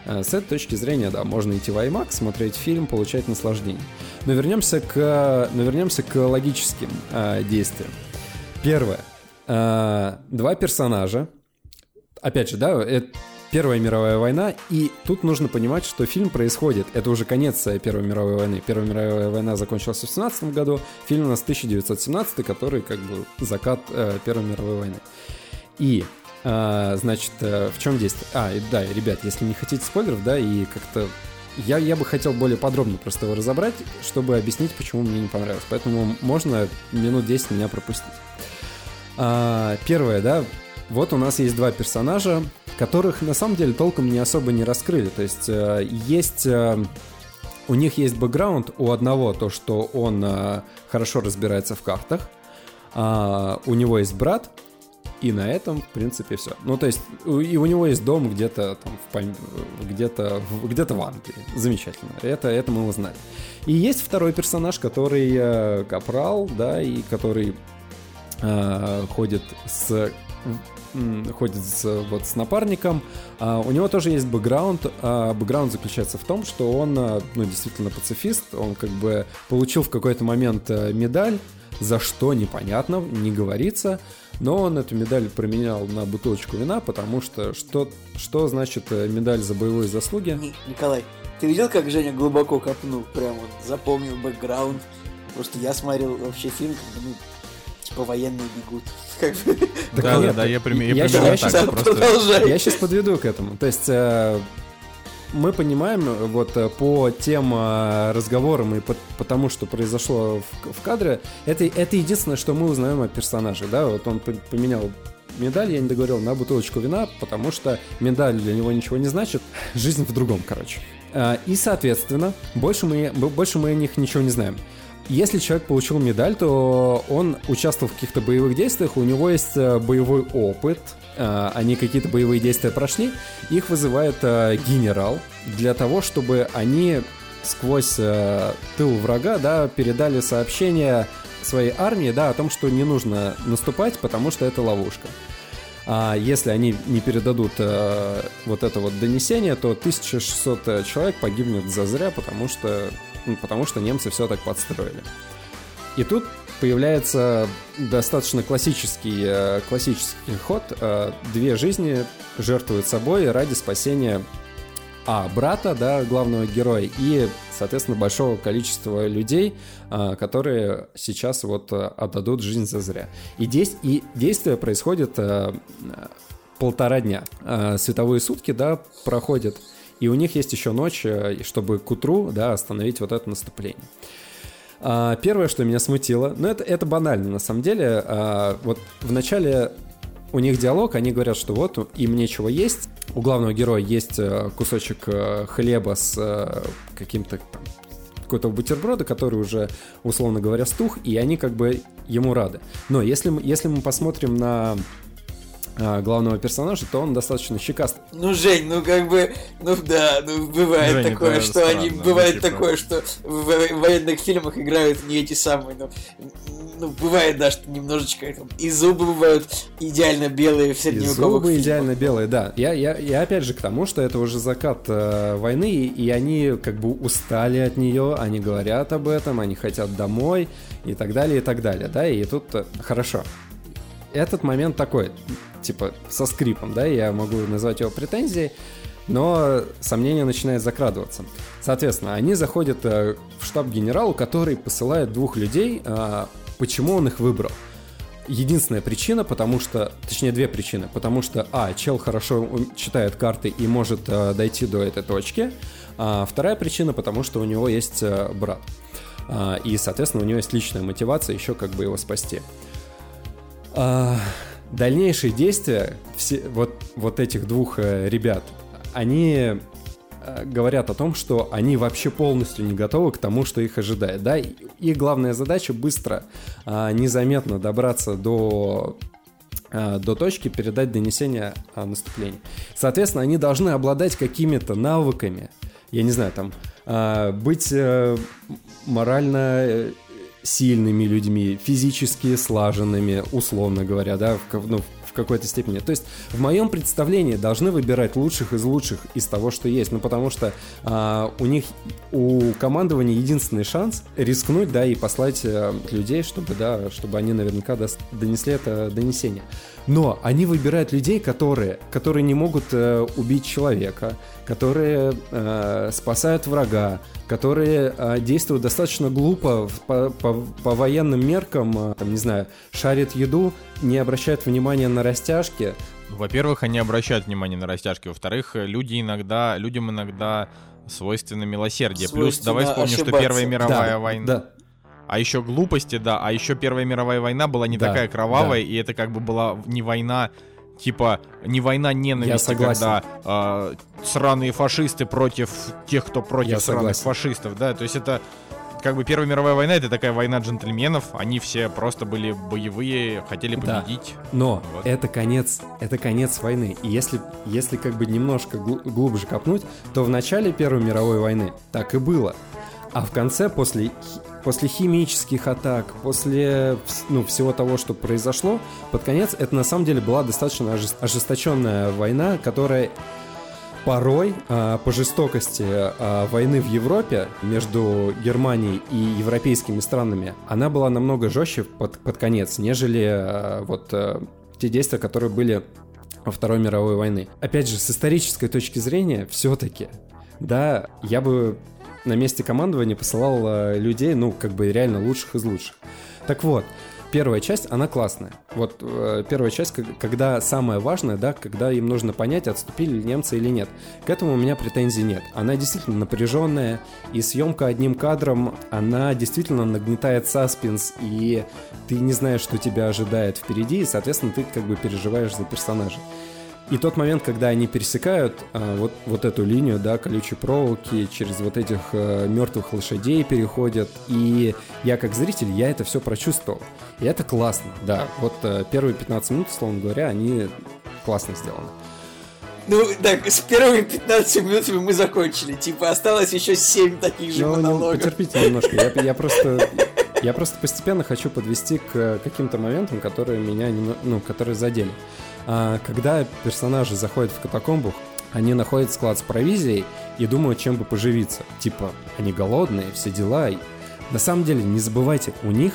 Э, С этой точки зрения, да, можно идти в IMAX, смотреть фильм, получать наслаждение. Но вернемся к, но вернемся к логическим э, действиям. Первое. Э, два персонажа. Опять же, да, это Первая мировая война, и тут нужно понимать, что фильм происходит. Это уже конец э, Первой мировой войны. Первая мировая война закончилась в 17 году, фильм у нас 1917, который как бы закат э, Первой мировой войны. И а, значит, э, в чем действие? А, да, ребят, если не хотите спойлеров, да, и как-то я, я бы хотел более подробно просто его разобрать, чтобы объяснить, почему мне не понравилось. Поэтому можно минут 10 меня пропустить. А, первое, да, вот у нас есть два персонажа, которых на самом деле толком не особо не раскрыли. То есть э, есть... э, у них есть бэкграунд, у одного то, что он э, хорошо разбирается в картах, а, у него есть брат, и на этом, в принципе, все. Ну, то есть, и у него есть дом где-то там, в где-то, где-то в Англии. Замечательно. Это, это мы узнали. И есть второй персонаж, который э, капрал, да, и который э, ходит с ходит с, вот с напарником. А, у него тоже есть бэкграунд. А, бэкграунд заключается в том, что он, а, ну, действительно пацифист. Он как бы получил в какой-то момент э, медаль, за что непонятно, не говорится. Но он эту медаль променял на бутылочку вина, потому что что, что значит э, медаль за боевые заслуги? Ни- Николай, ты видел, как Женя глубоко копнул? Прям вот запомнил бэкграунд. Просто я смотрел вообще фильм, когда, ну, типа военные бегут. Как бы. Да, да, нет, да, я прим- я я примерно щас- я так щас просто. Продолжай. Я сейчас подведу к этому. То есть э, мы понимаем э, вот э, по тем разговорам и по, по тому, что произошло в, в кадре, это, это единственное, что мы узнаем о персонаже. Да? Вот он поменял медаль, я не договорил, на бутылочку вина, потому что медаль для него ничего не значит. Жизнь в другом, короче. И, соответственно, больше мы, больше мы о них ничего не знаем. Если человек получил медаль, то он участвовал в каких-то боевых действиях, у него есть э, боевой опыт, э, они какие-то боевые действия прошли, их вызывает э, генерал для того, чтобы они сквозь тыл врага, да, передали сообщение своей армии, да, о том, что не нужно наступать, потому что это ловушка. А если они не передадут э, вот это вот донесение, то 1600 человек погибнет зазря, потому что, потому что немцы все так подстроили. И тут появляется достаточно классический, э, классический ход. Э, Две жизни жертвуют собой ради спасения а, брата, да, главного героя, и, соответственно, большого количества людей, а, которые сейчас вот отдадут жизнь за зря. И, дес- и действие происходит полтора дня. Световые сутки, да, проходят, и у них есть еще ночь, и чтобы к утру, да, остановить вот это наступление. А, Первое, что меня смутило, ну это, это банально на самом деле, а, вот в начале у них диалог, они говорят, что вот им нечего есть, у главного героя есть э, кусочек э, хлеба с э, каким-то там какой-то бутерброда, который уже, условно говоря, стух, и они как бы ему рады. Но если мы, если мы посмотрим на а, главного персонажа, то он достаточно щекаст. Ну, Жень, ну как бы, ну да, ну бывает Жень, такое, что странно, они, бывает ну, типа... такое, что в, военных фильмах играют не эти самые, ну, ну бывает, да, что немножечко там, и зубы бывают идеально белые в средневековых Зубы фильмах. идеально белые, да. Я, я, я опять же к тому, что это уже закат э, войны, и они как бы устали от нее, они говорят об этом, они хотят домой и так далее, и так далее, да, и тут э, хорошо. Этот момент такой, типа, со скрипом, да, я могу назвать его претензией, но сомнение начинает закрадываться. Соответственно, они заходят э, в штаб генералу, который посылает двух людей. Э, почему он их выбрал? Единственная причина, потому что, точнее две причины, потому что, а, чел хорошо читает карты и может э, дойти до этой точки, а вторая причина, потому что у него есть брат. А, и, соответственно, у него есть личная мотивация еще как бы его спасти. А, дальнейшие действия все, вот, вот этих двух э, ребят, они э, говорят о том, что они вообще полностью не готовы к тому, что их ожидает. Да? И главная задача быстро, а, незаметно добраться до а, до точки передать донесение о наступлении. Соответственно, они должны обладать какими-то навыками, я не знаю, там, а, быть э, морально сильными людьми, физически слаженными, условно говоря, да, в, ну, в какой-то степени. То есть в моем представлении должны выбирать лучших из лучших из того, что есть. Ну, потому что а, у них, у командования единственный шанс рискнуть, да, и послать а, людей, чтобы, да, чтобы они наверняка донесли это донесение. Но они выбирают людей, которые, которые не могут э, убить человека, которые э, спасают врага, которые э, действуют достаточно глупо по, по, по военным меркам, э, там, не знаю, шарят еду, не обращают внимания на растяжки. Во-первых, они обращают внимание на растяжки. Во-вторых, люди иногда, людям иногда свойственно милосердие. Свойственно Плюс давай вспомним, ошибаться. что Первая мировая да, война. Да. А еще глупости, да. А еще Первая мировая война была не да, такая кровавая, да. и это как бы была не война типа не война ненависти, когда э, сраные фашисты против тех, кто против Я сраных согласен. фашистов, да, то есть это как бы Первая мировая война это такая война джентльменов, они все просто были боевые, хотели победить. Да. Но вот. это конец, это конец войны. И если, если как бы немножко глубже копнуть, то в начале Первой мировой войны так и было. А в конце, после после химических атак, после ну, всего того, что произошло, под конец это на самом деле была достаточно ожесточенная война, которая порой а, по жестокости а, войны в Европе между Германией и европейскими странами, она была намного жестче под, под конец, нежели а, вот а, те действия, которые были во Второй мировой войны. Опять же, с исторической точки зрения, все-таки, да, я бы на месте командования посылал э, людей, ну, как бы реально лучших из лучших. Так вот, первая часть, она классная. Вот э, первая часть, когда самое важное, да, когда им нужно понять, отступили ли немцы или нет. К этому у меня претензий нет. Она действительно напряженная, и съемка одним кадром, она действительно нагнетает саспенс, и ты не знаешь, что тебя ожидает впереди, и, соответственно, ты как бы переживаешь за персонажа. И тот момент, когда они пересекают а, вот, вот эту линию, да, колючей проволоки, через вот этих а, мертвых лошадей переходят, и я как зритель, я это все прочувствовал. И это классно, да. Вот а, первые 15 минут, условно говоря, они классно сделаны. Ну, так, с первыми 15 минутами мы закончили. Типа, осталось еще 7 таких же ну, ну монологов. Ну, потерпите немножко. Я, я просто... Я просто постепенно хочу подвести к каким-то моментам, которые меня, ну, которые задели. А, когда персонажи заходят в катакомбу, они находят склад с провизией и думают, чем бы поживиться. Типа, они голодные, все дела. На самом деле, не забывайте, у них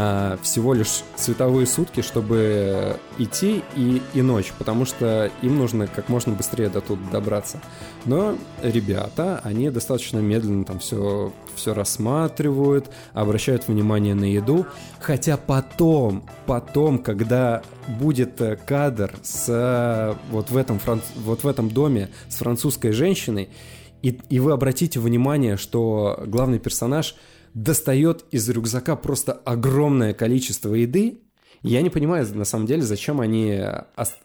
а, всего лишь световые сутки, чтобы идти и, и ночь, потому что им нужно как можно быстрее до туда добраться. Но ребята, они достаточно медленно там все, все рассматривают, обращают внимание на еду, хотя потом, потом, когда будет э, кадр с вот в этом, франц, вот в этом доме с французской женщиной, и, и вы обратите внимание, что главный персонаж – достает из рюкзака просто огромное количество еды, Я не понимаю, на самом деле, зачем они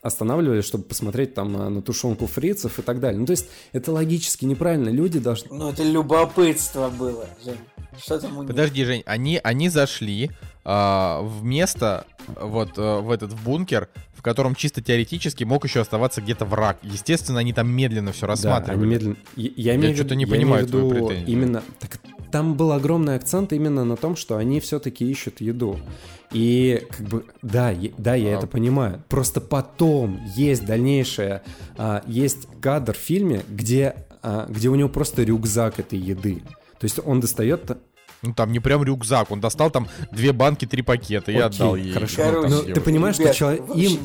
останавливались, чтобы посмотреть там на тушенку фрицев и так далее. Ну, то есть, это логически неправильно. Люди должны... Ну, это любопытство было, Жень. Что там у них? Подожди, Жень, они, они зашли а, в место, вот а, в этот в бункер, в котором чисто теоретически мог еще оставаться где-то враг. Естественно, они там медленно все рассматривали. Да, они медленно... Я, я, я что-то не понимаю твою претензию. Именно... Так, там был огромный акцент именно на том, что они все-таки ищут еду. И как бы, да, да, я а... это понимаю. Просто потом есть дальнейшее, а, есть кадр в фильме, где, а, где у него просто рюкзак этой еды. То есть он достает ну там не прям рюкзак, он достал там две банки, три пакета и отдал ей. Хорошо. Короче, ну, ты понимаешь, ребят, что человек, им,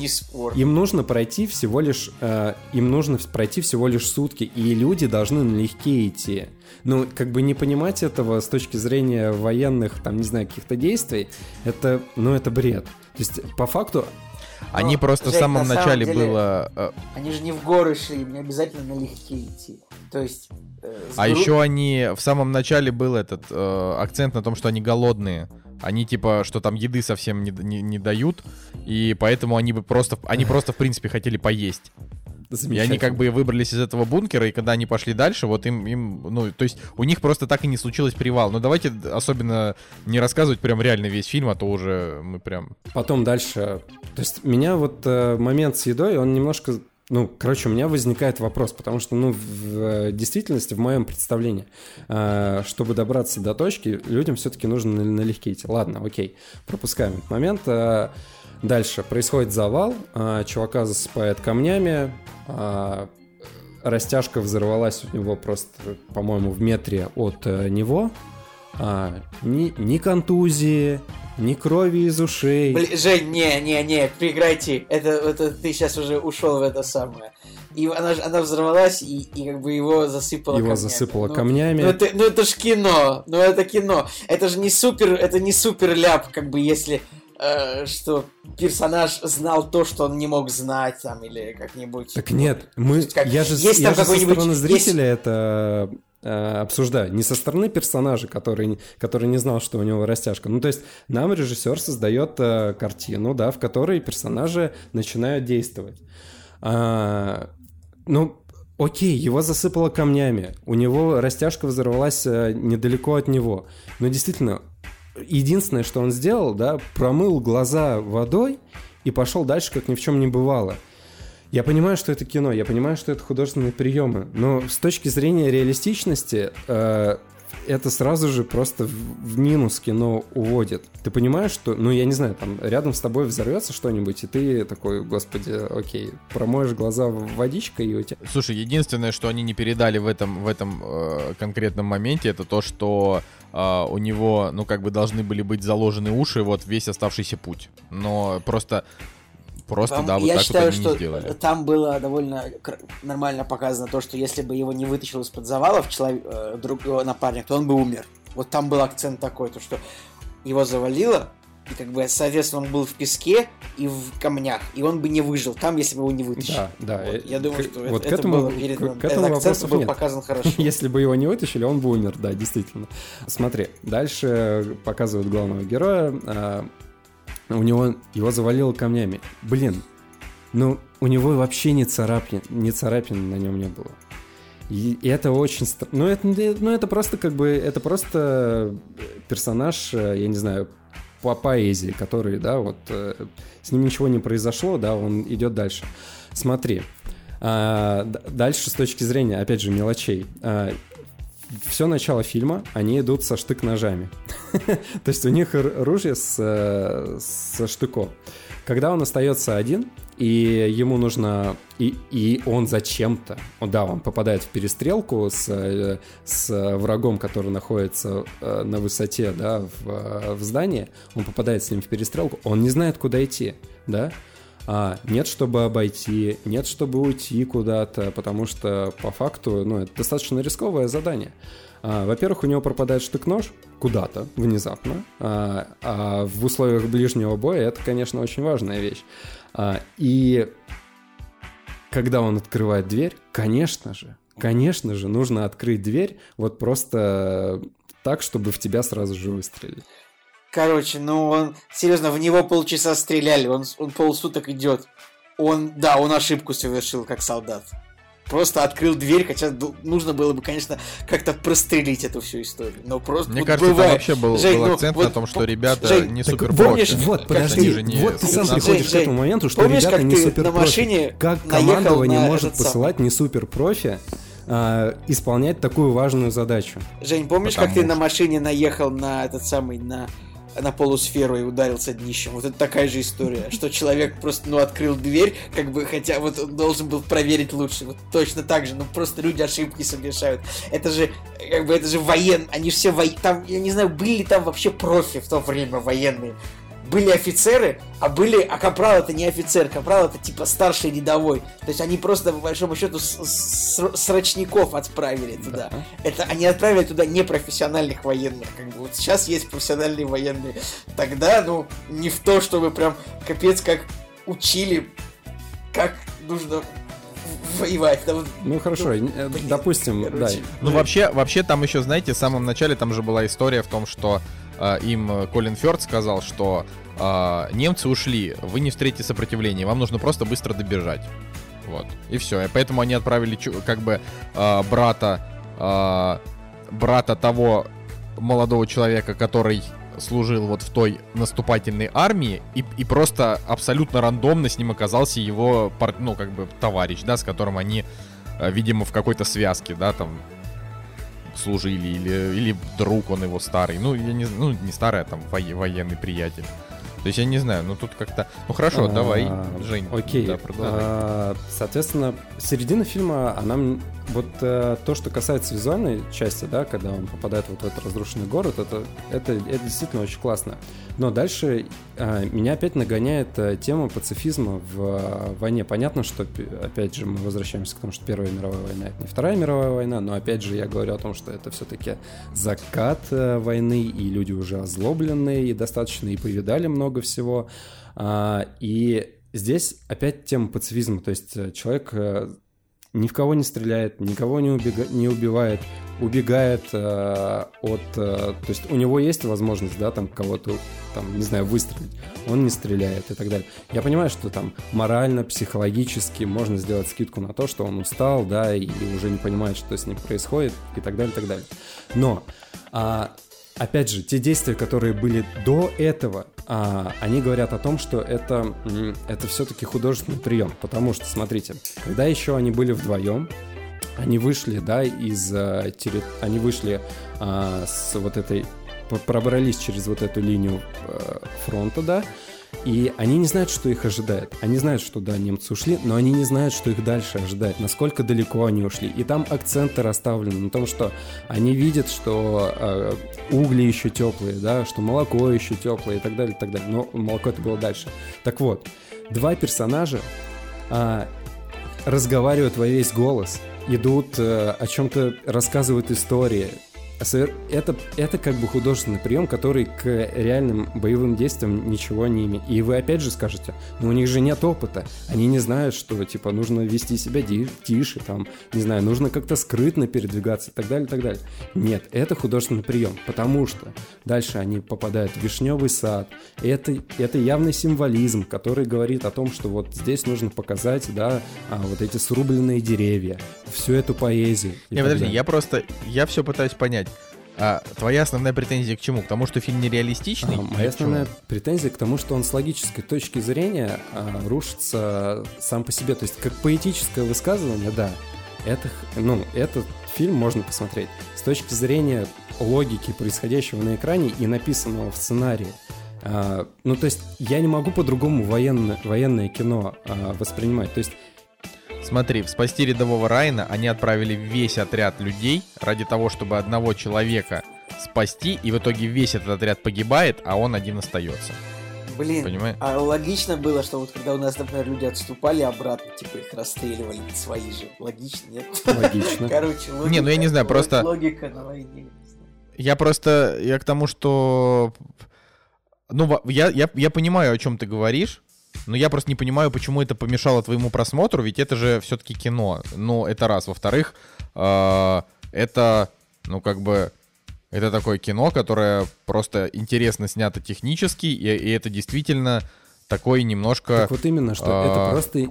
им нужно пройти всего лишь, э, им нужно пройти всего лишь сутки, и люди должны налегке идти. Ну, как бы не понимать этого с точки зрения военных, там, не знаю, каких-то действий, это, ну, это бред. То есть, по факту, они Но, просто Жень, в самом начале деле, было... Э, они же не в горы шли, не обязательно налегке идти. То есть Э, а еще они в самом начале был этот э, акцент на том, что они голодные. Они типа, что там еды совсем не, не, не дают, и поэтому они бы просто, они просто в принципе хотели поесть. И они как бы выбрались из этого бункера, и когда они пошли дальше, вот им, им, ну, то есть у них просто так и не случилось привал. Но давайте особенно не рассказывать прям реально весь фильм, а то уже мы прям... Потом дальше... То есть меня вот э, момент с едой, он немножко ну, короче, у меня возникает вопрос, потому что, ну, в э, действительности, в моем представлении, э, чтобы добраться до точки, людям все-таки нужно налегке идти. Ладно, окей, пропускаем этот момент. Э, дальше происходит завал, чувака засыпает камнями, растяжка взорвалась у него просто, по-моему, в метре от него. Ни, ни контузии, ни крови из ушей. Блин, Жень, не, не, не, прекрати. Это, это ты сейчас уже ушел в это самое. И она, она взорвалась, и, и как бы его засыпало его камнями. засыпало ну, камнями. Ну это, ну это ж кино, ну это кино. Это же не супер, это не супер ляп, как бы если э, что персонаж знал то, что он не мог знать, там, или как-нибудь. Так нет, мы, как, я же, есть я там же со стороны зрителя есть... это Э, обсуждаю. Не со стороны персонажа, который, который не знал, что у него растяжка. Ну, то есть нам режиссер создает э, картину, да, в которой персонажи начинают действовать. А, ну, окей, его засыпало камнями, у него растяжка взорвалась э, недалеко от него. Но действительно, единственное, что он сделал, да, промыл глаза водой и пошел дальше, как ни в чем не бывало. Я понимаю, что это кино, я понимаю, что это художественные приемы, но с точки зрения реалистичности э, это сразу же просто в, минус кино уводит. Ты понимаешь, что, ну я не знаю, там рядом с тобой взорвется что-нибудь, и ты такой, господи, окей, промоешь глаза водичкой и у тебя... Слушай, единственное, что они не передали в этом, в этом э, конкретном моменте, это то, что Uh, у него, ну, как бы должны были быть заложены уши вот весь оставшийся путь. Но просто Просто, там, да, вот я так считаю, вот что сделали. там было довольно нормально показано то, что если бы его не вытащил из-под завалов человек, э, друг напарник, то он бы умер. Вот там был акцент такой, то что его завалило, и как бы, соответственно, он был в песке и в камнях, и он бы не выжил там, если бы его не вытащили. Да, да. Вот. Э, я думаю, что вот это, к этому, это было передано. к, к этому акцент был нет. показан хорошо. если бы его не вытащили, он бы умер, да, действительно. Смотри, дальше показывают главного героя, а, у него его завалило камнями. Блин, ну, у него вообще ни царапин, ни царапин на нем не было. И это очень... Ну это, ну, это просто как бы... Это просто персонаж, э, я не знаю, по поэзии, который, да, вот э, с ним ничего не произошло, да, он идет дальше. Смотри, а, дальше с точки зрения, опять же, мелочей. А, все начало фильма они идут со штык-ножами. То есть у них ружье с, э, со штыком. Когда он остается один, и ему нужно... И, и он зачем-то... Да, он попадает в перестрелку с, э, с врагом, который находится э, на высоте, да, в, в здании. Он попадает с ним в перестрелку. Он не знает, куда идти, да? А, нет, чтобы обойти, нет, чтобы уйти куда-то, потому что по факту, ну, это достаточно рисковое задание. А, во-первых, у него пропадает штык-нож куда-то внезапно, а, а в условиях ближнего боя это, конечно, очень важная вещь. А, и когда он открывает дверь, конечно же, конечно же, нужно открыть дверь вот просто так, чтобы в тебя сразу же выстрелили. Короче, ну он, серьезно, в него полчаса стреляли, он, он полсуток идет. Он, да, он ошибку совершил как солдат. Просто открыл дверь, хотя нужно было бы, конечно, как-то прострелить эту всю историю. Но просто Мне вот кажется, бывает. там вообще был, Жень, был ну, акцент вот, на том, что ребята Жень, не супер помнишь, Вот, подожди, же не вот ты сам приходишь Жень, к этому моменту, что помнишь, ребята не супер на машине Как командование может посылать сам. не супер профи э, исполнять такую важную задачу? Жень, помнишь, Потому как ты на машине наехал на этот самый, на на полусферу и ударился днищем. Вот это такая же история, что человек просто, ну, открыл дверь, как бы, хотя вот он должен был проверить лучше. Вот точно так же, ну, просто люди ошибки совершают. Это же, как бы, это же воен, они же все воен... Там, я не знаю, были ли там вообще профи в то время военные были офицеры, а были, а капрал это не офицер, капрал это типа старший рядовой. То есть они просто, по большому счету, с, с, срочников отправили туда. Да. Это они отправили туда непрофессиональных военных. Как бы вот сейчас есть профессиональные военные. Тогда, ну, не в то, чтобы прям капец как учили, как нужно воевать. Там, ну хорошо, ну, допустим, короче. да. Ну вообще, вообще там еще, знаете, в самом начале там же была история в том, что им э, Колин Фёрд сказал, что э, немцы ушли, вы не встретите сопротивления, вам нужно просто быстро добежать. Вот. И все. И поэтому они отправили как бы э, брата, э, брата того молодого человека, который служил вот в той наступательной армии, и, и просто абсолютно рандомно с ним оказался его, ну, как бы, товарищ, да, с которым они, видимо, в какой-то связке, да, там, служили, или, или друг он его старый. Ну, я не ну, не старый, а там военный приятель. То есть я не знаю, ну тут как-то... Ну хорошо, а, давай, Жень. Окей. Да, продолжай. А, соответственно, середина фильма, она... Вот э, то, что касается визуальной части, да, когда он попадает вот в этот разрушенный город, это, это, это действительно очень классно. Но дальше э, меня опять нагоняет э, тема пацифизма в э, войне. Понятно, что, опять же, мы возвращаемся к тому, что Первая мировая война — это не Вторая мировая война, но, опять же, я говорю о том, что это все-таки закат э, войны, и люди уже озлобленные и достаточно, и повидали много всего. Э, и здесь опять тема пацифизма, то есть э, человек э, ни в кого не стреляет, никого не, убега... не убивает, убегает э, от... Э, то есть у него есть возможность, да, там кого-то, там, не знаю, выстрелить. Он не стреляет и так далее. Я понимаю, что там морально, психологически можно сделать скидку на то, что он устал, да, и уже не понимает, что с ним происходит и так далее, и так далее. Но... А, опять же, те действия, которые были до этого, а, они говорят о том, что это, это все-таки художественный прием. Потому что, смотрите, когда еще они были вдвоем, они вышли, да, из... А, терри... Они вышли а, с вот этой... Пробрались через вот эту линию а, фронта, да, и они не знают, что их ожидает. Они знают, что да, немцы ушли, но они не знают, что их дальше ожидает, насколько далеко они ушли. И там акценты расставлены на том, что они видят, что э, угли еще теплые, да, что молоко еще теплое и так далее, и так далее. Но молоко это было дальше. Так вот, два персонажа э, разговаривают во весь голос, идут, э, о чем-то рассказывают истории, это, это как бы художественный прием, который к реальным боевым действиям ничего не имеет. И вы опять же скажете, ну у них же нет опыта, они не знают, что типа нужно вести себя тише, там, не знаю, нужно как-то скрытно передвигаться и так далее, и так далее. Нет, это художественный прием, потому что дальше они попадают в вишневый сад. Это, это явный символизм, который говорит о том, что вот здесь нужно показать, да, а, вот эти срубленные деревья, всю эту поэзию. Не, подожди, я просто, я все пытаюсь понять. А твоя основная претензия к чему? К тому, что фильм нереалистичный? А, моя основная претензия к тому, что он с логической точки зрения а, рушится сам по себе. То есть, как поэтическое высказывание, да, это, ну, этот фильм можно посмотреть с точки зрения логики происходящего на экране и написанного в сценарии. А, ну, то есть, я не могу по-другому военное, военное кино а, воспринимать. То есть, Смотри, в спасти рядового Райна они отправили весь отряд людей ради того, чтобы одного человека спасти, и в итоге весь этот отряд погибает, а он один остается. Блин, Понимаешь? а логично было, что вот когда у нас, например, люди отступали обратно, типа их расстреливали свои же. Логично, нет? Логично. Короче, логика. Не, ну я не знаю, просто... Логика на войне. Я просто, я к тому, что... Ну, я, я, я понимаю, о чем ты говоришь, но я просто не понимаю, почему это помешало твоему просмотру, ведь это же все-таки кино. Ну, это раз. Во-вторых, э, это, ну, как бы, Это такое кино, которое просто интересно снято технически, и, и это действительно такой немножко... Так вот именно, что а, это просто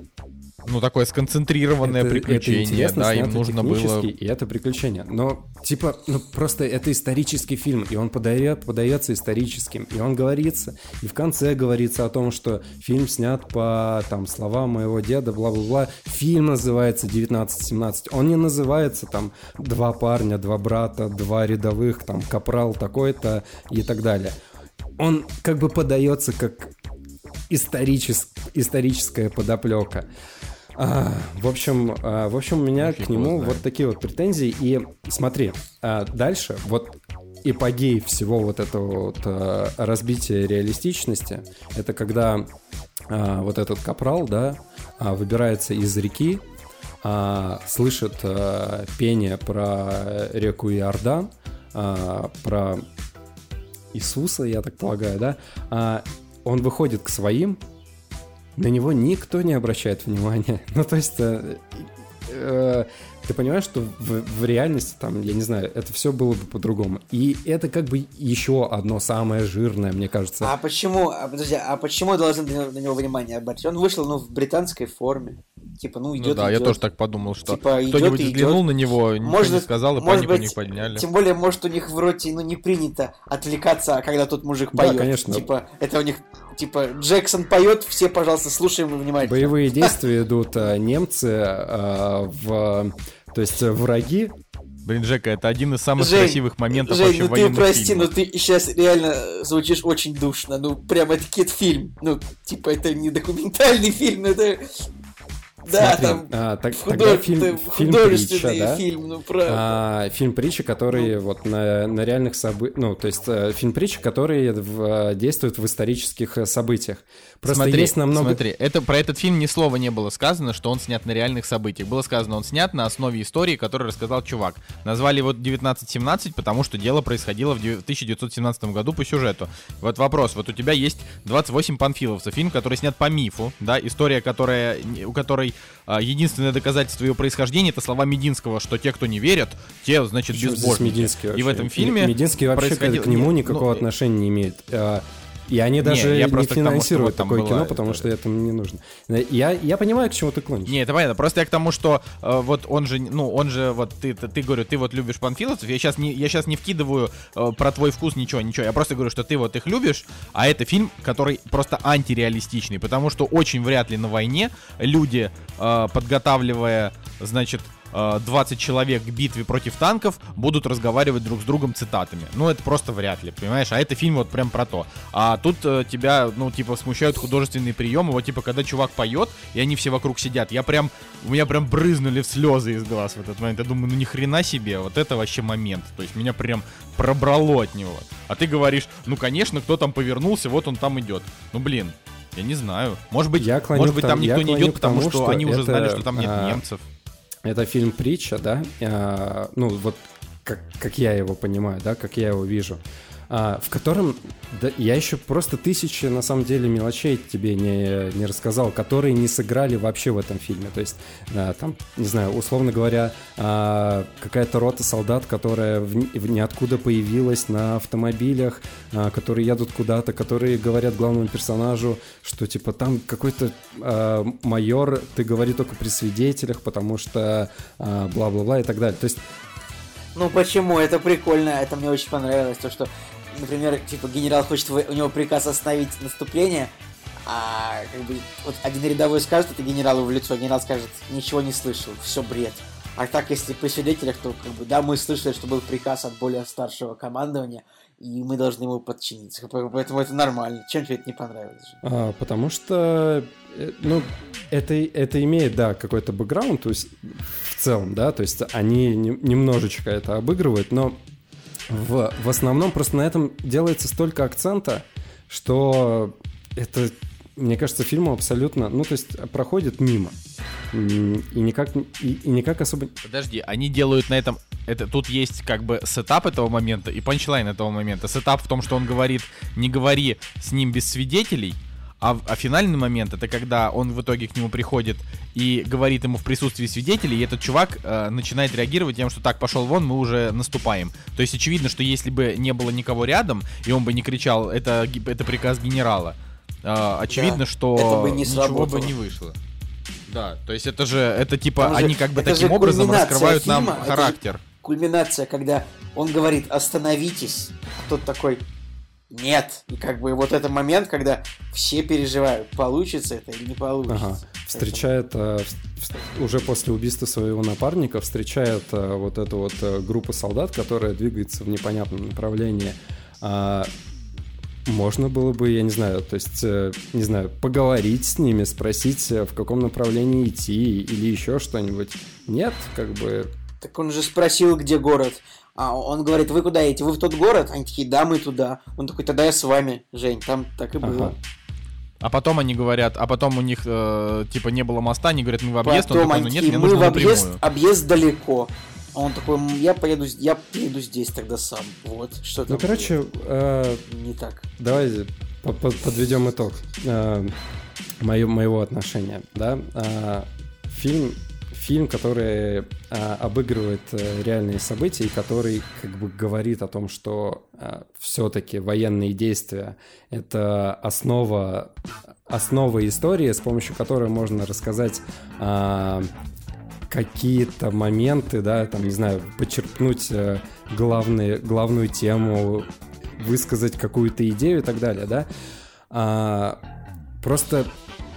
ну, такое сконцентрированное это, приключение, это да, им нужно было... И это приключение. Но, типа, ну, просто это исторический фильм, и он подает, подается историческим, и он говорится, и в конце говорится о том, что фильм снят по, там, словам моего деда, бла-бла-бла. Фильм называется 1917. Он не называется, там, два парня, два брата, два рядовых, там, капрал такой-то и так далее. Он как бы подается как историчес... историческая подоплека. А, в общем, а, в общем, у меня Фиг к нему вот такие вот претензии. И смотри, а, дальше вот эпогей всего вот этого вот а, разбития реалистичности, это когда а, вот этот капрал, да, а, выбирается из реки, а, слышит а, пение про реку Иордан, а, про Иисуса, я так полагаю, да, а, он выходит к своим, на него никто не обращает внимания. Ну, то есть, э, э, ты понимаешь, что в, в реальности, там, я не знаю, это все было бы по-другому. И это как бы еще одно самое жирное, мне кажется. А почему, а, подожди, а почему должны на него внимание обратить? Он вышел, ну, в британской форме. Типа, ну, идет, ну да, идет. я тоже так подумал, что типа, кто-нибудь взглянул на него, ничего может, не сказал, и может панику быть, не подняли. Тем более, может, у них в роте, ну, не принято отвлекаться, когда тут мужик поет. Да, конечно. Типа, это у них типа Джексон поет, все, пожалуйста, слушаем внимательно. Боевые действия идут а, немцы а, в, то есть враги. Блин, Джека, это один из самых Жень, красивых моментов Жень, вообще ну ты прости, фильмах. но ты сейчас реально звучишь очень душно. Ну, прям это кит-фильм. Ну, типа, это не документальный фильм, это да, Смотри, там а, так, тогда фильм, фильм притча, да? фильм, ну про... А, фильм притча, который ну. вот на, на реальных событиях, ну, то есть э, фильм притча, который в, действует в исторических э, событиях. Просто смотри, есть намного... Смотри, это, про этот фильм ни слова не было сказано, что он снят на реальных событиях. Было сказано, он снят на основе истории, которую рассказал чувак. Назвали его 1917, потому что дело происходило в 1917 году по сюжету. Вот вопрос, вот у тебя есть 28 панфиловцев, фильм, который снят по мифу, да, история, которая, у которой а, единственное доказательство ее происхождения это слова Мединского, что те, кто не верят, те, значит, безбожники. И в этом фильме Мединский вообще происходило- к нему Нет, никакого ну, отношения не имеет. И они даже я не тому, что финансируют там такое кино, потому это- что это не нужно. Я, я понимаю, к чему ты клонишь. Не, это понятно. Просто я к тому, что э, вот он же, ну, он же, вот ты, ты, ты говорю, ты вот любишь панфиловцев. Я сейчас не, я сейчас не вкидываю э, про твой вкус ничего, ничего. Я просто говорю, что ты вот их любишь, а это фильм, который просто антиреалистичный, потому что очень вряд ли на войне люди, э, подготавливая, значит, 20 человек к битве против танков будут разговаривать друг с другом цитатами. Ну, это просто вряд ли, понимаешь? А это фильм вот прям про то. А тут э, тебя, ну, типа, смущают художественные приемы. Вот, типа, когда чувак поет, и они все вокруг сидят. Я прям, у меня прям брызнули слезы из глаз в этот момент. Я думаю, ну, ни хрена себе, вот это вообще момент. То есть меня прям пробрало от него. А ты говоришь, ну, конечно, кто там повернулся, вот он там идет. Ну, блин, я не знаю. Может быть, Я может быть там никто не идет, потому тому, что, что они уже это, знали, что там нет а, немцев. Это фильм притча, да? А, ну, вот как, как я его понимаю, да, как я его вижу. А, в котором да, я еще просто тысячи, на самом деле, мелочей тебе не, не рассказал, которые не сыграли вообще в этом фильме. То есть, а, там, не знаю, условно говоря, а, какая-то рота солдат, которая в, в ниоткуда появилась на автомобилях, а, которые едут куда-то, которые говорят главному персонажу, что типа там какой-то майор, ты говори только при свидетелях, потому что бла-бла-бла и так далее. То есть Ну почему? Это прикольно, это мне очень понравилось. То, что, например, типа генерал хочет, у него приказ остановить наступление, а как бы вот один рядовой скажет это генералу в лицо, генерал скажет, ничего не слышал, все бред. А так, если при свидетелях, то как бы, да, мы слышали, что был приказ от более старшего командования, и мы должны ему подчиниться. По- Поэтому это нормально. Чем тебе это не понравилось? А, потому что, э, ну, это, это имеет, да, какой-то бэкграунд, то есть в целом, да, то есть они не- немножечко это обыгрывают, но в, в основном просто на этом делается столько акцента, что это, мне кажется, фильму абсолютно, ну, то есть проходит мимо. И никак, и, и никак особо... Подожди, они делают на этом... Это, тут есть как бы setup этого момента и punchline этого момента. Setup в том, что он говорит, не говори с ним без свидетелей, А, а финальный момент это когда он в итоге к нему приходит и говорит ему в присутствии свидетелей, и этот чувак э, начинает реагировать тем, что так, пошел вон, мы уже наступаем. То есть очевидно, что если бы не было никого рядом, и он бы не кричал, это, это приказ генерала, э, очевидно, Да, что это бы не ничего бы сработало. не вышло. Да, то есть это же, это типа, Там же- они как бы таким образом раскрывают нам фильма, же- характер. Кульминация, когда он говорит «остановитесь», а тот такой «нет». И как бы вот это момент, когда все переживают, получится это или не получится. Ага. Встречает э, уже после убийства своего напарника, встречает э, вот эту вот э, группу солдат, которая двигается в непонятном направлении. А, можно было бы, я не знаю, то есть, э, не знаю, поговорить с ними, спросить, э, в каком направлении идти или еще что-нибудь. Нет, как бы Так он же спросил, где город. А он говорит, вы куда едете? Вы в тот город? Они такие, да, мы туда. Он такой, тогда я с вами, Жень, там так и было. Ага. А потом они говорят, а потом у них э, типа не было моста, они говорят, мы в объезд, он Потом такой, ну нет, мне мы нужно в объезд, напрямую. объезд далеко. А он такой, «М, я поеду, я поеду здесь тогда сам. Вот, что там Ну, короче, э, не так. По- подведем итог э, моё- моего отношения. Да? А, фильм, фильм, который а, обыгрывает э, реальные события и который как бы говорит о том, что все-таки военные действия — это основа, основа истории, с помощью которой можно рассказать а, какие-то моменты, да, там, не знаю, подчеркнуть э, главные, главную тему, высказать какую-то идею и так далее, да. А, просто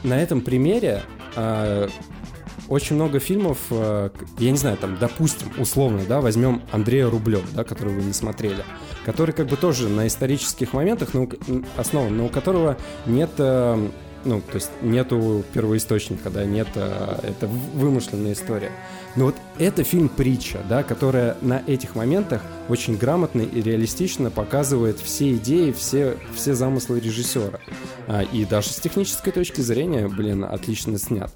на этом примере а, очень много фильмов, к- я не знаю, там, допустим, условно, да, возьмем Андрея Рублев, да, который вы не смотрели, который как бы тоже на исторических моментах но, у к- м, основан, но у которого нет, э, ну, то есть нету первоисточника, да, нет, э, это вымышленная история. Но вот это фильм-притча, да, которая на этих моментах очень грамотно и реалистично показывает все идеи, все, все замыслы режиссера. А, и даже с технической точки зрения, блин, отлично снят.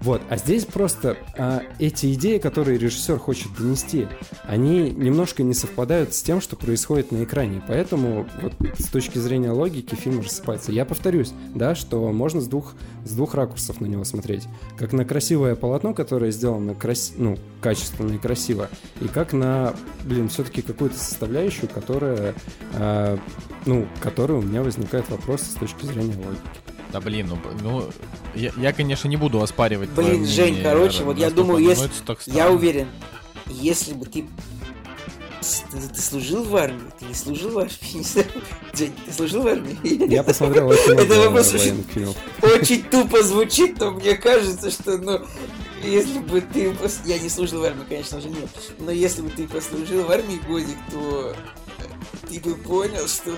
Вот, а здесь просто а, эти идеи, которые режиссер хочет донести, они немножко не совпадают с тем, что происходит на экране. Поэтому вот с точки зрения логики фильм рассыпается. Я повторюсь, да, что можно с двух, с двух ракурсов на него смотреть. Как на красивое полотно, которое сделано крас... ну, качественно и красиво, и как на, блин, все-таки какую-то составляющую, которая, а, ну, которой у меня возникает вопрос с точки зрения логики. Да блин, ну, ну я, я, конечно, не буду оспаривать. Блин, Жень, мнение, короче, вот я думаю, но если- это Я уверен, если бы ты... Ты, ты служил в армии? Ты не служил в армии? Жень, ты служил в армии? Я посмотрел очень Это много вопрос очень- очень тупо звучит, но мне кажется, что, ну, если бы ты... Я не служил в армии, конечно же, нет. Но если бы ты послужил в армии годик, то ты бы понял, что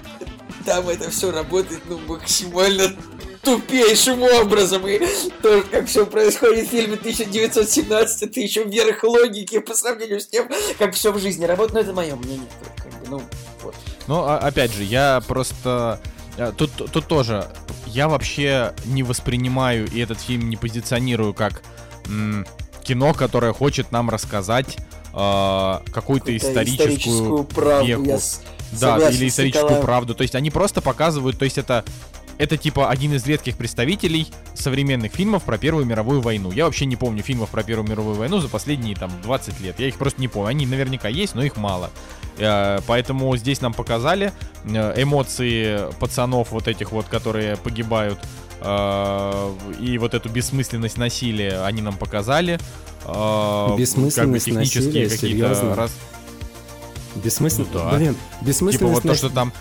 там это все работает, ну, максимально тупейшим образом. И то, как все происходит в фильме 1917, это еще вверх логики по сравнению с тем, как все в жизни работает. Но это мое мнение. Как бы, ну, вот. Ну, а- опять же, я просто... э, Тут, тут тоже, я вообще не воспринимаю и этот фильм не позиционирую как кино, которое хочет нам рассказать э, какую-то историческую, историческую правду. веху. Я да, согласен или историческую Николаем. правду. То есть они просто показывают, то есть это это типа один из редких представителей современных фильмов про Первую мировую войну. Я вообще не помню фильмов про Первую мировую войну за последние там 20 лет. Я их просто не помню. Они наверняка есть, но их мало. Э, Поэтому здесь нам показали э, эмоции пацанов вот этих вот, которые погибают. Э, И вот эту бессмысленность насилия они нам показали. Э, Бессмысленность как бы технические какие-то раз- Бессмысленно? Ну да. Блин, Типа бессмысленность вот то, что там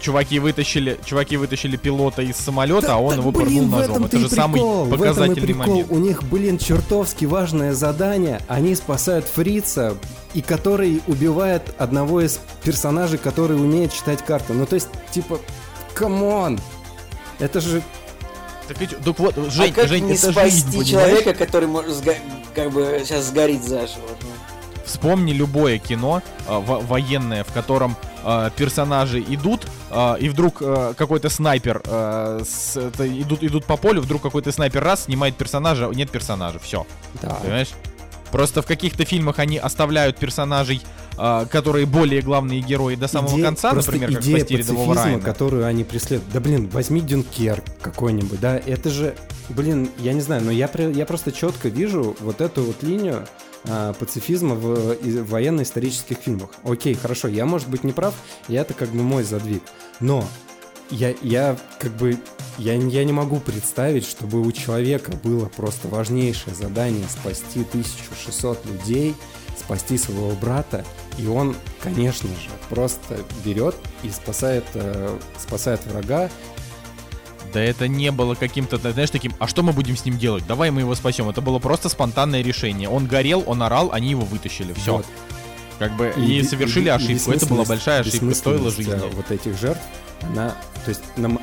чуваки вытащили, чуваки вытащили пилота из самолета, Да, а он так, его блин, пырнул ножом. Это же самый прикол, в этом и показательный прикол. момент. У них, блин, чертовски важное задание. Они спасают фрица, и который убивает одного из персонажей, который умеет читать карты. Ну, то есть, типа, come on! Это же... Так, ведь- так вот, Жень, а как Жень, не это спасти жизнь, понимаешь? человека, который может сга- как бы сейчас сгорит заживо? Вспомни любое кино э, во- военное, в котором э, персонажи идут, э, и вдруг э, какой-то снайпер э, с- это, идут, идут по полю, вдруг какой-то снайпер раз снимает персонажа, нет персонажа, все. Да. Понимаешь? Просто в каких-то фильмах они оставляют персонажей э, которые более главные герои до самого Идея- конца, например, как идея спасти рядового Райана. которую они преследуют. Да блин, возьми Дюнкерк какой-нибудь, да, это же, блин, я не знаю, но я, я просто четко вижу вот эту вот линию а, пацифизма в, в военно-исторических фильмах. Окей, хорошо, я, может быть, не прав, и это как бы мой задвиг. Но я, я как бы, я, я не могу представить, чтобы у человека было просто важнейшее задание спасти 1600 людей, спасти своего брата, и он, конечно же, просто берет и спасает, э, спасает врага. Да это не было каким-то, знаешь, таким, а что мы будем с ним делать? Давай мы его спасем. Это было просто спонтанное решение. Он горел, он орал, они его вытащили. Все. Вот. Как бы и, совершили и ошибку. Это была большая ошибка, стоила бессмысленность, жизни. Вот этих жертв, она, то есть, на,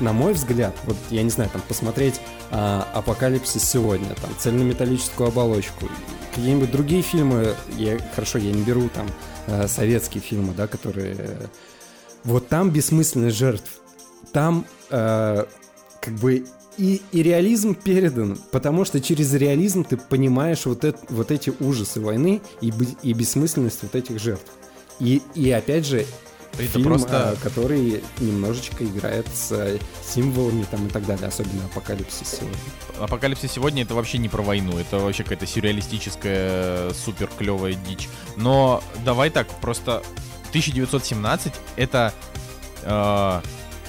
на мой взгляд, вот я не знаю, там посмотреть а, Апокалипсис сегодня, там цельнометаллическую оболочку, какие-нибудь другие фильмы, я, хорошо, я не беру там э, советские фильмы, да, которые. Вот там бессмысленность жертв. Там э, как бы и, и реализм передан, потому что через реализм ты понимаешь вот, это, вот эти ужасы войны и, и бессмысленность вот этих жертв. И, и опять же, Это фильм, просто- э, который немножечко играет с э, символами там и так далее, особенно апокалипсис сегодня. Апокалипсис сегодня это вообще не про войну, это вообще какая-то сюрреалистическая, супер клевая дичь. Но давай так, просто 1917 это э,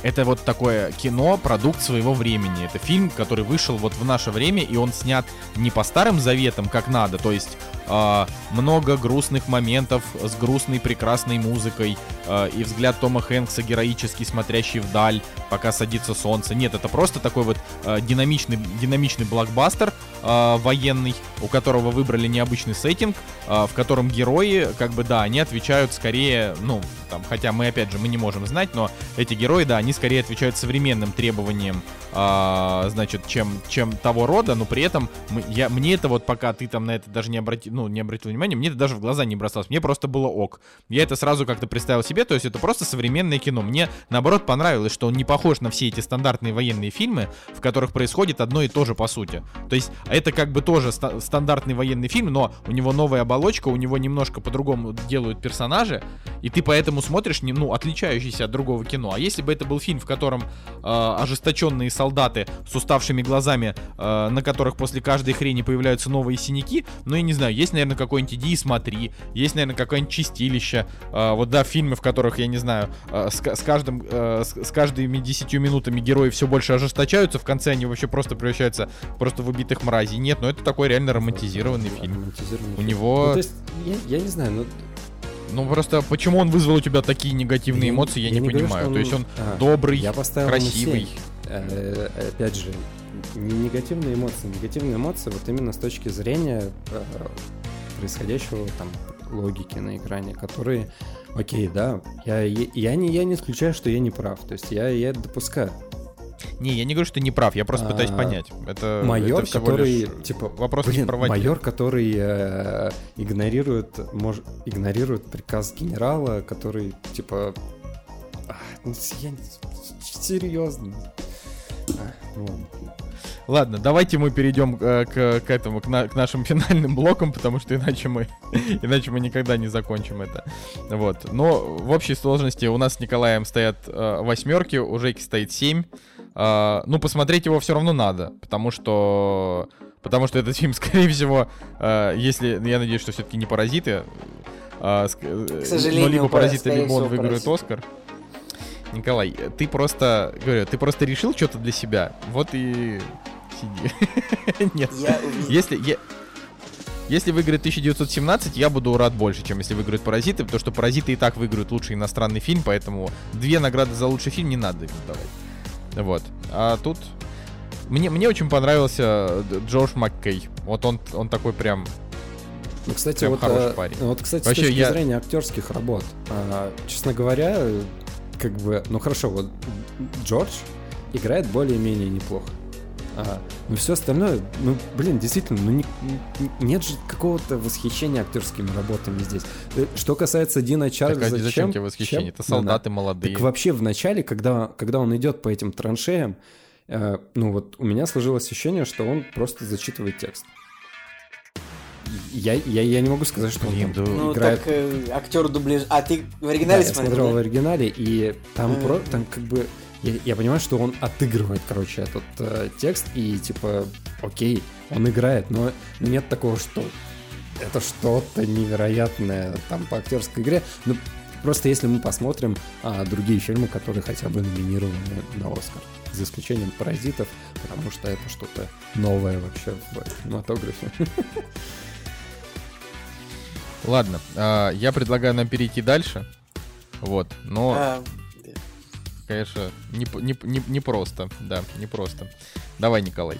это вот такое кино, продукт своего времени. Это фильм, который вышел вот в наше время, и он снят не по старым заветам, как надо, то есть э, много грустных моментов с грустной прекрасной музыкой э, и взгляд Тома Хэнкса героически смотрящий вдаль, пока садится солнце. Нет, это просто такой вот э, динамичный, динамичный блокбастер э, военный, у которого выбрали необычный сеттинг, э, в котором герои, как бы, да, они отвечают скорее, ну, там, хотя мы, опять же, мы не можем знать, но эти герои, да, они скорее отвечают современным требованиям, а, значит, чем, чем того рода, но при этом мы, я, мне это вот пока ты там на это даже не обратил, ну, не обратил внимания, мне это даже в глаза не бросалось, мне просто было ок. Я это сразу как-то представил себе, то есть это просто современное кино. Мне, наоборот, понравилось, что он не похож на все эти стандартные военные фильмы, в которых происходит одно и то же по сути. То есть это как бы тоже ста- стандартный военный фильм, но у него новая оболочка, у него немножко по-другому делают персонажи, и ты поэтому смотришь, ну, отличающийся от другого кино. А если бы это был фильм, в котором э, ожесточенные солдаты с уставшими глазами, э, на которых после каждой хрени появляются новые синяки, ну, я не знаю, есть, наверное, какой-нибудь «Иди и смотри», есть, наверное, какое-нибудь «Чистилище», э, вот, да, фильмы, в которых, я не знаю, э, с, с каждым, э, с, с каждыми десятью минутами герои все больше ожесточаются, в конце они вообще просто превращаются просто в убитых мразей. Нет, ну, это такой реально романтизированный фильм. Романтизированный У фильм. него... Ну, то есть, я, я не знаю, ну, Ну просто почему он вызвал у тебя такие негативные эмоции, я, я не, не говорю, понимаю. что То есть он а, добрый, я красивый. 7. Э, опять же, не негативные эмоции. Негативные эмоции вот именно с точки зрения э, происходящего там логики на экране, которые, окей, да, я, я, я не, я не исключаю, что я не прав. То есть я, я это допускаю. Не, я не говорю, что ты не прав, я просто пытаюсь А, понять. Это, майор, это который, лишь типа, вопрос блин, майор, который э, игнорирует, мож, игнорирует приказ генерала, который, типа, а, ну, я серьезно. А, ну ладно. Ладно, давайте мы перейдем э, к, к этому, к, на- к нашим финальным блокам, потому что иначе мы, иначе мы никогда не закончим это. Вот. Но в общей сложности у нас с Николаем стоят э, восьмерки, у Жеки стоит семь. А, ну, посмотреть его все равно надо, потому что... Потому что этот фильм, скорее всего, э, если... Я надеюсь, что все-таки не паразиты. ск- э, сожалению, но либо пара- паразиты, либо он выиграет «Паразиты». Оскар. Николай, ты просто, говорю, ты просто решил что-то для себя, вот и сиди. Нет. Я. Если, е- если выиграет 1917, я буду рад больше, чем если выиграют «Паразиты», потому что «Паразиты» и так выиграют лучший иностранный фильм, поэтому две награды за лучший фильм не надо им давать. Вот. А тут... Мне, мне очень понравился Д- Джош Маккей. Вот он, он такой прям... Ну, кстати, Прям вот, хороший э, парень. вот, кстати, Вообще, с точки я- зрения актерских работ, а, честно говоря, э, как бы, ну хорошо, вот Джордж играет более-менее неплохо. А, но все остальное, ну, блин, действительно, ну, не- не- нет же какого-то восхищения актерскими работами здесь. Э, Что касается Дина Так, Чарльза, а зачем чем- тебе восхищение? чем- Это солдаты молодые. Так вообще в начале, когда, когда он идет по этим траншеям, э, ну вот у меня сложилось ощущение, что он просто зачитывает текст. я, я, я не могу сказать, что Блин, он там да- Ну, играет... так э, актер дубляж... А ты в Да, оригинале я смотрел? смотрел да? в оригинале, и там, Мгм. про, там как бы... Я, я понимаю, что он отыгрывает, короче, этот э, текст, и типа, окей, он играет, но нет такого, что это что-то невероятное там по актерской игре. Ну, просто если мы посмотрим а, другие фильмы, которые хотя бы номинированы на Оскар, за исключением «Паразитов», потому что это что-то новое вообще в кинематографе. Ладно, а, я предлагаю нам перейти дальше. Вот, но, А. конечно, не, не, не, не просто, да, не просто. Давай, Николай.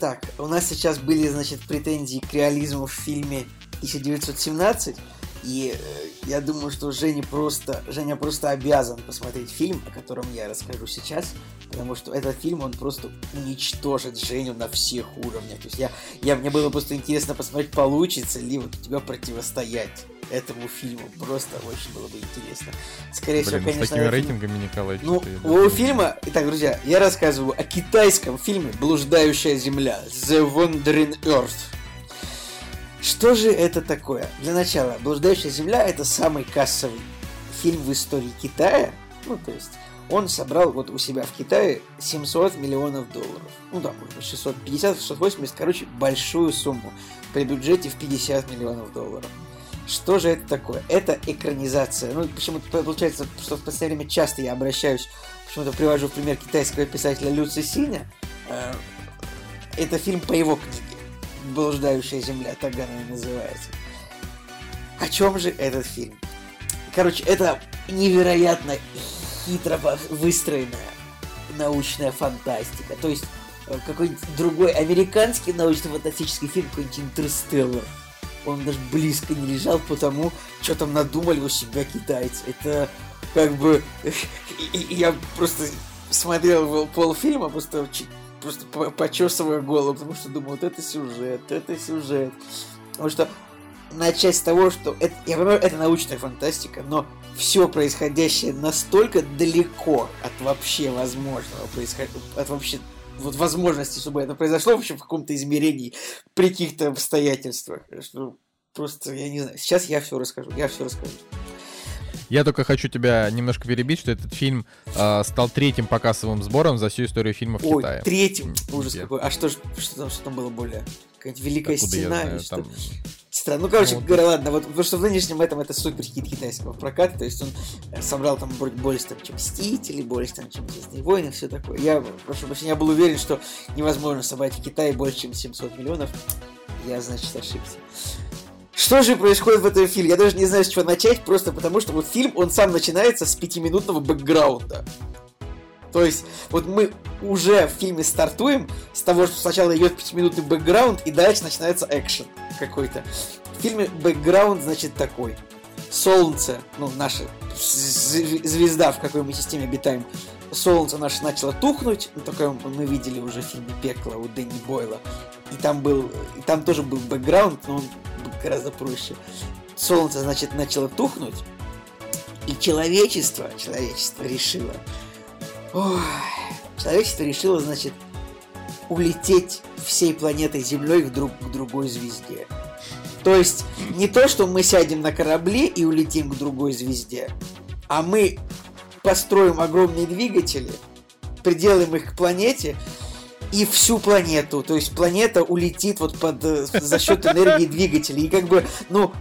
Так, у нас сейчас были, значит, претензии к реализму в фильме 1917, и э, я думаю, что Женя просто, Женя просто обязан посмотреть фильм, о котором я расскажу сейчас, потому что этот фильм, он просто уничтожит Женю на всех уровнях. То есть я, я, мне было просто интересно посмотреть, получится ли вот у тебя противостоять этому фильму. Просто очень было бы интересно. Скорее всего, Блин, с конечно, такими этот фильм- рейтингами, Николай, ну, у фильма... Итак, друзья, я рассказываю о китайском фильме «Блуждающая земля» The Wandering Earth. Что же это такое? Для начала, «Блуждающая земля» — это самый кассовый фильм в истории Китая. Ну, то есть, он собрал вот у себя в Китае 700 миллионов долларов. Ну да, может быть, 650, 680, короче, большую сумму при бюджете в 50 миллионов долларов. Что же это такое? Это экранизация. Ну, почему-то получается, что в последнее время часто я обращаюсь, почему-то привожу в пример китайского писателя Лю Цисиня. Э, Это фильм по его книге «Блуждающая земля», так она и называется. О чем же этот фильм? Короче, это невероятно хитро выстроенная научная фантастика. То есть э, какой-нибудь другой американский научно-фантастический фильм, какой-нибудь «Интерстеллар». Он даже близко не лежал по тому, что там надумали у себя китайцы. Это как бы... Я просто смотрел полфильма, просто, просто по- почесывая голову, потому что думаю, вот это сюжет, это сюжет. Потому что начать с того, что это, я понимаю, это научная фантастика, но все происходящее настолько далеко от вообще возможного происход... от вообще вот возможности, чтобы это произошло вообще в каком-то измерении при каких-то обстоятельствах. Что просто, я не знаю. Сейчас я все расскажу. Я все расскажу. Я только хочу тебя немножко перебить, что этот фильм а, стал третьим по кассовым сборам за всю историю фильмов Ой, Китая. третьим. Ужас где? какой. А что, что, там, что там было более? Какая-нибудь Великая Откуда я Стена? знаю, или что? Там... Странно. Ну, короче вот говоря, ладно, вот потому что в нынешнем этом это супер хит китайского проката, то есть он э, собрал там больше, там, чем Мстители, больше, там, чем Звездные войны, все такое. Я, прошу прощения, я был уверен, что невозможно собрать в Китае больше, чем 700 миллионов. Я, значит, ошибся. Что же происходит в этом фильме? Я даже не знаю, с чего начать, просто потому что вот фильм, он сам начинается с пятиминутного бэкграунда. То есть, вот мы уже в фильме стартуем с того, что сначала идет пятиминутный бэкграунд, и дальше начинается экшен какой-то. В фильме бэкграунд, значит, такой. Солнце, ну, наша зв- звезда, в какой мы системе обитаем, солнце наше начало тухнуть, ну, такое мы видели уже в фильме «Пекло» у Дэнни Бойла. И там был, и там тоже был бэкграунд, но он гораздо проще. Солнце, значит, начало тухнуть, и человечество, человечество решило, Ой, человечество решило, значит, улететь всей планетой Землей в друг, к другой звезде. То есть не то, что мы сядем на корабле и улетим к другой звезде, а мы построим огромные двигатели, приделаем их к планете и всю планету. То есть планета улетит вот под, э, за счет энергии двигателей. И как бы, ну,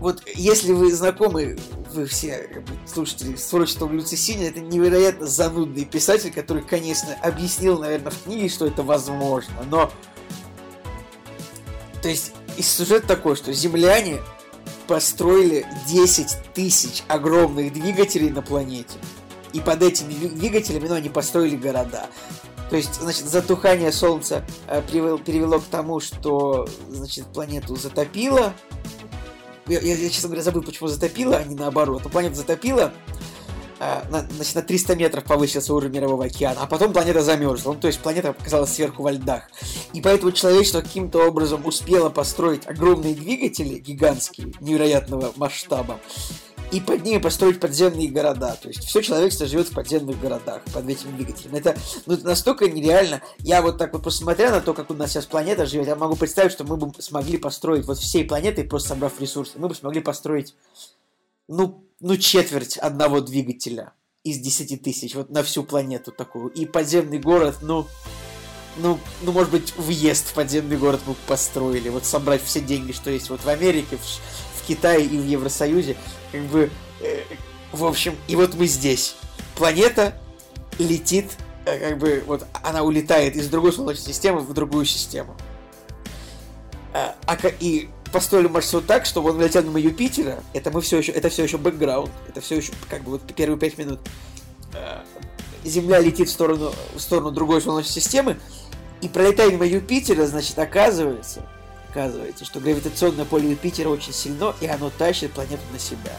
вот если вы знакомы, вы все как бы, слушатели с творчеством Люцисини, это невероятно занудный писатель, который, конечно, объяснил, наверное, в книге, что это возможно, но... То есть, и сюжет такой, что земляне построили 10 тысяч огромных двигателей на планете. И под этими дви- двигателями, ну, они построили города. То есть, значит, затухание Солнца э, привел- перевело к тому, что, значит, планету затопило, я, я, я, честно говоря, забыл, почему затопило, а не наоборот. Но планета затопила, а, на, значит, на 300 метров повысился уровень мирового океана, а потом планета замерзла. Ну, то есть планета оказалась сверху во льдах. И поэтому человечество каким-то образом успело построить огромные двигатели, гигантские, невероятного масштаба. и под ними построить подземные города. То есть все человечество живет в подземных городах под этим двигателем. Это, ну, это настолько нереально. Я вот так вот посмотря на то, как у нас сейчас планета живет, я могу представить, что мы бы смогли построить вот всей планетой, просто собрав ресурсы, мы бы смогли построить, ну, ну четверть одного двигателя из 10 тысяч вот на всю планету такую. И подземный город, ну, ну, ну, может быть, въезд в подземный город мы построили, вот собрать все деньги, что есть вот в Америке, в, в Китае и в Евросоюзе, как бы, э, в общем, и вот мы здесь. Планета летит, э, как бы, вот она улетает из другой солнечной системы в другую систему. А, а, и построили маршрут так, чтобы он летел мимо Юпитера. Это мы все еще, это все еще бэкграунд, это все еще как бы вот первые пять минут. А, Земля летит в сторону, в сторону другой солнечной системы, и пролетая мимо Юпитера, значит, оказывается, оказывается, что гравитационное поле Юпитера очень сильно, и оно тащит планету на себя.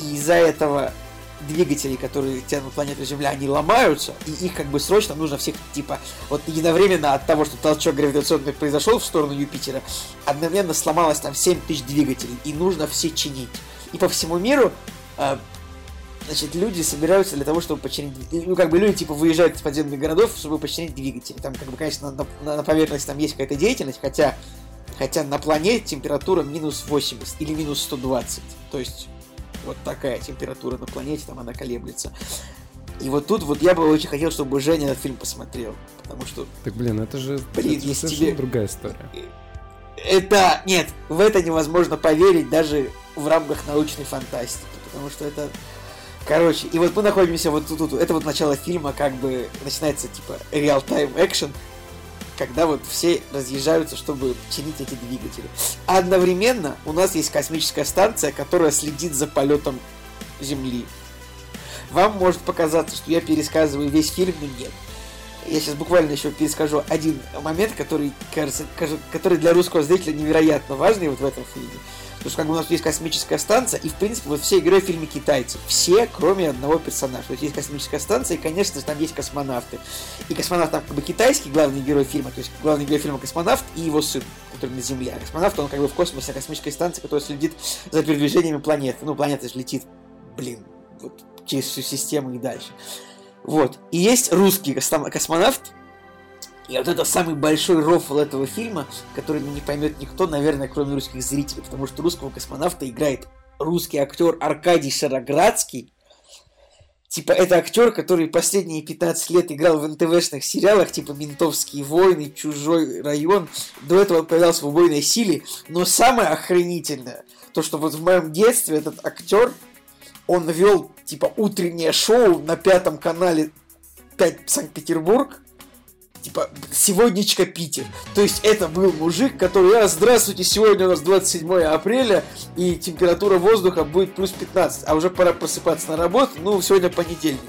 И из-за этого двигатели, которые тянут планету Земля, они ломаются, и их как бы срочно нужно всех, типа, вот единовременно от того, что толчок гравитационный произошел в сторону Юпитера, одновременно сломалось там 7 тысяч двигателей, и нужно все чинить. И по всему миру э, значит, люди собираются для того, чтобы починить... Ну, как бы люди, типа, выезжают из подземных городов, чтобы починить двигатели. Там, как бы, конечно, на, на, поверхности там есть какая-то деятельность, хотя, хотя на планете температура минус 80 или минус 120. То есть, вот такая температура на планете, там она колеблется. И вот тут вот я бы очень хотел, чтобы Женя этот фильм посмотрел. Потому что... Так, блин, это же блин, это если тебе... другая история. Это... Нет, в это невозможно поверить даже в рамках научной фантастики. Потому что это Короче, и вот мы находимся вот тут, тут, это вот начало фильма, как бы начинается типа real-time action, когда вот все разъезжаются, чтобы чинить эти двигатели. А одновременно у нас есть космическая станция, которая следит за полетом Земли. Вам может показаться, что я пересказываю весь фильм, но нет. Я сейчас буквально еще перескажу один момент, который, кажется, который для русского зрителя невероятно важный вот в этом фильме. Потому что как бы у нас есть космическая станция, и в принципе вот все герои в фильме китайцы. Все, кроме одного персонажа. То есть есть космическая станция, и, конечно же, там есть космонавты. И космонавт там как бы китайский главный герой фильма, то есть главный герой фильма космонавт и его сын, который на Земле. А космонавт, он как бы в космосе, а космическая станция, которая следит за передвижениями планеты. Ну, планета же летит, блин, вот через всю систему и дальше. Вот. И есть русский космонавт, и вот это самый большой рофл этого фильма, который не поймет никто, наверное, кроме русских зрителей, потому что русского космонавта играет русский актер Аркадий Шароградский. Типа, это актер, который последние 15 лет играл в НТВшных сериалах, типа «Ментовские войны», «Чужой район». До этого он появлялся в «Убойной силе». Но самое охренительное, то, что вот в моем детстве этот актер, он вел, типа, утреннее шоу на пятом канале 5 Санкт-Петербург, типа, сегоднячка Питер. То есть это был мужик, который, а, здравствуйте, сегодня у нас 27 апреля, и температура воздуха будет плюс 15, а уже пора просыпаться на работу, ну, сегодня понедельник.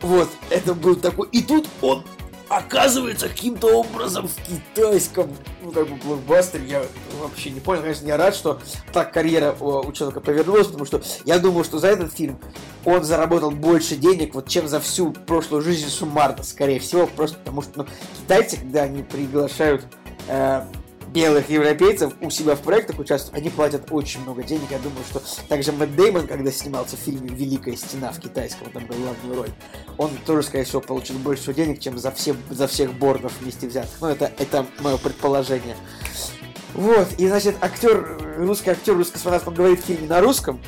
Вот, это был такой... И тут он оказывается каким-то образом в китайском, ну, как бы, блокбастере. Я вообще не понял. Конечно, я рад, что так карьера у человека повернулась, потому что я думаю, что за этот фильм он заработал больше денег, вот, чем за всю прошлую жизнь суммарно, скорее всего, просто потому что, ну, китайцы, когда они приглашают э, белых европейцев у себя в проектах участвуют, они платят очень много денег. Я думаю, что также Мэтт Деймон, когда снимался в фильме «Великая стена» в китайском, там был главную роль, он тоже, скорее всего, получил больше денег, чем за, все, за всех бордов вместе взятых. Ну, это, это мое предположение. Вот, и, значит, актер, русский актер, русский космонавт, он говорит в фильме на русском,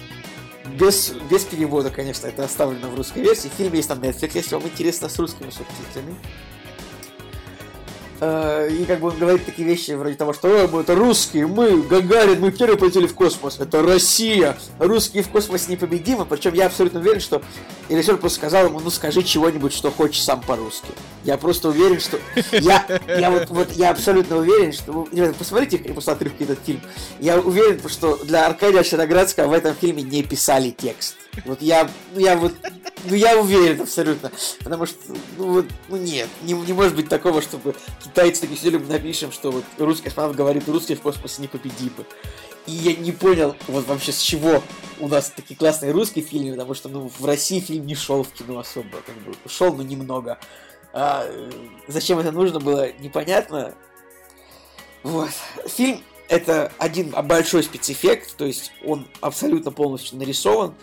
без, без перевода, конечно, это оставлено в русской версии. Фильм есть на Netflix, если вам интересно, с русскими субтитрами. Э, и как бы он говорит такие вещи вроде того, что мы это русские, мы, Гагарин, мы первые полетели в космос, это Россия, русские в космосе непобедимы, причем я абсолютно уверен, что режиссер просто сказал ему, ну скажи чего-нибудь, что хочешь сам по-русски. Я просто уверен, что... Я, я вот, вот, я абсолютно уверен, что... Ребята, посмотрите после отрывки этот фильм. Я уверен, что для Аркадия Шароградского в этом фильме не писали текст. Вот я, ну я вот, ну я уверен абсолютно, потому что, ну вот, ну нет, не, не может быть такого, чтобы китайцы такие сидели, напишем, что вот русский космонавт говорит, русские в космосе непобедимы. И я не понял вот вообще с чего у нас такие классные русские фильмы, потому что ну, в России фильм не шел в кино особо, как бы шел, но немного. А, зачем это нужно было, непонятно. Вот. Фильм это один большой спецэффект, то есть он абсолютно полностью нарисован.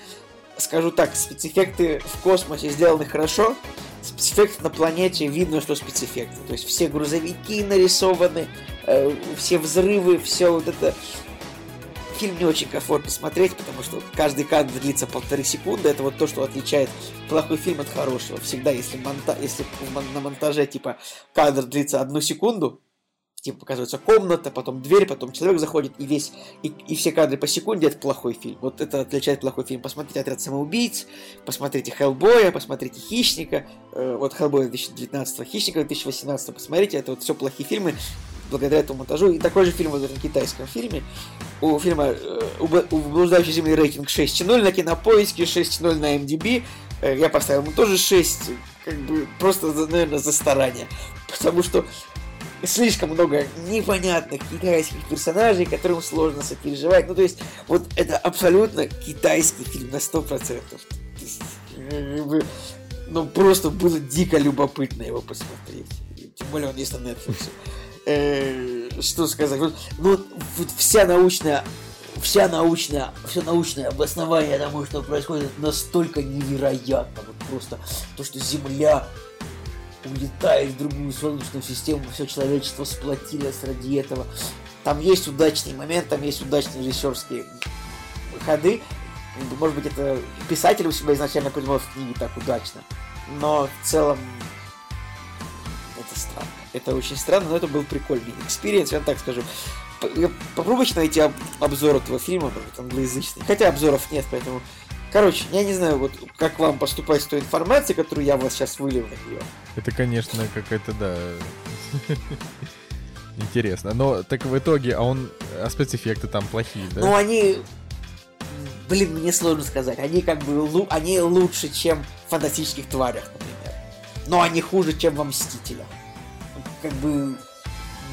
Скажу так, спецэффекты в космосе сделаны хорошо, спецэффекты на планете видно, что спецэффекты. То есть все грузовики нарисованы, э, все взрывы, все вот это фильм не очень комфортно смотреть, потому что каждый кадр длится полторы секунды. Это вот то, что отличает плохой фильм от хорошего. Всегда, если, монта... если на монтаже типа кадр длится одну секунду, типа показывается комната, потом дверь, потом человек заходит, и весь, и, и все кадры по секунде, это плохой фильм. Вот это отличает плохой фильм. Посмотрите «Отряд самоубийц», посмотрите «Хеллбоя», посмотрите «Хищника», э, вот «Хеллбоя» 2019, «Хищника» 2018, посмотрите, это вот все плохие фильмы, благодаря этому монтажу. И такой же фильм в этом китайском фильме. У фильма э, у «Блуждающей земли» рейтинг 6.0 на кинопоиске, 6.0 на MDB. Э, я поставил ему тоже 6, как бы просто, наверное, за старание. Потому что слишком много непонятных китайских персонажей, которым сложно сопереживать. Ну, то есть, вот это абсолютно китайский фильм на 100%. Ну, просто было дико любопытно его посмотреть. Тем более он есть на Netflix э, что сказать, ну, вот вся научная вся научная, все научное обоснование тому, что происходит, настолько невероятно. Вот просто то, что Земля улетает в другую солнечную систему, все человечество сплотилось ради этого. Там есть удачный момент, там есть удачные режиссерские ходы. Может быть, это писатель у себя изначально придумал в книге так удачно. Но в целом это странно. Это очень странно, но это был прикольный experience, я так скажу. Попробуйте найти об, обзор этого фильма, может, англоязычный. Хотя обзоров нет, поэтому... Короче, я не знаю, вот как вам поступать с той информацией, которую я вас сейчас вылил на нее. Это, конечно, какая-то, да... Интересно. Но так в итоге, а он... А спецэффекты там плохие, да? Ну, они... Блин, мне сложно сказать. Они как бы... Они лучше, чем в фантастических тварях, например. Но они хуже, чем во Мстителях как бы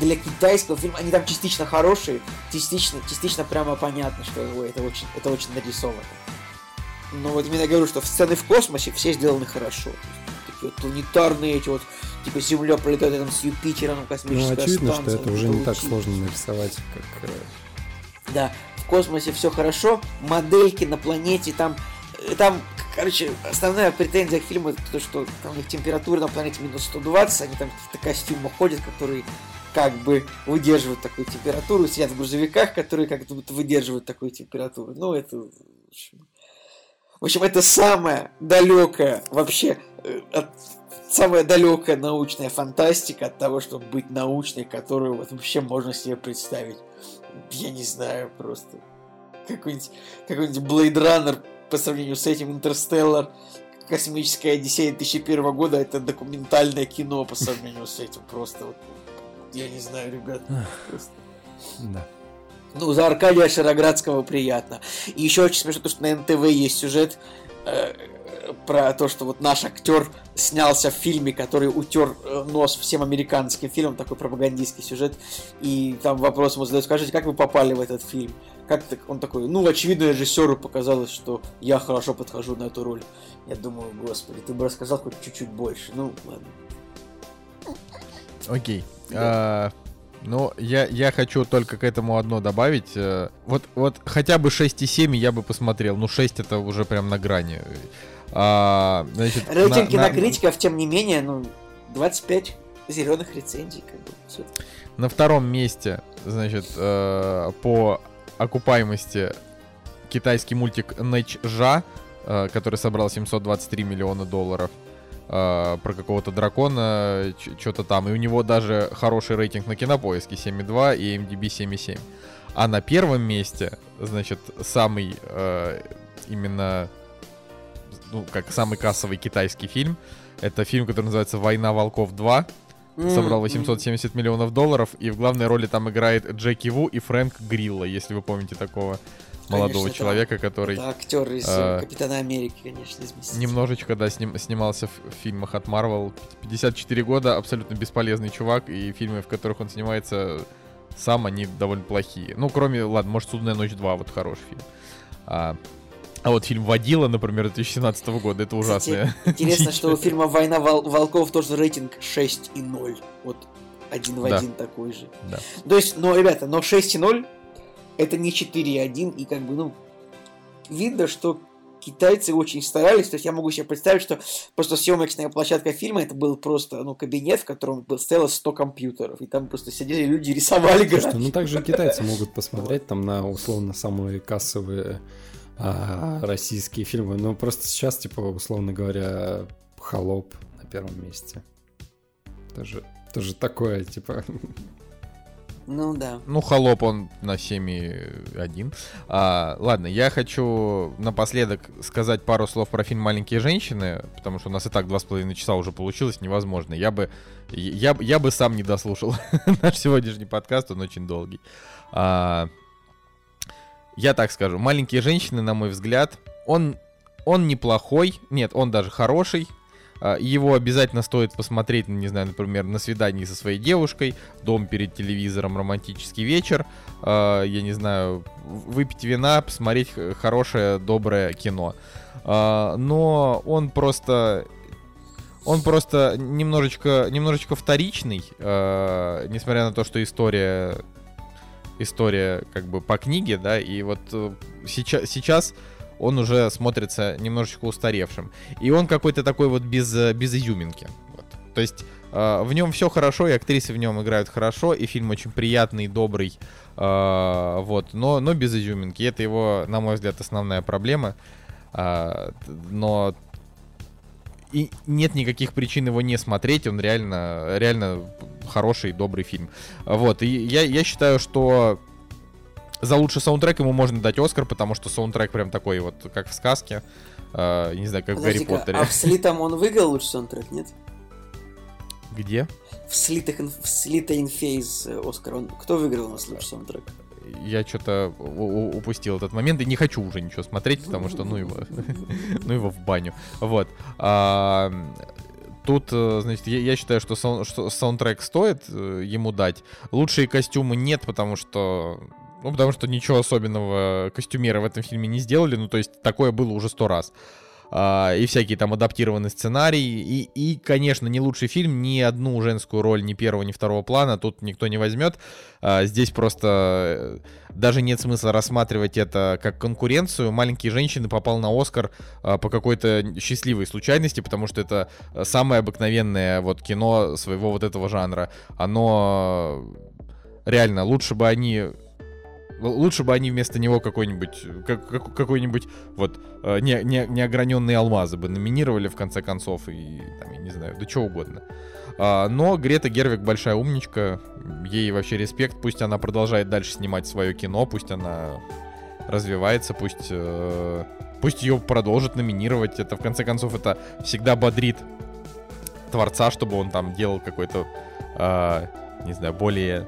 для китайского фильма, они там частично хорошие, частично, частично прямо понятно, что это очень, это очень нарисовано. Но вот именно говорю, что в сцены в космосе все сделаны хорошо. Такие вот планетарные эти вот, типа Земля пролетает рядом с Юпитером, космическая ну, очевидно, станция. что это уже не так сложно нарисовать, как... Э, да, в космосе все хорошо, модельки на планете, там, э, там Короче, основная претензия к фильму это то, что там у них температура на планете минус 120, они там какие-то костюмы ходят, которые как бы выдерживают такую температуру, сидят в грузовиках, которые как будто выдерживают такую температуру. Ну, это... В общем, это самая далекая вообще э, от, самая далекая научная фантастика от того, чтобы быть научной, которую вот вообще можно себе представить. Я не знаю, просто какой-нибудь какой-нибудь Blade Runner по сравнению с этим Интерстеллар, Космическая Одиссея 2001 года, это документальное кино по сравнению с этим. Просто вот, я не знаю, ребят. Просто. Да. Ну, за Аркадия Шароградского приятно. И еще очень смешно, то, что на НТВ есть сюжет э, про то, что вот наш актер снялся в фильме, который утер э, нос всем американским фильмам, такой пропагандистский сюжет. И там вопрос ему задают, скажите, как вы попали в этот фильм? как так он такой, ну, очевидно, режиссеру показалось, что я хорошо подхожу на эту роль. Я думаю, господи, ты бы рассказал хоть чуть-чуть больше. Ну, ладно. Окей. Да. А, ну, я, я хочу только к этому одно добавить. Э, вот, вот хотя бы 6,7 я бы посмотрел. Ну, 6 это уже прям на грани. А, значит, Рейтинг на, кинокритиков, на... тем не менее, ну, 25 зеленых рецензий, как бы. Все. На втором месте, значит, э, по окупаемости китайский мультик Нэчжа, э, который собрал 723 миллиона долларов э, про какого-то дракона, что-то там. И у него даже хороший рейтинг на кинопоиске 7,2 и MDB 7,7. А на первом месте, значит, самый э, именно, ну, как самый кассовый китайский фильм, это фильм, который называется «Война волков 2», собрал 870 миллионов долларов, и в главной роли там играет Джеки Ву и Фрэнк Грилла, если вы помните такого молодого конечно, человека, который... Это актер из э, Капитана Америки, конечно, из Немножечко, да, сним, снимался в, фильмах от Марвел. 54 года, абсолютно бесполезный чувак, и фильмы, в которых он снимается сам, они довольно плохие. Ну, кроме, ладно, может, «Судная ночь 2», вот хороший фильм. А, а вот фильм «Водила», например, 2017 года, это ужасно. Интересно, что у фильма «Война волков» тоже рейтинг 6,0. Вот один в Да. один такой же. Да. То есть, но, ребята, но 6.0 это не 4.1, и как бы, ну, видно, что китайцы очень старались, то есть я могу себе представить, что просто съемочная площадка фильма это был просто, ну, кабинет, в котором был стояло 100 компьютеров, и там просто сидели люди, рисовали Слушайте, графики. ну также китайцы могут посмотреть там на условно самые кассовые а, российские фильмы. Но просто сейчас, типа, условно говоря, холоп на первом месте. Тоже, тоже такое, типа. Ну да. Ну, холоп он на 7,1. А, ладно, я хочу напоследок сказать пару слов про фильм «Маленькие женщины», потому что у нас и так два с половиной часа уже получилось, невозможно. Я бы, я, я бы сам не дослушал наш сегодняшний подкаст, он очень долгий. А, я так скажу, «Маленькие женщины», на мой взгляд, он, он неплохой, нет, он даже хороший, Его обязательно стоит посмотреть, не знаю, например, на свидании со своей девушкой, дом перед телевизором, романтический вечер, а, я не знаю, выпить вина, посмотреть хорошее, доброе кино. А, Но он просто... Он просто немножечко, немножечко вторичный, а, несмотря на то, что история история как бы по книге, да, и вот сейчас, сейчас он уже смотрится немножечко устаревшим. И он какой-то такой вот без, э, без изюминки. Вот. То есть э, в нем все хорошо, и актрисы в нем играют хорошо, и фильм очень приятный, добрый, э, вот, но, но без изюминки. Это его, на мой взгляд, основная проблема. Т- но и нет никаких причин его не смотреть, он реально, реально хороший, добрый фильм. Вот, и я, я считаю, что за лучший саундтрек ему можно дать Оскар, потому что саундтрек прям такой вот, как в сказке. Э, не знаю, как в Гарри Подожди-ка, Поттере. а в Слитом он выиграл лучший саундтрек, нет? Где? В Слитых в Слита Инфейз Оскар. Он... Кто выиграл у нас лучший саундтрек? Я что-то упустил этот момент и не хочу уже ничего смотреть, потому что ну его, ну его в баню. Вот. А, Тут, э, значит, я, я считаю, что, сау- что саундтрек стоит э, ему дать. Лучшие костюмы нет, потому что... Ну, потому что ничего особенного костюмеры в этом фильме не сделали. Ну, то есть, такое было уже сто раз. А, и всякие там адаптированные сценарии. И, и, конечно, не лучший фильм, ни одну женскую роль ни первого, ни второго плана тут никто не возьмет. А, здесь просто э, даже нет смысла рассматривать это как конкуренцию. «Маленькие женщины» попал на Оскар а, по какой-то счастливой случайности, потому что это самое обыкновенное вот кино своего вот этого жанра. Оно э, реально лучше бы они Лучше бы они вместо него какой-нибудь как, как- какой-нибудь вот э, не, не, неограненные алмазы бы номинировали в конце концов и там, я не знаю, да что угодно. А, но Грета Гервик большая умничка, ей вообще респект, пусть она продолжает дальше снимать свое кино, пусть она развивается, пусть э, пусть ее продолжат номинировать. Это в конце концов это всегда бодрит творца, чтобы он там делал какой-то, а, не знаю, более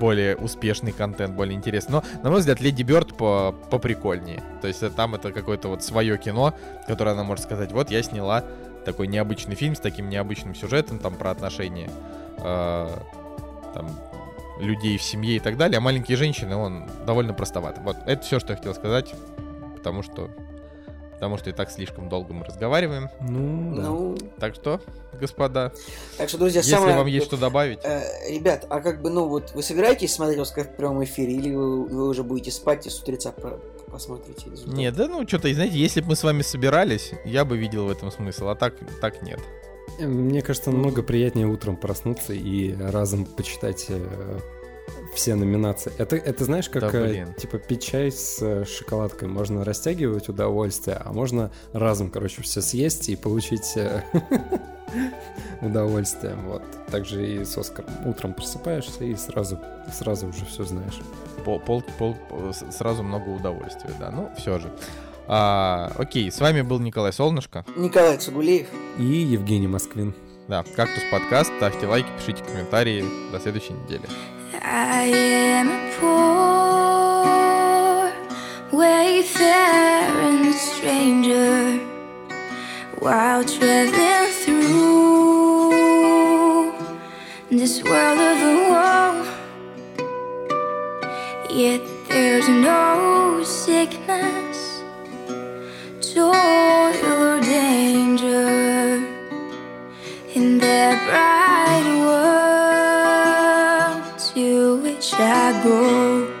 более успешный контент, более интересный. Но, на мой взгляд, Леди Бёрд по поприкольнее. То есть э, там это какое-то вот свое кино, которое она может сказать, вот я сняла такой необычный фильм с таким необычным сюжетом, там про отношения э, там, людей в семье и так далее. А маленькие женщины, он довольно простоват. Вот это все, что я хотел сказать, потому что потому что и так слишком долго мы разговариваем. Ну, да. Ну, Так что, господа, так что, друзья, если самое... вам есть что добавить, Э, ребят, а как бы, ну вот, вы собираетесь смотреть Оскар в прямом эфире, или вы, вы уже будете спать и с утреца посмотрите результат? Нет, да ну что-то, знаете, если бы мы с вами собирались, я бы видел в этом смысл, а так, так нет. Мне кажется, намного приятнее утром проснуться и разом почитать э, все номинации. Это, это знаешь, как Да, э, блин. типа пить чай с э, шоколадкой. Можно растягивать удовольствие, а можно разом, короче, все съесть и получить э, удовольствие. Вот. Также и с Оскаром. Утром просыпаешься и сразу, сразу уже все знаешь. Пол, пол, пол- сразу много удовольствия, да. Ну, все же. А, окей, с вами был Николай Солнышко. Николай Цугулеев. И Евгений Москвин. Да, Кактус подкаст. Ставьте лайки, пишите комментарии. До следующей недели. I am a poor wayfaring stranger while traveling through this world of woe. Yet there's no sickness, toil, or danger in that bright world shadow